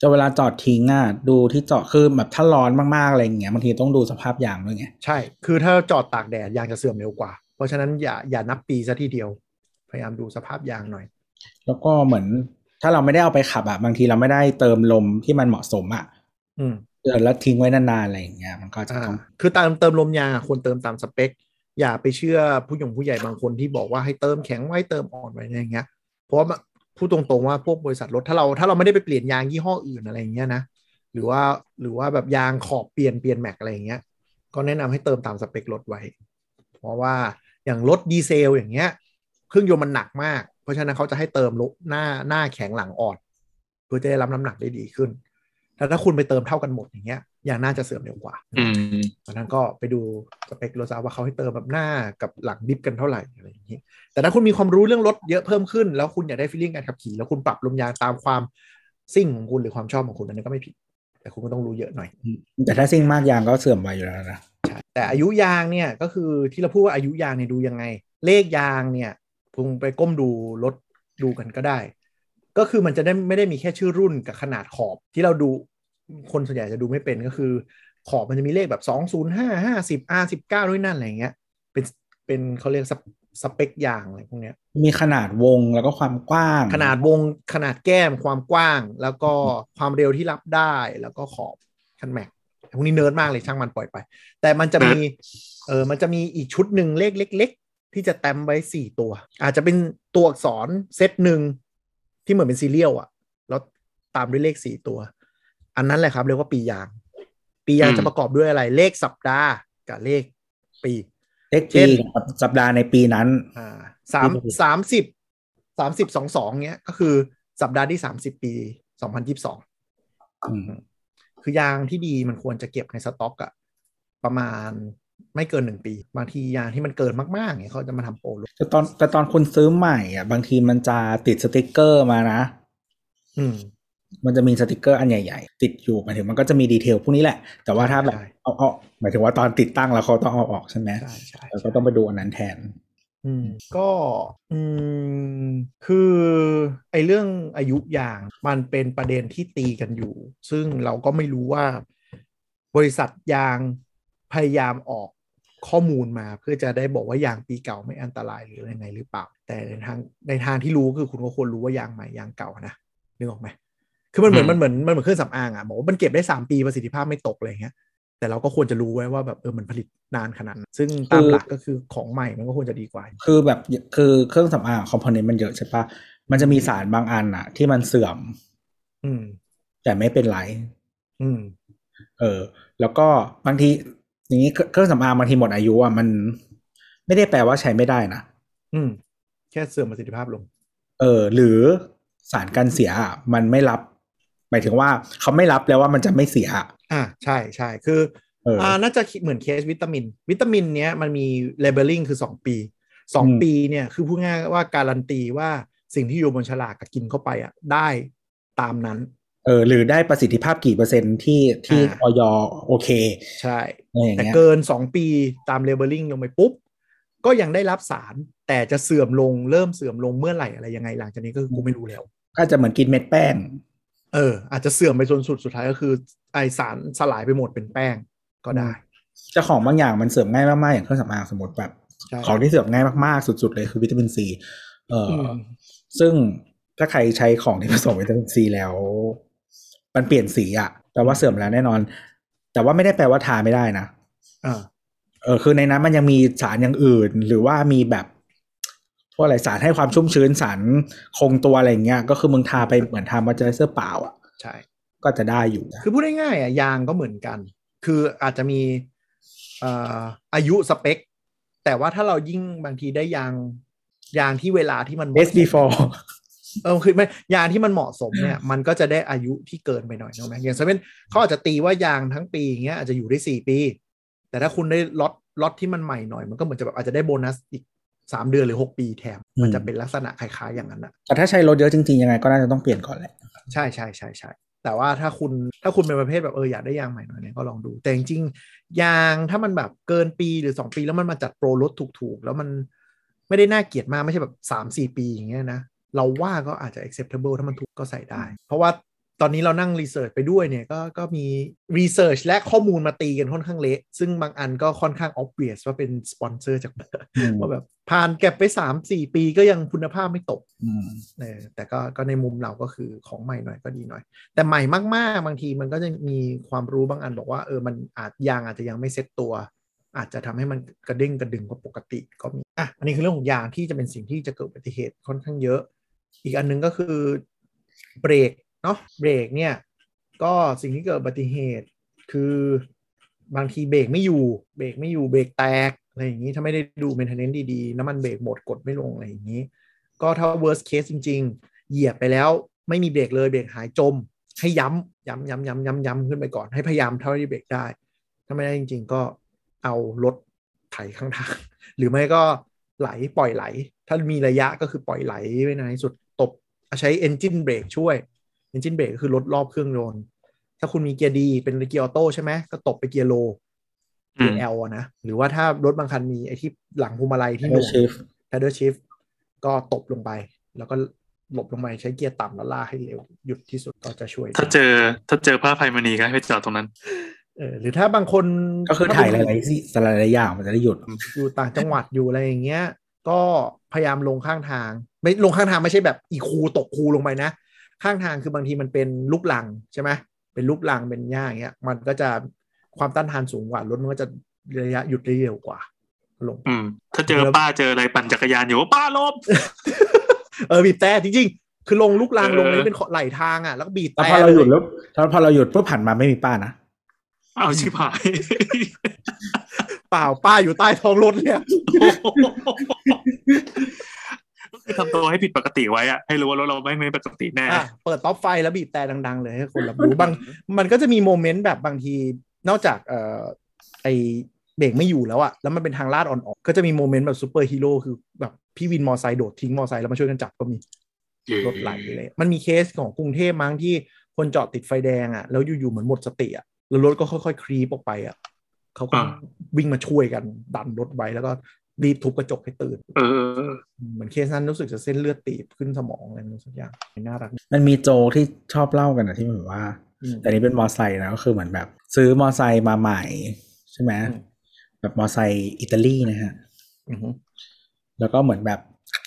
จะเวลาจอดทิ้งอะดูที่จอดคือแบบถ้าร้อนมากๆอะไรอย่างเงี้ยบางทีต้องดูสภาพยางด้วยไงใช่ คือถ้าจอดตากแดดยางจะเสื่อมเร็วกว่า เพราะฉะนั้นอย่าอย่านับปีซะทีเดียว พยายามดูสภาพยางหน่อย แล้วก็เหมือนถ้าเราไม่ได้เอาไปขับอะบางทีเราไม่ได้เติมลมที่มันเหมาะสมอะ อืม เออแล้วทิ้งไว้นานๆอะไรอย่างเงี้ยมันก็จะอ่าต้องคือตามเติมลมยางอะควรเติมตามสเปค อย่าไปเชื่อผู้หยงผู้ใหญ่บางคนที่บอกว่าให้เติมแข็งไว้เติมอ่อนไว้อะไรอย่างเงี้ย เพราะว่าพูดตรงๆว่าพวกบริษัทรถถ้าเราถ้าเราไม่ได้ไปเปลี่ยนยางยี่ห้ออื่นอะไรอย่างเงี้ยนะหรือว่าหรือว่าแบบยางขอบเปลี่ยนเปลี่ยนแม็กอะไรอย่างเงี้ย ก็แนะนำให้เติมตามสเปครถไว้ เพราะว่าอย่างรถดีเซลอย่างเงี้ยเครื่องยนต์มันหนักมาก เพราะฉะนั้นเขาจะให้เติมรถหน้าหน้าแข็งหลังอ่อนเพื่อจะได้รับน้ำหนักได้ดีขึ้น แต่ถ้าคุณไปเติมเท่ากันหมดอย่างเงี้ยยางน่าจะเสื่อมเร็วกว่าอืมเพราะฉะนั้นก็ไปดูสเปครถซะว่าเขาให้เติมแบบหน้ากับหลังดิฟกันเท่าไหร่อะไรอย่างนี้ แต่ถ้าคุณมีความรู้เรื่องรถเยอะเพิ่มขึ้น แล้วคุณอยากได้ฟีลลิ่งการขับขี่ แล้วคุณปรับลมยางตามความซิ่งของคุณหรือความชอบของคุณอันนี้ก็ไม่ผิด แต่คุณก็ต้องรู้เยอะหน่อย แต่ถ้าซิ่งมากยางก็เสื่อมไปอยู่แล้วนะใช่แต่อายุยางเนี่ยก็คือที่เราพูดว่าอายุยางเนี่ยดูยังไง เลขยางเนี่ยคุณไปก้มดูรถดูกันก็ได้ ก็คือมันจะได้ไม่ได้มีแค่ชื่อรุ่นกับขนาดขอบที่เราดูคนส่วนใหญ่จะดูไม่เป็นก็คือ ขอบมันจะมีเลขแบบ 2 0 5 5 0 R 19ด้วยนั่นอะไรอย่างเงี้ย เป็นเป็นเขาเรียกสเปสเปคยางอะไรพวกเนี้ย มีขนาดวงแล้วก็ความกว้าง ขนาดวงขนาดแก้มความกว้าง แล้วก็ความเร็วที่รับได้แล้วก็ขอบคันแม็กพวกนี้เนิร์ดมากเลยช่างมันปล่อยไป แต่มันจะมีเออมันจะมีอีกชุดหนึ่งเลขเล็ก ๆ ที่จะแต้มไว้สี่ตัว อาจจะเป็นตัวอักษรเซตหนึ่ง ที่เหมือนเป็น serial อะแล้วตามด้วยเลขสี่ตัว อันนั้นแหละครับเรียกว่าปียาง ปียางอืมจะประกอบด้วยอะไร เลขสัปดาห์กับเลขปี เลขเช่ปีกับสัปดาห์ในปีนั้น อ่าสามสามสิบสามสิบสองสองเนี้ย ก็คือสัปดาห์ที่สามสิบปีสองพันยี่สิบสองอืมคือยางที่ดีมันควรจะเก็บในสต็อกอะประมาณ ไม่เกินหนึ่งปี บางทียางที่มันเกินมากๆเนี่ยเขาจะมาทำโปรลดแต่ตอนแต่ตอนคุณซื้อใหม่อะบางทีมันจะติดสติกเกอร์มานะ อืมมันจะมีสติกเกอร์อันใหญ่ ๆ ติดอยู่หมายถึงมันก็จะมี detail พวกนี้แหละ แต่ว่าถ้าแบบใช่เอาเอาหมายถึงว่าตอนติดตั้งแล้วเขาต้องเอาออกใช่ไหมใช่ใช่เราก็ต้องไปดูอันนั้นแทน อืม ก็อืมคือไอเรื่องอายุยางมันเป็นประเด็นที่ตีกันอยู่ ซึ่งเราก็ไม่รู้ว่า บริษัทยางพยายามออก ข้อมูลมาเพื่อจะได้บอกว่ายางปีเก่าไม่อันตรายหรือยังไงหรือเปล่า แต่ในทางในทางที่รู้คือคุณก็ควรรู้ว่ายางใหม่ยางเก่านะนึกออกไหมคือมันเหมือนอืมมันเหมือนมันเหมือนเครื่องสำอางอะบอกว่ามันเก็บได้สามปีประสิทธิภาพไม่ตกอะไรอย่างเงี้ยแต่เราก็ควรจะรู้ไว้ว่าแบบเออมันผลิตนานขนาดนั้นซึ่งตามคือหลักก็คือของใหม่มันก็ควรจะดีกว่า คือแบบคือเครื่องสำอางคอมโพเนนต์มันเยอะใช่ปะมันจะมีสารบางอันอะที่มันเสื่อม อืม แต่ไม่เป็นไร อืม เออ แล้วก็บางที อย่างนี้เครื่องสำอางบางทีหมดอายุอะมันไม่ได้แปลว่าใช้ไม่ได้นะอืม แค่เสื่อมประสิทธิภาพลง เออ หรือสารกันเสียอะมันไม่รับ หมายถึงว่าเขาไม่รับแล้วว่ามันจะไม่เสียอะอ่าใช่ใช่คือเอออ่าน่าจะคิดเหมือนเคสวิตามิน วิตามินเนี้ยมันมี labeling คือ2ปีสองอืมปีเนี่ยคือพูดง่ายว่าการันตีว่าสิ่งที่อยู่บนฉลากกับกินเข้าไปอะได้ตามนั้น เออหรือได้ประสิทธิภาพกี่เปอร์เซ็นต์ที่ที่อ่าออยโอเค ใช่อะไรอย่างแต่เงี้ยเกิน 2 ปีตาม labeling ลงไปปุ๊บ ก็ยังได้รับสารแต่จะเสื่อมลงเริ่มเสื่อมลงเมื่อไหร่อะไรยังไงหลังจากนี้ก็คือกูไม่รู้แล้วก็จะเหมือนกินเม็ดแป้ง เออ อาจจะเสื่อมไปจนสุดสุดท้ายก็คือ ไอสารสลายไปหมดเป็นแป้งก็ได้จะของบางอย่างมันเสื่อมง่ายมากๆอย่างเครื่องสำอางสมมติแบบใช่ของที่เสื่อมง่ายมากๆ สุด ๆ เลยคือวิตามินซีเอออมซึ่งถ้าใครใช้ของที่ผสมวิตามินซีแล้ว มันเปลี่ยนสีอะแปลว่าเสื่อมแล้วแน่นอน แต่ว่าไม่ได้แปลว่าทาไม่ได้นะอ่าเออคือในนั้นมันยังมีสารอย่างอื่น หรือว่ามีแบบพวกอะไรสารให้ความชุ่มชื้นสารคงตัวอะไรอย่างเงี้ยก็คือมึงทาไปเหมือนทามอยเจอไรเซอร์เปล่าอะใช่ก็จะได้อยู่นะคือพูดง่ายๆอะยางก็เหมือนกัน คืออาจจะมีเอ่ออายุสเปค แต่ว่าถ้าเรายิ่งบางทีได้ยางยางที่เวลาที่มันเหมาะ เอสบีฟอร์เออคือไม่ยางที่มันเหมาะสมเนี่ยมันก็จะได้อายุที่เกินไปหน่อยนะไหมอย่างเช่นเขาอาจจะตีว่ายางทั้งปีอย่างเงี้ยอาจจะอยู่ได้สี่ปี แต่ถ้าคุณได้ล็อตล็อตที่มันใหม่หน่อย มันก็เหมือนจะแบบอาจจะได้โบนัสอีกสามเดือนหรือหกปีแถมอืมมันจะเป็นลักษณะคล้ายๆอย่างนั้นอะแต่ถ้าใช้รถเยอะจริงๆยังไงก็น่าจะต้องเปลี่ยนก่อนแหละใช่ใช่ใช่ใช่แต่ว่าถ้าคุณถ้าคุณเป็นประเภทแบบเอออยากได้ยางใหม่หน่อยเนี่ยก็ลองดู แต่จริงๆยางถ้ามันแบบเกินปีหรือ 2 ปีแล้วมันมาจัดโปรลดถูกๆ แล้วมันไม่ได้น่าเกลียดมากไม่ใช่แบบ3-4 ปีอย่างเงี้ยนะ เราว่าก็อาจจะ acceptable ถ้ามันถูกก็ใส่ได้ เพราะว่าตอนนี้เรานั่ง research ไปด้วยเนี่ยก็ก็มีresearch และข้อมูลมาตีกันค่อนข้างเละ ซึ่งบางอันก็ค่อนข้าง obvious ว่าเป็นสปอนเซอร์จากอืมว่าแบบ ผ่านเก็บไป 3-4 ปีก็ยังคุณภาพไม่ตกอืมเออแต่ก็ก็ในมุมเราก็คือของใหม่หน่อยก็ดีหน่อย แต่ใหม่มากๆ บางทีมันก็จะมีความรู้บางอันบอกว่าเออมันอาจยางอาจจะยังไม่เซ็ตตัว อาจจะทำให้มันกระเด้งกระดึงกว่าปกติก็มีอะอันนี้คือเรื่องของยางที่จะเป็นสิ่งที่จะเกิดอุบัติเหตุค่อนข้างเยอะ อีกอันหนึ่งก็คือเบรกเนาะเบรกเนี่ย ก็สิ่งที่เกิดอุบัติเหตุ คือบางทีเบรกไม่อยู่เบรกไม่อยู่เบรกแตกอะไรอย่างนี้ถ้าไม่ได้ดู maintenance ดีๆ น้ำมันเบรกหมดกดไม่ลงอะไรอย่างนี้ ก็ถ้า worst case จริง ๆ เหยียบไปแล้วไม่มีเบรกเลยเบรกหายจม ให้ย้ำย้ำย้ำย้ำย้ำย้ำขึ้นไปก่อนให้พยายามเท่าที่เบรกได้ ถ้าไม่ได้จริง ๆ ก็เอารถไถข้างทาง หรือไม่ก็ไหลปล่อยไหล ถ้ามีระยะก็คือปล่อยไหลไว้นานที่สุด ใช้ engine brake ช่วย engine brake ก็คือลดรอบเครื่องยนต์ถ้าคุณมีเกียร์ดีเป็นเกียร์ออโต้ใช่ไหมก็ตบไปเกียร์โลอืเกียมร์ L อะนะ หรือว่าถ้ารถบางคันมีไอ้ที่หลังพวงมาลัยที่หน่วง shift paddle shift ก็ตบลงไป แล้วก็หลบลงไปใช้เกียร์ต่ำแล้วลากให้เร็ว หยุดที่สุดก็จะช่วย ถ้าเจอถ้าเจอผ้าไพมณีก็ให้ไปจอดตรงนั้นเออหรือถ้าบางคนก็คือถ่ายหลายๆสิหลายๆอย่างมันจะได้หยุดอยู่ต่างจังหวัดอยู่อะไรอย่างเงี้ย ก็พยายามลงข้างทาง ไม่ลงข้างทางไม่ใช่แบบอีคูตกคูลงไปนะ ข้างทางคือบางทีมันเป็นลูกลังใช่ไหมเป็นลูกลังเป็นหญ้าอย่างเงี้ย มันก็จะความต้านทานสูงกว่ารถมันก็จะระยะหยุดได้เร็วกว่า ลง อืม ถ้าเจอป้าเจออะไรปั่นจักรยานอยู่ป้าลบเออบีบแต่จริงๆ คือลงลูกลังเออลงนี้เป็นไหลทางอะแล้วก็บีบแล้วแต่พอเราหยุดเลแล้วถ้าพอเราหยุดปุ๊บผ่านมาไม่มีป้านะเอาชิบหาย เปล่าป้าอยู่ใต้ท้องรถเนี่ยก็คือทำตัวให้ผิดปกติไว้อะให้รู้ว่ารถเราไม่ไม่ปกติแน่อะเปิดท็อปไฟแล้วบีบแตรดัง ๆ เลยให้คนรับรู้บาง มันก็จะมี moment แบบบางทีนอกจากเอ่อไอ้เบรกไม่อยู่แล้วอะแล้วมันเป็นทางลาดอ่อนๆก็จะมี moment แบบซูเปอร์ฮีโร่คือแบบพี่วินมอไซค์โดดทิ้งมอไซค์แล้วมาช่วยกันจับก็มีรถไหลเลย มันมีเคสของกรุงเทพมั้งที่คนจอดติดไฟแดงอะแล้วอยู่ๆเหมือนหมดสติอะแล้วรถก็ค่อยๆครีปออกไปอะ เขาก็อ่าวิ่งมาช่วยกันดันรถไว้แล้วก็รีบทุบกระจกให้ตื่นเออเหมือนเคสนั้นรู้สึกจะเส้นเลือดตีบขึ้นสมองอะไรนั่นสักอย่างน่ารัก มันมีโจกที่ชอบเล่ากันนะที่มันแบบว่าอืมแต่นี้เป็นมอไซค์นะก็คือเหมือนแบบ ซื้อมอไซค์มาใหม่ใช่ไหมอืมแบบมอไซค์อิตาลีนะฮะอือฮึแล้วก็เหมือนแบบ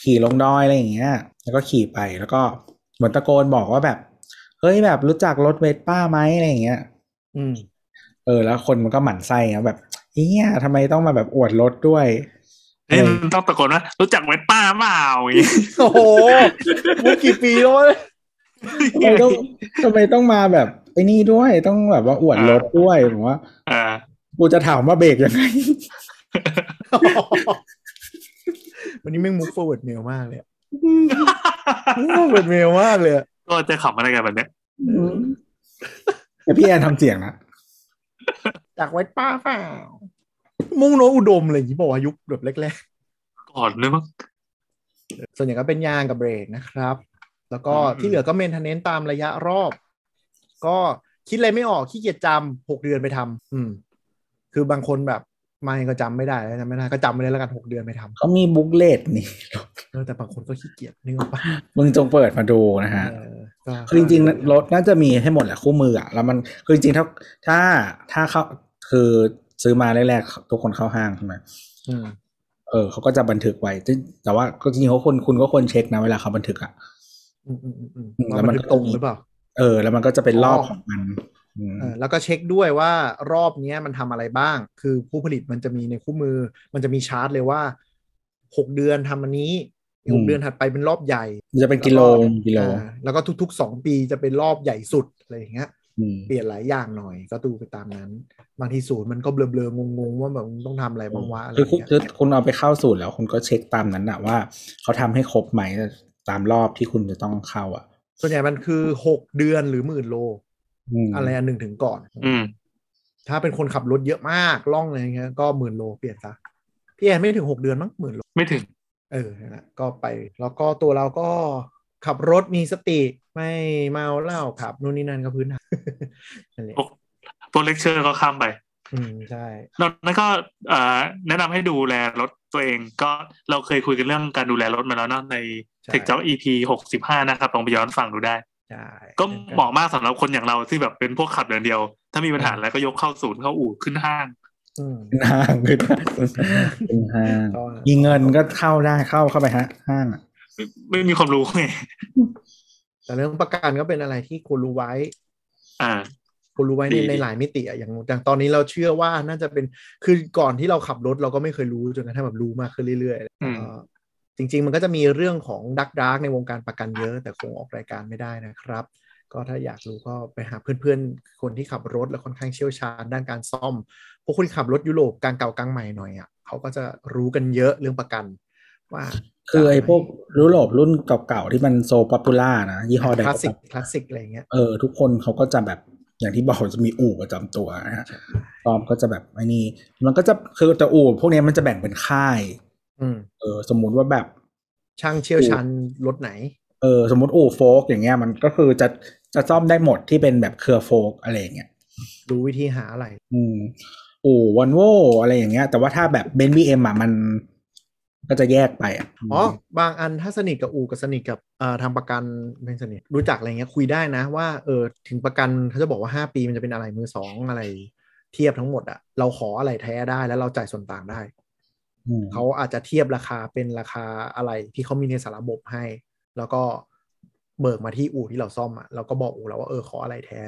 ขี่ลงดอยอะไรอย่างเงี้ย แล้วก็ขี่ไปแล้วก็เหมือนตะโกนบอกว่าแบบ เฮ้ยแบบรู้จักรถเวสป้าไหมอะไรอย่างเงี้ย อืม เออ แล้วคนมันก็หมั่นไส้นะแบบเฮียทำไมต้องมาแบบอวดรถด้วยเอ้ยมันต้องตะโกนว่ารู้จักเวทป้าเปล่าอย่างงี้โอ้โหมุกกี่ปีแล้ววะทำไมต้องทำไมต้องมาแบบไอ้นี่ด้วยต้องแบบว่าอวดรถด้วยผมว่าอ่ากูจะถามว่าเบรกยังไง วันนี้แม่งมุก forward mail มากเลยอะ forward mail มากเลยอะก็จะขำอะไรกันแบบเนี้ยแต่พี่แอนทำเสียงนะ จากไว้ป้าเปล่ามุ่งโนตอุดมอะไรอย่างนี้บอกว่ายุคแบบแรกก่อนเลยมั้งๆส่วนใหญ่ก็เป็นยางกับเบรกนะครับ แล้วก็อืมที่เหลือก็เมนเทนเนนตามระยะรอบ ก็คิดอะไรไม่ออกขี้เกียจจำหกเดือนไปทำอืม คือบางคนแบบ ไม่ก็จำไม่ได้แล้วจำไม่ได้ก็จำไม่ได้แล้วกันหกเดือนไปทำเขามี booklet นี่เออแต่บางคนก็ขี้เกียจนึกออกปะมึงจงเปิดมาดูนะฮะเออก็คือจริงๆรถน่าจะมีให้หมดแหละคู่มืออะแล้วมันคือจริงๆถ้าถ้าถ้าเขาคือซื้อมาแรกๆทุกคนเข้าห้างใช่ไหมอืมเออเขาก็จะบันทึกไว้แต่แต่ว่าก็จริงๆเขาคนคุณก็ควรเช็คนะเวลาเขาบันทึกอะอืมอืมอืมอืมอืมแล้วว่ามัมันนก็ตรงมีหรือเปล่าเออ แล้วมันก็จะเป็นรอบอ๋อของมันอืมเออ แล้วก็เช็คด้วยว่ารอบเนี้ยมันทำอะไรบ้าง คือผู้ผลิตมันจะมีในคู่มือ มันจะมีชาร์ตเลยว่าหกเดือนทำอันนี้หกเดือนถัดไปเป็นรอบใหญ่มันจะเป็นกิโลกิโลอ่าแล้วก็ทุกๆสองปีจะเป็นรอบใหญ่สุดอะไรอย่างเงี้ยอืมเปลี่ยนหลายอย่างหน่อยก็ดูไปตามนั้น บางทีศูนย์มันก็เบลอๆงงๆ ว่าแบบมึงต้องทำอะไรบ้างวะอะไรอคือย่างคุณเงี้ยคือคุณเอาไปเข้าสูตรแล้วคุณก็เช็คตามนั้นอะว่า เขาทำให้ครบไหมตามรอบที่คุณจะต้องเข้าอะ ส่วนใหญ่มันคือหกเดือนหรือหมื่นโลม อะไรอันหนึ่งถึงก่อน อืมถ้าเป็นคนขับรถเยอะมากล่องอะไรเงี้ยก็หมื่นโลเปลี่ยนซะพี่แอนไม่ถึงหกเดือนมั้งหมื่นโลไม่ถึง เออนั่นแหละก็ไปแล้วก็ตัวเราก็ขับรถมีสติไม่เมาเหล้าขับนู่นนี่นั่นก็พื้นฐานนั่นแหละพวกเลคเชอร์ก็ข้ามไป อืมใช่นอกนั้นก็เอ่อแนะนำให้ดูแลรถตัวเองก็เราเคยคุยกันเรื่องการดูแลรถมาแล้วเนาะในใช่เทคจ็อก EP หกสิบห้านะครับลองไปย้อนฟังดูได้ใช่ ก็เหมาะมากสำหรับคนอย่างเราที่แบบเป็นพวกขับอย่างเดียว ถ้ามีปัญหาอะไรก็ยกเข้าศูนย์เข้าอู่ขึ้นห้างอืมเป็นห้างคือเป็นห้างก็มีเงินก็เข้าได้เข้าเข้าไปฮะห้างอะไม่ไม่มีความรู้ไงแต่เรื่องประกันก็เป็นอะไรที่ควรรู้ไว้ อ่าควรรู้ไว้ในดีในหลายมิติอะอย่างอย่างตอนนี้เราเชื่อว่าน่าจะเป็นคือก่อนที่เราขับรถเราก็ไม่เคยรู้จนกระทั่งแบบรู้มากขึ้นเรื่อยๆอืมเอ่อ จริง ๆ มันก็จะมีเรื่องของดักดักในวงการประกันเยอะ แต่คงออกรายการไม่ได้นะครับ ก็ถ้าอยากรู้ก็ไปหาเพื่อนๆ คนที่ขับรถและค่อนข้างเชี่ยวชาญด้านการซ่อม พวกคนที่ขับรถยุโรปกลางเก่ากลางใหม่หน่อยอะเขาก็จะรู้กันเยอะเรื่องประกัน ว่าคือไอ้พวกยุโรปรุ่นเก่าๆ ที่มัน so popular นะ ยี่ห้อใดคลาก็สสิกก็ตามคลาสสิกอะไรอย่างเงี้ยเออทุกคนเขาก็จะแบบอย่างที่บอกจะมีอู่ประจำตัวนะฮะตอมก็จะแบบไอ้นี่มันก็จะคือแต่อู่พวกเนี้ยมันจะแบ่งเป็นค่ายอืม เออ สมมุติว่าแบบ ช่างเชี่ยวชาญรถไหน เออ สมมติอู่โฟล์กอย่างเงี้ย มันก็คือจะจะซ่อมได้หมดที่เป็นแบบเครือโฟล์กอะไรอย่างเงี้ยรู้วิธีหาอะไร อืมอู่วันโวอะไรอย่างเงี้ย แต่ว่าถ้าแบบเบนซ์บีเอ็มอะมันก็จะแยกไปอะอ๋อบางอันถ้าสนิทกับอูกับสนิทกับเอ่อทางประกันไม่สนิทรู้จักอะไรเงี้ยคุยได้นะว่าเออถึงประกันเขาจะบอกว่า 5 ปีมันจะเป็นอะไรมือสองอะไร เทียบทั้งหมดอะเราขออะไรแท้ได้แล้วเราจ่ายส่วนต่างได้อืม เขาอาจจะเทียบราคาเป็นราคาอะไรที่เขามีในสารระบบให้ แล้วก็เบิกมาที่อู่ที่เราซ่อมอะเราก็บอกอู่แล้วว่าเออขออะไรแท้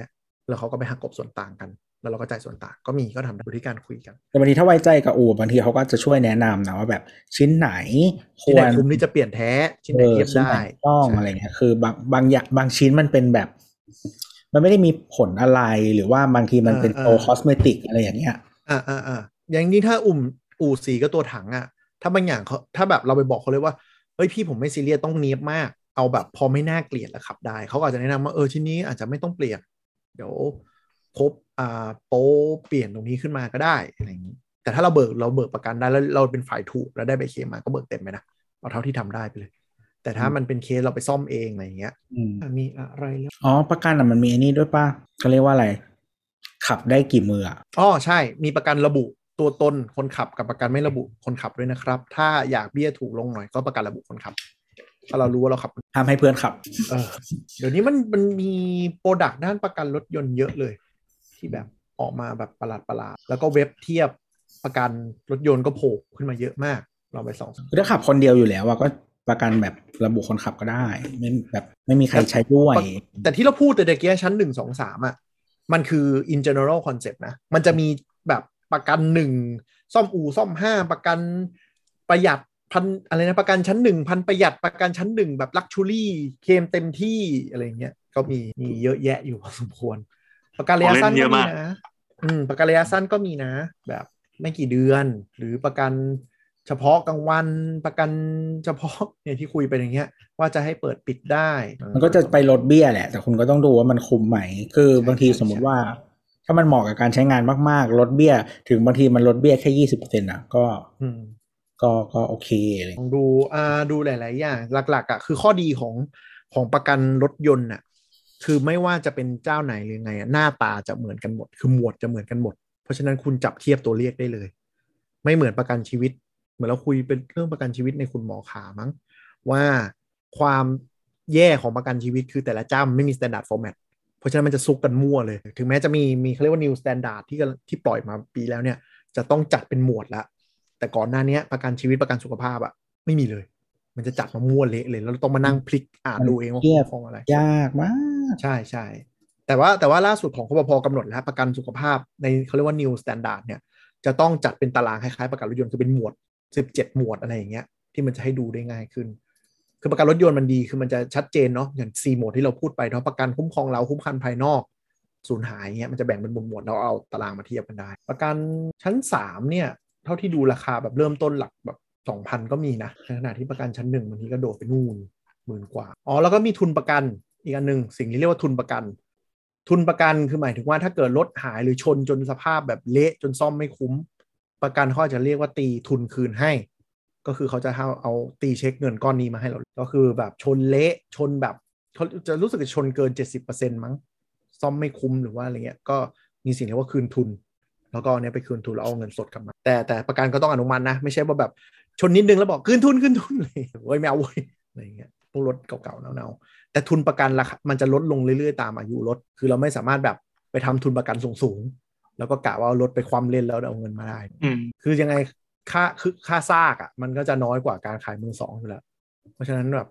แล้วเขาก็ไปหักกบส่วนต่างกัน แล้วเราก็จ่ายส่วนต่างก็มีก็ทำได้ดูที่การคุยกัน แต่บางทีถ้าไว้ใจกับอู่บางทีเขาก็จะช่วยแนะนำนะว่าแบบชิ้นไหนชิ้นไหนควรคุ้มที่จะเปลี่ยนแท้ชิ้นไหนออเทียบชิ้นได้หนต้องใช่อะไรเงี้ยคือบางบางอย่างบางชิ้นมันเป็นแบบ มันไม่ได้มีผลอะไรหรือว่าบางทีมันเป็นตัว cosmetic อะไรอย่างเงี้ยอ่าอ่าอ่าอย่างนี้ถ้าอุ่ม อู่สีก็ตัวถังอะถ้าบางอย่างเขาถ้าแบบเราไปบอกเขาเลยว่าเฮ้ยพี่ผมไม่ซีเรียสต้องเนียบมาก เอาแบบพอไม่น่าเกลียดแล้วขับได้ เขาก็อาจจะแนะนำว่าเออชิ้นนี้อาจจะไม่ต้องเปลี่ยนเดี๋ยวพบอ่าโป๊เปลี่ยนตรงนี้ขึ้นมาก็ได้อะไรอย่างนี้ แต่ถ้าเราเบิกเราเบิกประกันได้แล้วเราเป็นฝ่ายถูกแล้วได้ใบเคลมมาก็เบิกเต็มไปนะเอาเท่าที่ทำได้ไปเลย แต่ถ้ามันเป็นเคสเราไปซ่อมเองอะไรอย่างเงี้ยอืมอะมีอะไรแล้วอ๋อประกันอะมันมีไอันนี้ด้วยป่ะเขาเรียกว่าอะไรขับได้กี่มืออะอ๋อใช่ มีประกันระบุ ตัวตนคนขับกับประกันไม่ระบุคนขับด้วยนะครับ ถ้าอยากเบี้ยถูกลงหน่อยก็ประกันระบุคนขับ ถ้าเรารู้ว่าเราขับห้ามให้เพื่อนขับเออเดี๋ยวนี้มันมันมีโปรดักต์ด้านประกันรถยนต์เยอะเลย ที่แบบออกมาแบบประหลาดประหลาดๆแล้วก็เว็บเทียบประกันรถยนต์ก็โผล่ขึ้นมาเยอะมาก เราไปส่องคือถ้าขับคนเดียวอยู่แล้วอะก็ประกันแบบระบุคนขับก็ได้ไม่แบบไม่มีใครใช้ด้วย แต่ที่เราพูดแต่เด็กกี้ชั้นหนึ่งสองสามอะมันคือ in general concept นะ มันจะมีแบบ ประกันหนึ่งซ่อมอู่ซ่อมห้าประกันประหยัดพันอะไรนะประกันชั้นหนึ่งพันประหยัดประกันชั้นหนึ่งแบบลักชูรี่เคลมเต็มที่อะไรเงี้ยก็มีมีเยอะแยะอยู่พอสมควร ประกันระยะสั้นของเล่นเยก็อะมีมากนะอืมประกันระยะสั้นก็มีนะ แบบไม่กี่เดือน หรือประกันเฉพาะกลางวันประกันเฉพาะเนี่ยที่คุยไปอย่างเงี้ย ว่าจะให้เปิดปิดได้ มันก็จะไปลดเบี้ยแหละ แต่คุณก็ต้องดูว่ามันคุ้มไหมคือบางทีใช่สมมติว่า ถ้ามันเหมาะกับการใช้งานมากๆ ลดเบี้ย ถึงบางทีมันลดเบี้ยแค่ยี่สิบเปอร์เซ็นต์อะก็อืมก็ก็โอเคอะไรลองดูอ่าดูหลาย ๆ อย่าง หลัก ๆ อะ คือข้อดีของของประกันรถยนต์อะ คือไม่ว่าจะเป็นเจ้าไหนหรือไงอะหน้าตาจะเหมือนกันหมด คือหมวดจะเหมือนกันหมด เพราะฉะนั้นคุณจับเทียบตัวเลขได้เลย ไม่เหมือนประกันชีวิต เหมือนเราคุยเป็นเรื่องประกันชีวิตในคุณหมอขามั้ง ว่าความแย่ของประกันชีวิตคือแต่ละเจ้ามันไม่มี standard format เพราะฉะนั้นมันจะซุกกันมั่วเลย ถึงแม้จะมีมีเขาเรียกว่า new standard ที่กำลังที่ปล่อยมาปีแล้วเนี่ย จะต้องจัดเป็นหมวดละ แต่ก่อนหน้านี้ประกันชีวิตประกันสุขภาพอะไม่มีเลย มันจะจัดมามั่วเละเลย แล้วเราต้องมานั่งพลิกอ่านดูเองว่าเทียบคุ้มครองอะไร ยากมาก ใช่ใช่แต่ว่าแต่ว่าล่าสุดของคปพกำหนดแล้วประกันสุขภาพในเขาเรียกว่า new standard เนี่ยจะต้องจัดเป็นตารางคล้ายๆประกันรถยนต์คือเป็นหมวด 17 หมวดอะไรอย่างเงี้ยที่มันจะให้ดูได้ง่ายขึ้น คือประกันรถยนต์มันดีคือมันจะชัดเจนเนาะอย่าง4หมดที่เราพูดไปเนาะประกันคุ้มครองเราคุ้มครองภายนอกสูญหายเงี้ยมันจะแบ่งเป็นหมวดหมวดๆเราเอาตารางมาเทียบกันได้ ประกันชั้น 3 เนี่ย เท่าที่ดูราคาแบบเริ่มต้นหลักแบบ 2,000 ก็มีนะในขณะที่ประกันชั้นหนึ่งบางทีก็โดดไปนู่นหมื่นกว่าอ๋อแล้วก็มีทุนประกันอีกอันหนึ่งสิ่งที่เรียกว่าทุนประกัน ทุนประกันคือหมายถึงว่าถ้าเกิดรถหายหรือชนจนสภาพแบบเละจนซ่อมไม่คุ้ม ประกันเขาอจะเรียกว่าตีทุนคืนให้ ก็คือเขาจะเอาเอาตีเช็คเงินก้อนนี้มาให้เรา ก็คือแบบชนเละชนแบบเขาจะรู้สึกจะชนเกินเจ็ดสิบเปอร์เซ็นมั้ง ซ่อมไม่คุ้มหรือว่าอะไรเงี้ย ก็มีสิ่งเรียกว่าคืนทุน แล้วก็เอาเนี้ยไปคืนทุนแล้วเอาเงินสดกลับมา แต่แต่ประกันก็ต้องอนุมัตินะ ไม่ใช่ว่าแบบชนนิดนึงแล้วบอกคืนทุนคืนทุนเลยเว้ยไม่เอาเว้ยอะไรเงี้ยพวกรถเก่าๆเน่าๆแต่ทุนประกันราคามันจะลดลงเรื่อยๆตามอายุรถ คือเราไม่สามารถแบบไปทำทุนประกันสูงๆแล้วก็กะว่าเอารถไปความเล่นแล้วเอาเงินมาได้อืมคือยังไง ค่าคือค่าซากอะ มันก็จะน้อยกว่าการขายมือสองอยู่แล้ว เพราะฉะนั้นแบบ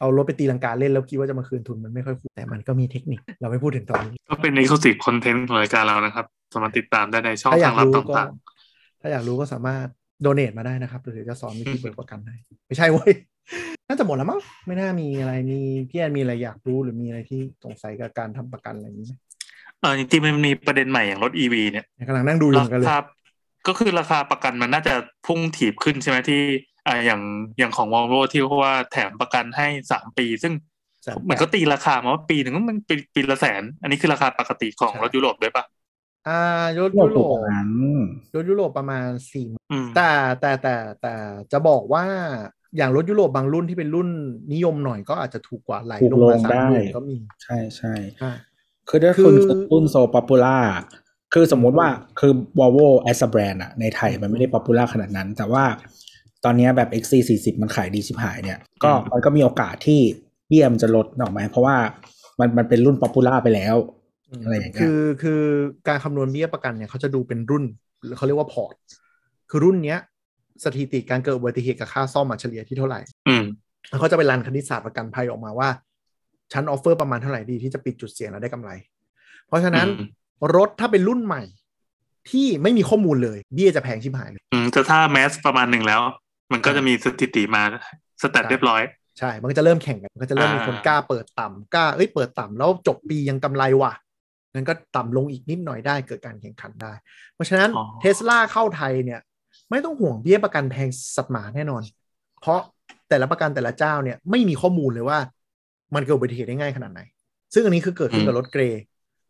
เอารถไปตีลังกาเล่นแล้วคิดว่าจะมาคืนทุนมันไม่ค่อยคุ้มแต่มันก็มีเทคนิคเราไม่พูดถึงตอนนี้ก็เป็น exclusive content ของรายการเรานะครับ สามารถติดตามได้ในช่องถ้าอยาทากงลับรู้ก็ต่างถ้าอยากรู้ก็สามารถโดเน a มาได้นะครับหรือจะสอนวิธีเปิดประกันให้ไม่ใช่เว้ยน่าจะหมดแล้วมั้งไม่น่ามีอะไรมีพี่แอนมีอะไรอยากรู้หรือมีอะไรที่สงสัยกับการทำประกันอะไรอย่างนี้ไหมๆเออจริงๆมันมีประเด็นใหม่อย่างรถ EV เนี่ยกำลังนั่งดูอยู่ราเหมือนกันเลยคา ก็คือราคาประกันมันน่าจะพุ่งถีบขึ้นใช่ไหมที่อ่าอย่างอย่างของ Volvo ที่เขาว่าแถมประกันให้สามปี ซึ่งแสนแปดเหมือนก็ตีราคามาว่าปีหนึ่งมันปีปีละแสน อันนี้คือราคาปกติของใช่รถยุโรปด้วยปะอ่ารถโลยุกโรปประมาณรถยุโรปประมาณสี่อืมแต่แต่แต่แต่จะบอกว่าอย่างรถยุโรปบางรุ่นที่เป็นรุ่นนิยมหน่อยก็อาจจะถูกกว่าไหลถูกลงลมางสามได้หมื่นก็มี ใช่ใช่อ่าคือถ้าคือคุณรุ่น so popular คือสมมุติว่าคือ Volvo as a brand อะในไทยมันไม่ได้ popular ขนาดนั้น แต่ว่าตอนเนี้ยแบบ XC40 มันขายดีชิบหายเนี่ย ก็มันก็มีโอกาสที่เบี้ยมันจะลดออกไหมเพราะว่ามันมันเป็นรุ่น popular ไปแล้วอะไรอย่างเงี้ยคือคือการคำนวณเบี้ยประกันเนี่ยเขาจะดูเป็นรุ่นหรือเขาเรียกว่า port คือรุ่นเนี้ย สถิติการเกิดอุบัติเหตุกับค่าซ่อมมาเฉลี่ยที่เท่าไหร่ อืมแล้วเขาจะไปรันคณิตศาสตร์ประกันภัยออกมาว่า ชั้น offer ประมาณเท่าไหร่ดีที่จะปิดจุดเสี่ยงแล้วได้กำไร เพราะฉะนั้นอืม รถถ้าเป็นรุ่นใหม่ ที่ไม่มีข้อมูลเลย เบี้ยจะแพงชิบหายเลยอืมแต่ถ้า mass ประมาณหนึ่งแล้ว มันก็จะมีสถิติมาสแตทใช่เรียบร้อยใช่ มันก็จะเริ่มแข่งกัน มันก็จะเริ่มมีคนอ่ากล้าเปิดต่ำกล้า เอ้ย เปิดต่ำแล้วจบปียังกำไรว่ะงั้นก็ต่ำลงอีกนิดหน่อยได้เกิดการแข่งขันได้ เพราะฉะนั้นอ๋อเทสลาเข้าไทยเนี่ย ไม่ต้องห่วงเบี้ยประกันแพงสัตว์หมาแน่นอน เพราะแต่ละประกันแต่ละเจ้าเนี่ยไม่มีข้อมูลเลยว่า มันเกิดอุบัติเหตุได้ง่ายขนาดไหน ซึ่งอันนี้คือเกิดขึ้นกับรถเกรย์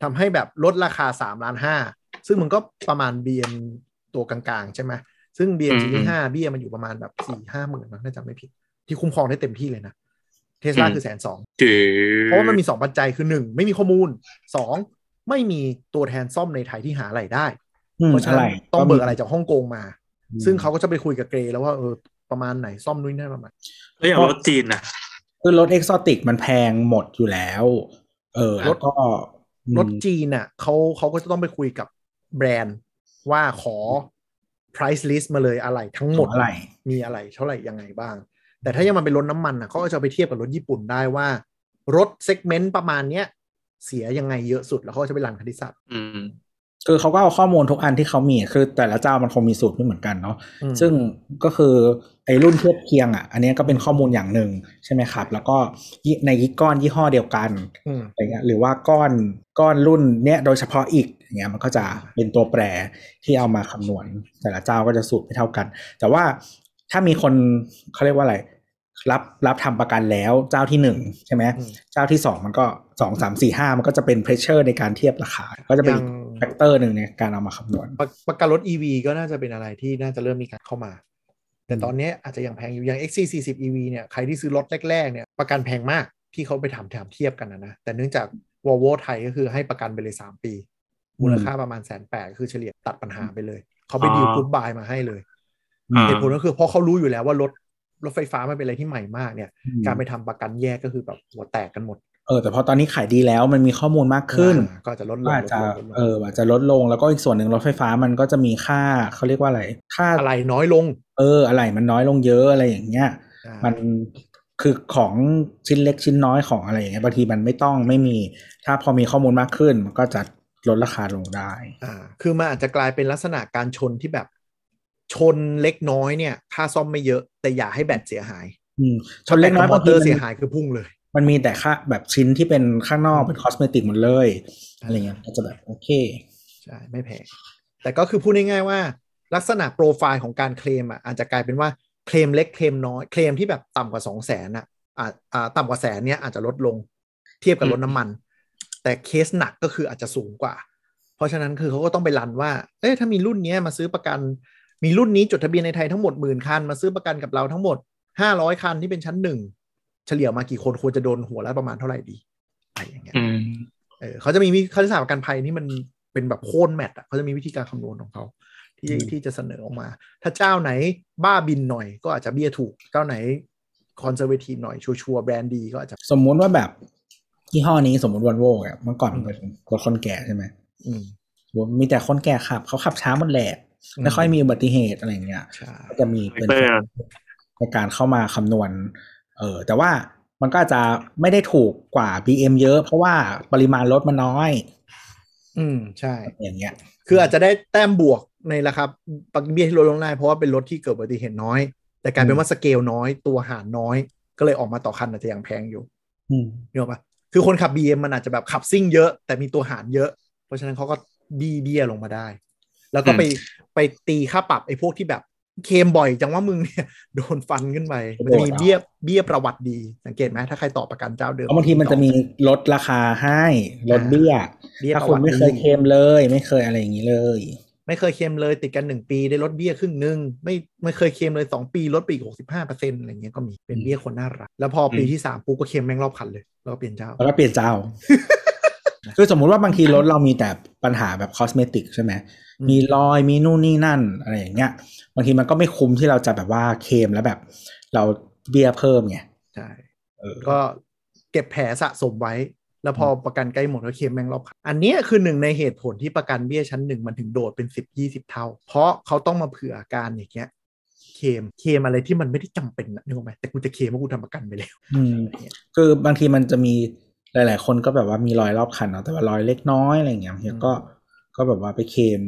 ทำให้แบบลดราคา3ล้านห้าซึ่งมันก็ประมาณ BM ตัวกลางๆ ใช่ไหมซึ่ง BM อืมซีรีส์ห้าเบี้ยมันอยู่ประมาณแบบสี่ห้าหมื่นนะถ้าจำไม่ผิด ที่คุ้มครองได้เต็มที่เลยนะเทสลาอืมคือแสนสองจือเพราะว่ามันมีสองปัจจัยคือหนึ่งไม่มีข้อมูลสองไม่มีตัวแทนซ่อมในไทยที่หาอะไรได้อืมเพราะฉะอะนั้ไรนต้องเบิกอะไรจากฮ่องกงมาอืมซึ่งเขาก็จะไปคุยกับเกรย์แล้วว่าเออประมาณไหนซ่อมนู่นนี่นั่นประมาณแล้วอย่างรถจีนนะคือรถเอกซอติกมันแพงหมดอยู่แล้ว เออแล้วก็อืม รถจีนน่ะเขาเขาก็จะต้องไปคุยกับแบรนด์ว่าขอ price list มาเลยอะไรทั้งหมดอะไรมีอะไรเท่าไหร่ยังไงบ้าง แต่ถ้ายังมันเป็นรถน้ำมันน่ะเขาก็จะไปเทียบกับรถญี่ปุ่นได้ว่า รถเซกเมนต์ประมาณเนี้ยเสียยังไงเยอะสุดแล้วเขาก็จะไปรันคณิตศาสตร์อืม คือเขาก็เอาข้อมูลทุกอันที่เขามี คือแต่ละเจ้ามันคงมีสูตรไม่เหมือนกันเนาะอืมซึ่งก็คือไอ้รุ่นเทียบเคียงอะ อันเนี้ยก็เป็นข้อมูลอย่างหนึ่งใช่ไหมครับ แล้วก็ยี่ในก้อนยี่ห้อเดียวกันอืมอะไรเงี้ยหรือว่าก้อนก้อนรุ่นเนี้ยโดยเฉพาะอีกอย่างเงี้ยมันก็จะเป็นตัวแปรที่เอามาคำนวณ แต่ละเจ้าก็จะสูตรไม่เท่ากัน แต่ว่าถ้ามีคนเขาเรียกว่าอะไรรับรับทำประกันแล้วเจ้าที่หนึ่งใช่ไหมอืมเจ้าที่สองมันก็สองสามสี่ห้ามันก็จะเป็น pressure ในการเทียบราคา ก็จะเป็นอย่าง factor หนึ่งในการเอามาคำนวณประประกันรถ EV ก็น่าจะเป็นอะไรที่น่าจะเริ่มมีการเข้ามา แต่ตอนเนี้ยอาจจะยังแพงอยู่อย่าง XC40 EV เนี่ยใครที่ซื้อรถแรกๆเนี่ยประกันแพงมากที่เขาไปถามถามเทียบกันนะนะแต่เนื่องจาก Volvo ไทยก็คือให้ประกันไปเลย 3 ปี มูลค่าประมาณแสนแปดคือเฉลี่ยตัดปัญหาไปเลย เขาไปอ๋อ deal good buy มาให้เลยอ่าเหตุผลก็คือเพราะเขารู้อยู่แล้วว่ารถรถไฟฟ้ามันเป็นอะไรที่ใหม่มากเนี่ยอืมการไปทำประกันแยกก็คือแบบหัวแตกกันหมด เออแต่พอตอนนี้ขายดีแล้วมันมีข้อมูลมากขึ้นอ่าก็อาจจะลดลก็งอาจจะลดลงลดลงเอออาจจะลดลงแล้วก็อีกส่วนหนึ่งรถไฟฟ้ามันก็จะมีค่าเขาเรียกว่าอะไร ค่าอะไรน้อยลง เออ อะไรมันน้อยลงเยอะอะไรอย่างเงี้ยอ่ามันคือของชิ้นเล็กชิ้นน้อยของอะไรอย่างเงี้ยบางทีมันไม่ต้องไม่มี ถ้าพอมีข้อมูลมากขึ้น มันก็จะลดราคาลงได้อ่าคือมันอาจจะกลายเป็นลักษณะการชนที่แบบชนเล็กน้อยเนี่ย ค่าซ่อมไม่เยอะ แต่อย่าให้แบตเสียหายอืมชนเล็กน้อยแต่มบางทีมอเตอร์มันเสียหายคือพุ่งเลย มันมีแต่ค่าแบบชิ้นที่เป็นข้างนอกเป็น cosmetic หมดเลยอ่าอะไรเงี้ยก็จะแบบโอเคใช่ไม่แพงแต่ก็คือพูดง่ายๆว่า ลักษณะโปรไฟล์ของการเคลมอะอาจจะกลายเป็นว่าเคลมเล็กเคลมน้อยเคลมที่แบบต่ำกว่าสองแสนอะอ่าอ่าต่ำกว่าแสนเนี้ยอาจจะลดลงเทียบกับรถน้ำมัน แต่เคสหนักก็คืออาจจะสูงกว่า เพราะฉะนั้นคือเขาก็ต้องไปรันว่าเอ้ยถ้ามีรุ่นเนี้ยมาซื้อประกัน มีรุ่นนี้จดทะเบียนในไทยทั้งหมดหมื่นคันมาซื้อประกันกับเราทั้งหมดห้าร้อยคันที่เป็นชั้นหนึ่ง เฉลี่ยมากี่คนควรจะโดนหัวละประมาณเท่าไหร่ดีอะไรอย่างเงี้ยอืมเออเขาจะมีวิคณิตศาสตร์ประกันภัยนี่มันเป็นแบบโคตร math อะเขาจะมีวิธีการคำนวณของเขาที่อืมที่จะเสนอออกมา ถ้าเจ้าไหนบ้าบินหน่อยก็อาจจะเบี้ยถูก เจ้าไหน conservative หน่อย ชัวร์ๆแบรนด์ดีก็อาจจะ สมมุติว่าแบบยี่ห้อนี้สมมติวันโวอะเมื่อก่อนมันเป็นรถคนแก่ใช่ไหมอืมสมมุติมีแต่คนแก่ขับ เขาขับช้าหมดแหละอืมไม่ค่อยมีอุบัติเหตุอะไรอย่างเงี้ยใช่ก็จะมีเป็นเออในการเข้ามาคำนวณ เออแต่ว่ามันก็อาจจะไม่ได้ถูกกว่า BM เยอะ เพราะว่าปริมาณรถมันน้อย อืมใช่ อย่างเงี้ย คืออาจจะได้แต้มบวกในราคาปักเบี้ยที่ลดลงได้เพราะว่าเป็นรถที่เกิดอุบัติเหตุน้อย แต่กลายเป็นว่าสเกลน้อยตัวหารน้อย ก็เลยออกมาต่อคันอาจจะยังแพงอยู่อืมนึกออกปะคือคนขับ BM มันอาจจะแบบขับซิ่งเยอะ แต่มีตัวหารเยอะ เพราะฉะนั้นเขาก็ดีเบี้ยลงมาได้ แล้วก็ไปไปตีค่าปรับไอ้พวกที่แบบ เคลมบ่อยจังว่ามึงเนี่ยโดนฟันขึ้นไปมันจะมีเบี้ยเบี้ยประวัติดี สังเกตไหมถ้าใครต่อประกันเจ้าเดิมเพราะบางทีมันจะมีลดราคาให้ลดเบี้ยเบี้ยถ้าประคุณวัติไม่เคยดีเคลมเลย ไม่เคยอะไรอย่างนี้เลย ไม่เคยเคลมเลยติดกันหนึ่งปีได้ลดเบี้ยครึ่งหนึ่งไม่ไม่เคยเคลมเลยสองปีลดไปอีกหกสิบห้าเปอร์เซ็นต์อะไรเงี้ยก็มีเป็นเบี้ยคนน่ารักแล้วพอปีที่สามปุ๊บก็เคลมแม่งรอบคันเลยแล้วก็เปลี่ยนเจ้าแล้วก็เปลี่ยนเจ้า คือสมมุติว่าบางทีรถเรามีแต่ปัญหาแบบคอสเมติกใช่ไหมอืมมีรอยมีนู่นนี่นั่นอะไรอย่างเงี้ยบางทีมันก็ไม่คุ้มที่เราจะแบบว่าเคลมแล้วแบบ เราเบี้ยเพิ่มไงใช่เออก็เก็บแผลสะสมไว้ แล้วพอประกันใกล้หมดก็เคลมแม่งรอบคันอันเนี้ยคือหนึ่งในเหตุผลที่ประกันเบี้ยชั้นหนึ่งมันถึงโดดเป็นสิบยี่สิบเท่า เพราะเขาต้องมาเผื่ออาการอย่างเงี้ยเคลมเคลมอะไรที่มันไม่ได้จำเป็นนะนึกออกไหมแต่กูจะเคลมว่ากูทำประกันไปแล้วอืมคือบางทีมันจะมี หลาย ๆ คนก็แบบว่ามีรอยรอบคันเนาะแต่ว่ารอยเล็กน้อยอะไรอย่างเงี้ยบางทีก็ก็แบบว่าไปเคลม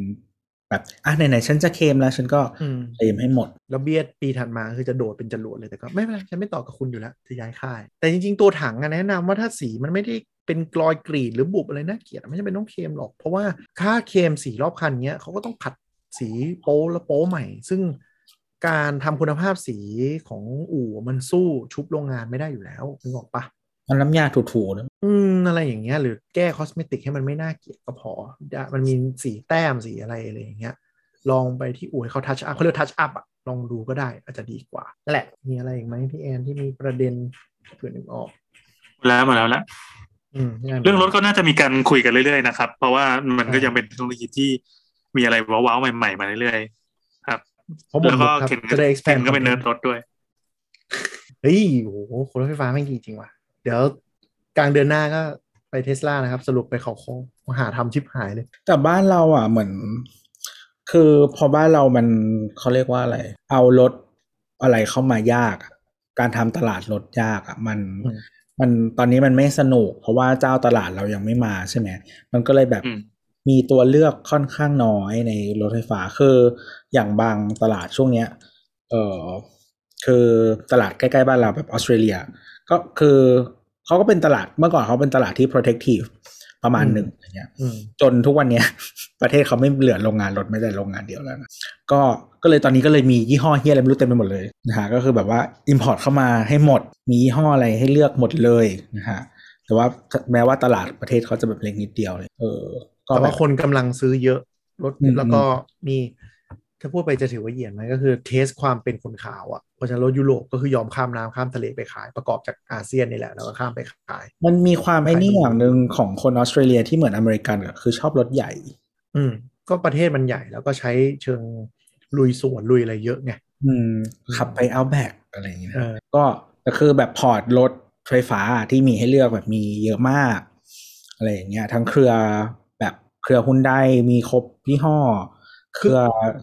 แบบอะไหนๆฉันจะเคลมแล้วฉันก็อืมเคลมให้หมด แล้วเบี้ยปีถัดมาคือจะโดดเป็นจรวดเลยแต่ก็ไม่เป็นไรฉันไม่ต่อกับคุณอยู่แล้วจะย้ายค่าย แต่จริง ๆ ตัวถังอะแนะนำว่าถ้าสีมันไม่ได้เป็นกลอยกรีดหรือบุบอะไรน่าเกลียดอะไม่จำเป็นต้องเคลมหรอก เพราะว่าค่าเคลมสีรอบคันเนี้ยเขาก็ต้องขัดสีโป๊แล้วโป๊ใหม่ ซึ่งการทำคุณภาพสีของอู่มันสู้ชุบโรงงานไม่ได้อยู่แล้วนึกออกปะ มันน้ำยาถูๆนะอืมอะไรอย่างเงี้ย หรือแก้ cosmetic ให้มันไม่น่าเกลียดก็พอได้มันมีสีแต้มสีอะไรอะไรอย่างเงี้ย ลองไปที่อู่ให้เขา touch up เขาเรียก touch up อะลองดูก็ได้อาจจะดีกว่านั่นแหละ มีอะไรอีกไหมพี่แอนที่มีประเด็นเผื่อนึกออกแล้วมาแล้วละอืมพี่แนเรื่องรถก็น่าจะมีการคุยกันเรื่อยๆนะครับ เพราะว่ามันก็ยังเป็นเทคโนโลยีที่มีอะไรว้าวๆใหม่ๆมาเรื่อยๆครับเพราะหมดแล้วมุก็กครับเข็นจะได้เข็ expand นก็เป็นเนิร์ดรถด้วยเฮ้ยโอ้โหคนรถไฟฟ้าไม่งดีจริงว่ะ เดี๋ยวกลางเดือนหน้าก็ไปเทสลานะครับ สรุปไปเขาโค้งหาทำชิปหายเลย แต่บ้านเราอะเหมือน คือพอบ้านเรามันเขาเรียกว่าอะไร เอารถอะไรเข้ามายากอะการทำตลาดรถยากอะมันอืมมันตอนนี้มันไม่สนุก เพราะว่าเจ้าตลาดเรายังไม่มาใช่ไหมมันก็เลยแบบอืมมีตัวเลือกค่อนข้างน้อยในรถไฟฟ้าคืออย่างบางตลาดช่วงเนี้ย เออคือตลาดใกล้ ๆ บ้านเราแบบออสเตรเลีย ก็คือเขาก็เป็นตลาดเมื่อก่อนเขาเป็นตลาดที่ protective ประมาณอืมหนึ่งอย่างเงี้ยอืมจนทุกวันเนี้ย ประเทศเขาไม่เหลือโรงงานรถไม่ได้โรงงานเดียวแล้วนะก็ก็เลยตอนนี้ก็เลยมียี่ห้อเฮียอะไรไม่รู้เต็มไปหมดเลยนะฮะก็คือแบบว่า import เข้ามาให้หมด มียี่ห้ออะไรให้เลือกหมดเลยนะฮะแต่ว่าแม้ว่าตลาดประเทศเขาจะแบบเล็กนิดเดียวเลย เออ ก็แต่แบว่าบคนกำลังซื้อเยอะรถอืมแล้วก็มี ถ้าพูดไปจะถือว่าเหยียดไหมก็คือเทสความเป็นคนขาวอะเพราะฉะนั้นรถยุโรปก็คือยอมข้ามน้ำข้ามทะเลไปขายประกอบจากอาเซียนนี่แหละแล้วก็ข้ามไปขาย มันมีความไอ้นี่ขายดีอย่างหนึ่งของคนออสเตรเลียที่เหมือนอเมริกันอะคือชอบรถใหญ่ อืม ก็ประเทศมันใหญ่แล้วก็ใช้เชิงลุยสวนลุยอะไรเยอะไงอืม ขับไปเอาแบกอะไรอย่างเงี้ยเออก็แต่คือแบบ port รถไฟฟ้าที่มีให้เลือกแบบมีเยอะมาก อะไรอย่างเงี้ย ทั้งเครือแบบเครือฮุนไดมีครบยี่ห้อ เครือ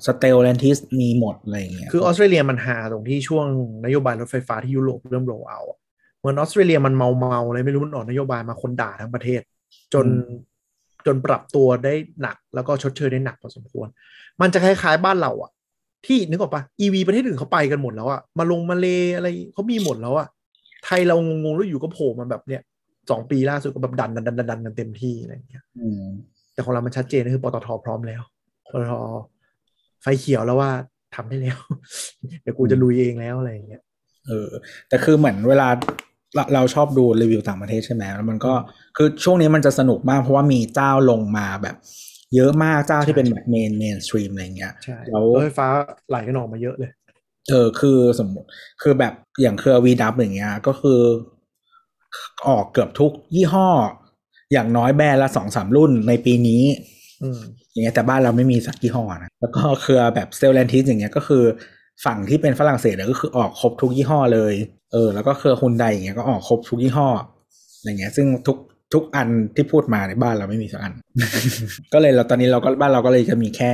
สเตลแลนทิสมีหมดอะไรอย่างเงี้ยคือออสเตรเลียมันหาตรงที่ช่วงนโยบายรถไฟฟ้าที่ยุโรปเริ่ม roll out อะเหมือนออสเตรเลียมันเมาเมาๆเลยไม่รู้มันออกนโยบายมาคนด่าทั้งประเทศ จนจนปรับตัวได้หนักแล้วก็ชดเชยได้หนักพอสมควร มันจะคล้ายๆบ้านเราอะที่นึกออกปะ EV ประเทศอื่นเขาไปกันหมดแล้วอะมาลงมาเลอะไรเขามีหมดแล้วอะไทยเรางงๆแล้วอยู่ก็โผล่มาแบบเนี้ยสองปีล่าสุดก็แบบดันดันดันดันดันกันเต็มที่อะไรอย่างเงี้ยอืมแต่ของเรามันชัดเจนก็คือปตทพร้อมแล้ว ปตทไฟเขียวแล้วว่าทำได้แล้ว เดี๋ยวกูจะลุยเองแล้วอะไรอย่างเงี้ยเออ แต่คือเหมือนเวลาเราเราชอบดูรีวิวต่างประเทศใช่ไหมแล้วมันก็คือช่วงนี้มันจะสนุกมากเพราะว่ามีเจ้าลงมาแบบ เยอะมากเจ้าที่เป็นแบบเมนเมนสตรีมอะไรอย่างเงี้ยใช่แล้วรถไฟฟ้าไหลกันออกมาเยอะเลย เออคือสมมติคือแบบอย่างเครือวีดับอย่างเงี้ย ก็คือ ออกเกือบทุกยี่ห้อ อย่างน้อยแบรนด์ละสองสามรุ่นในปีนี้ อืมอย่างเงี้ยแต่บ้านเราไม่มีสักยี่ห้อนะแล้วก็เครือแบบเซลแลนทิสอย่างเงี้ยก็คือฝั่งที่เป็นฝรั่งเศสเนี่ยก็คือออกครบทุกยี่ห้อเลย เออ แล้วก็เครือฮุนไดอย่างเงี้ยก็ออกครบทุกยี่ห้ออย่างเงี้ย ซึ่งทุกทุกอันที่พูดมาในบ้านเราไม่มีสักอัน ก็เลยเราตอนนี้เราก็บ้านเราก็เลยจะมีแค่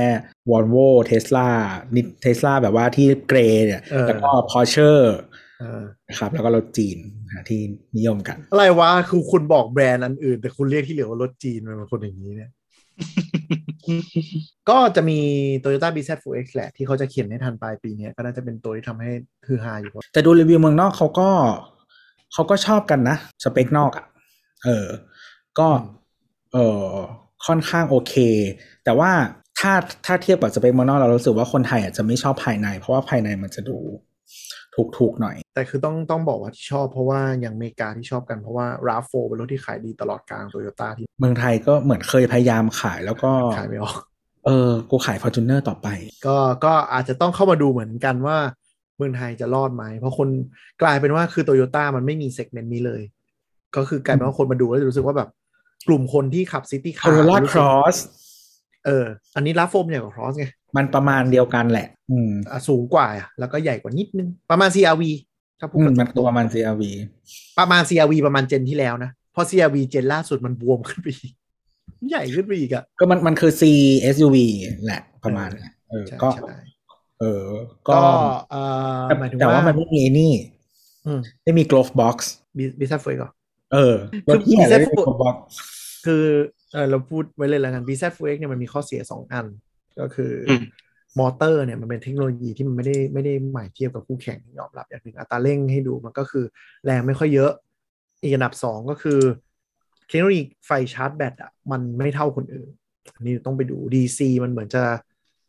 วอลโวเทสลานิเทสลาแบบว่าที่เกรย์เนี่ยเออแล้วก็พอเชอร์อ่านะครับแล้วก็รถจีนนะที่นิยมกัน อะไรวะคือคุณบอกแบรนด์อันอื่น แต่คุณเรียกที่เหลือว่ารถจีนมันเป็นคนอย่างนี้เนี่ย ก็จะมี Toyota BZ4X แหละ ที่เขาจะเขียนให้ทันปลายปีนี้ก็น่าจะเป็นตัวที่ทำให้ฮือฮาอยู่แต่ดูรีวิวเมืองนอกเขาก็เขาก็ชอบกันนะ สเปคนอกอะ่ะ เออ ก็ เออค่อนข้างโอเค แต่ว่าถ้าถ้าเทียบกับสเปคเมืองนอกเรารู้สึกว่าคนไทยอาจจะไม่ชอบภายใน เพราะว่าภายในมันจะดู ถูกๆหน่อย แต่คือต้องต้องบอกว่าที่ชอบเพราะว่าอย่างอเมริกาที่ชอบกันเพราะว่า RAV4 เป็นรถที่ขายดีตลอดกลางโตโยต้าที่ เมืองไทยก็เหมือนเคยพยายามขายแล้วก็ขายไม่ออกเออกูขาย Fortuner ต่อไป ก็ก็อาจจะต้องเข้ามาดูเหมือนกันว่าเมืองไทยจะรอดไหม เพราะคนกลายเป็นว่าคือโตโยต้ามันไม่มี segment นี้เลย ก็คือกลายเป็นว่าคนมาดูแล้วจะรู้สึกว่าแบบกลุ่มคนที่ขับ city car Corolla Cross เออ อันนี้แพลตฟอร์มใหญ่กว่าครอสไง มันประมาณเดียวกันแหละ อืมอะสูงกว่าอะแล้วก็ใหญ่กว่านิดนึง ประมาณ CRV ถ้าพูดอืมกันมันตัวประมาณ CRV ประมาณ CRV ประมาณ gen ที่แล้วนะเพราะ CRV gen ล่าสุดมันบวมขึ้นไปอีกใหญ่ขึ้นไปอีกอะก็มันมันคือ C SUV แหละประมาณเนี้ยเออใช่ก็ใช่เออก็ก็เอ่อแต่หมายถึงแต่ว่ามันไม่มีไอ้นี่อืมไม่มี glove box บิบิซัฟเฟยก่อนเออคือรถที่ไหน BZ ไม่มี glove box คือ เออเราพูดไว้เลยแล้วกัน BZ4X เนี่ยมันมีข้อเสียสองอัน ก็คืออมมอเตอร์เนี่ยมันเป็นเทคโนโลยีที่มันไม่ได้ไม่ได้ใหม่เทียบกับคู่แข่งยอมรับอย่างหนึ่งอัตราเร่งให้ดูมันก็คือแรงไม่ค่อยเยอะ อีกอันดับสองก็คือ เทคโนโลยีไฟชาร์จแบตอะมันไม่เท่าคนอื่นอันนี้ต้องไปดู DC มันเหมือนจะ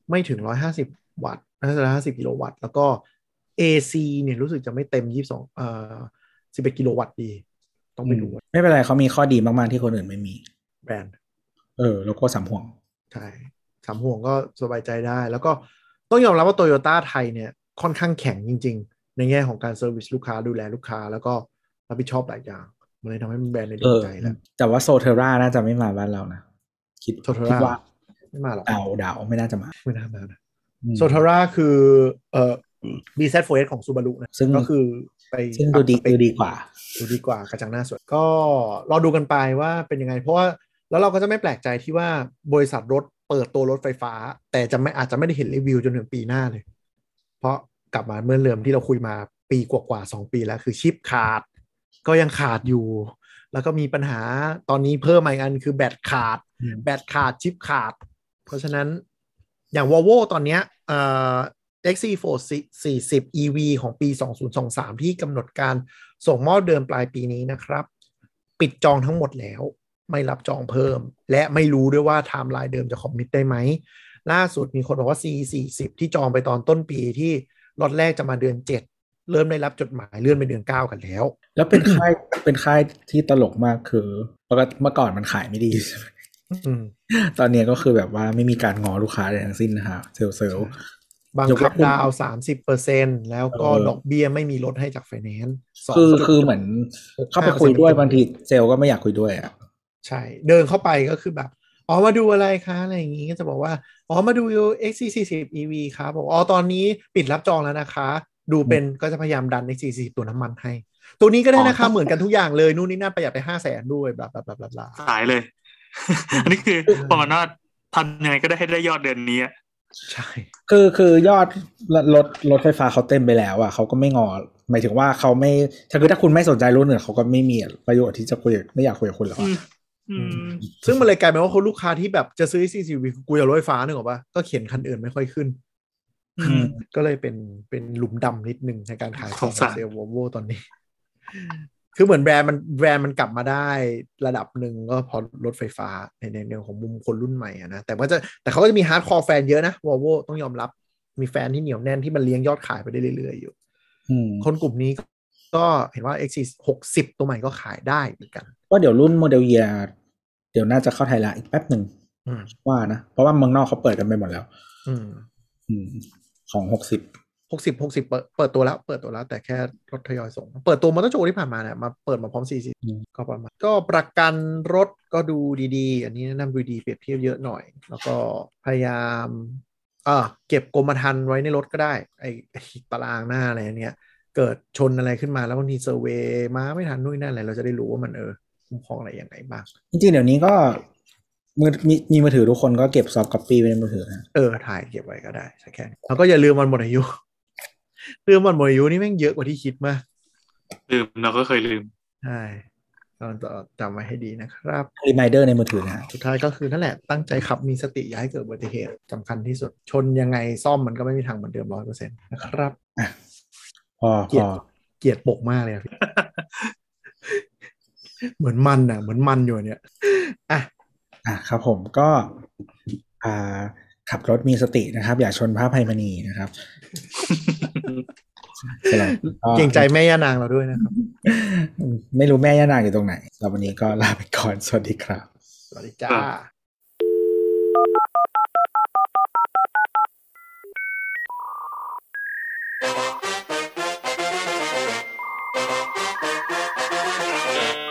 ไม่ถึง 150 วัตต์น่าจะ150 กิโลวัตต์ แล้วก็ AC เนี่ยรู้สึกจะไม่เต็ม 22เอ่อ11 กิโลวัตต์ดี ต้องไปดู ไม่เป็นไรเขามีข้อดีมาก ๆ ที่คนอื่นไม่มี แบรนด์เออ แล้วก็สามห่วง ใช่สามห่วงก็สบายใจได้ แล้วก็ต้องยอมรับว่าโตโยต้าไทยเนี่ยค่อนข้างแข็งจริง ๆ ในแง่ของการเซอร์วิสลูกค้าดูแลลูกค้า แล้วก็รับผิดชอบหลายอย่าง มันเลยทำให้มันแบรนด์ในดเอวงอใจแล้วแต่ว่าโซเทอร่าน่าจะไม่มาบ้านเรานะคิด Soterra คิดว่าไม่มาหรอกเดาเดาไม่น่าจะมา ไม่น่ามานะอืมโซทาร่าคือเอ่อ BZ4S ของซูบารุนะซึ่งก็คือไปซึ่งดูดีปรับสเปคดูดีกว่า ดูดีกว่า กระจังหน้าสวยก็รอดูกันไปว่าเป็นยังไง เพราะว่า แล้วเราก็จะไม่แปลกใจที่ว่าบริษัทรถเปิดตัวรถไฟฟ้า แต่จะไม่อาจจะไม่ได้เห็นรีวิวจนถึงปีหน้าเลย เพราะกลับมาเมื่อเริ่มที่เราคุยมาปีกว่าๆสองปีแล้วคือชิปขาด ก็ยังขาดอยู่ แล้วก็มีปัญหาตอนนี้เพิ่มมาอีกอันคือแบตขาดอืมแบตขาดชิปขาด เพราะฉะนั้นอย่าง Volvo ตอนเนี้ยเอ่อ XC40 EV ของปี 2023 ที่กำหนดการส่งมอบเดิมปลายปีนี้นะครับ ปิดจองทั้งหมดแล้ว ไม่รับจองเพิ่ม และไม่รู้ด้วยว่าไทม์ไลน์เดิมจะ commit ได้ไหม ล่าสุดมีคนบอกว่า C40 ที่จองไปตอนต้นปีที่รถแรกจะมาเดือน 7 เริ่มได้รับจดหมายเลื่อนไปเดือน 9 กันแล้ว แล้วเป็นค่ายเป็นค่ายที่ตลกมากคือปกติเมื่อก่อนมันขายไม่ดีใช่ไหมอืมตอนเนี้ยก็คือแบบว่าไม่มีการง้อลูกค้าใดทั้งสิ้นนะฮะเซลล์เซลล์บังยกเว้คับนดาวสามสิบเปอร์เซ็นแล้วก็เออดอกเบี้ยไม่มีลดให้จากไฟแนนซ์คือคือเหมือนเข้าไปคุยด้วยบางทีเซลล์ก็ไม่อยากคุยด้วยอะ ใช่ เดินเข้าไปก็คือแบบ อ๋อมาดูอะไรคะ อะไรอย่างงี้ก็จะบอกว่า อ๋อมาดู XC40 EV ครับบอกอ๋อตอนนี้ปิดรับจองแล้วนะคะ ดูเป็นก็จะพยายามดัน XC40 ตัวน้ำมันให้ ตัวนี้ก็ได้นะคะ เหมือนกันทุกอย่างเลยนู่นนี่นั่นประหยัดไปห้าแสนด้วยบลาบลาบลาบลาบลาสายเลย อันนี้คือประมาณว่าทำยังไงก็ได้ให้ได้ยอดเดือนนี้อะใช่ คือคือยอดรถรถไฟฟ้าเขาเต็มไปแล้วอะเขาก็ไม่ง้อ หมายถึงว่าเขาไม่ถ้าคือถ้าคุณไม่สนใจรุ่นอื่นเขาก็ไม่มีประโยชน์ที่จะคุยไม่อยากคุยกับคุณหรอกอืมอืม ซึ่งมันเลยกลายเป็นว่าคนลูกค้าที่แบบจะซื้อ XC40 กูอยากรถไฟฟ้านึกออกปะก็เชียร์คันอื่นไม่ค่อยขึ้นอืมก็เลยเป็นเป็นหลุมดำนิดนึงในการขายของสงสารเซลส์วอลโวตอนนี้ คือเหมือนแบรนด์มันแบรนด์มันกลับมาได้ระดับหนึ่งก็เพราะรถไฟฟ้าในในเรื่องของมุมคนรุ่นใหม่อะนะ แต่ว่าจะแต่เขาก็จะมี hardcore fan เยอะนะวอลโวต้องยอมรับมีแฟนที่เหนียวแน่นที่มันเลี้ยงยอดขายไปได้เรื่อยๆอยู่อืมคนกลุ่มนี้ก็เห็นว่า X 6 0 ตัวใหม่ก็ขายได้เหมือนกัน ก็เดี๋ยวรุ่นโมเดลเยียเดี๋ยวน่าจะเข้าไทยละอีกแป๊บหนึ่งอืมว่านะ เพราะว่าเมืองนอกเขาเปิดกันไปหมดแล้วอืมอืมของหกสิบหกสิบหกสิบเปิดเปิดตัวแล้ว เปิดตัวแล้ว แต่แค่รถทยอยส่ง เปิดตัวมอเตอร์โชว์ที่ผ่านมาเนี่ยมาเปิดมาพร้อม4อืมก็ประมาณก็ประกันรถก็ดูดีๆ อันนี้แนะนำดูดีเปรียบเทียบเยอะหน่อย แล้วก็พยายามอ่าเก็บกรมธรรม์ไว้ในรถก็ได้ ไอไอ้ตารางหน้าอะไรเนี้ยเกิดชนอะไรขึ้นมาแล้วบางที survey มาไม่ทันนู่นนนั่นอะไรเราจะได้รู้ว่ามันเออ คุ้มครองอะไรยังไงบ้าง จริงๆ เดี๋ยวนี้ก็มือมีมีมือถือทุกคนก็เก็บ soft copy ไว้ในมือถือนะเออถ่ายเก็บไว้ก็ได้สักแค่นี้แล้วก็อย่าลืมวันหมดอายุเรื่องวันหมดอายุนี่แม่งเยอะกว่าที่คิดมากลืมเราก็เคยลืมใช่ต้องจำไว้ให้ดีนะครับรีมายเดอร์ในมือถือนะสุดท้ายก็คือนั่นแหละตั้งใจขับมีสติอย่าให้เกิดอุบัติเหตุสำคัญที่สุด ชนยังไงซ่อมมันก็ไม่มีทางเหมือนเดิมร้อยเปอร์เซ็นต์นะครับพอเกลีพยดอเกลียดปกมากเลยอะพี่ เหมือนมันอะ เหมือนมันอยู่เนี่ยอะอะครับผมก็อ่าขับรถมีสตินะครับ อย่าชนพระภัยมณีนะครับเก่งใจแม่ย่านางเราด้วยนะครับ ไม่รู้แม่ย่านางอยู่ตรงไหนเราวันนี้ก็ลาไปก่อน สวัสดีครับ สวัสดีจ้าเ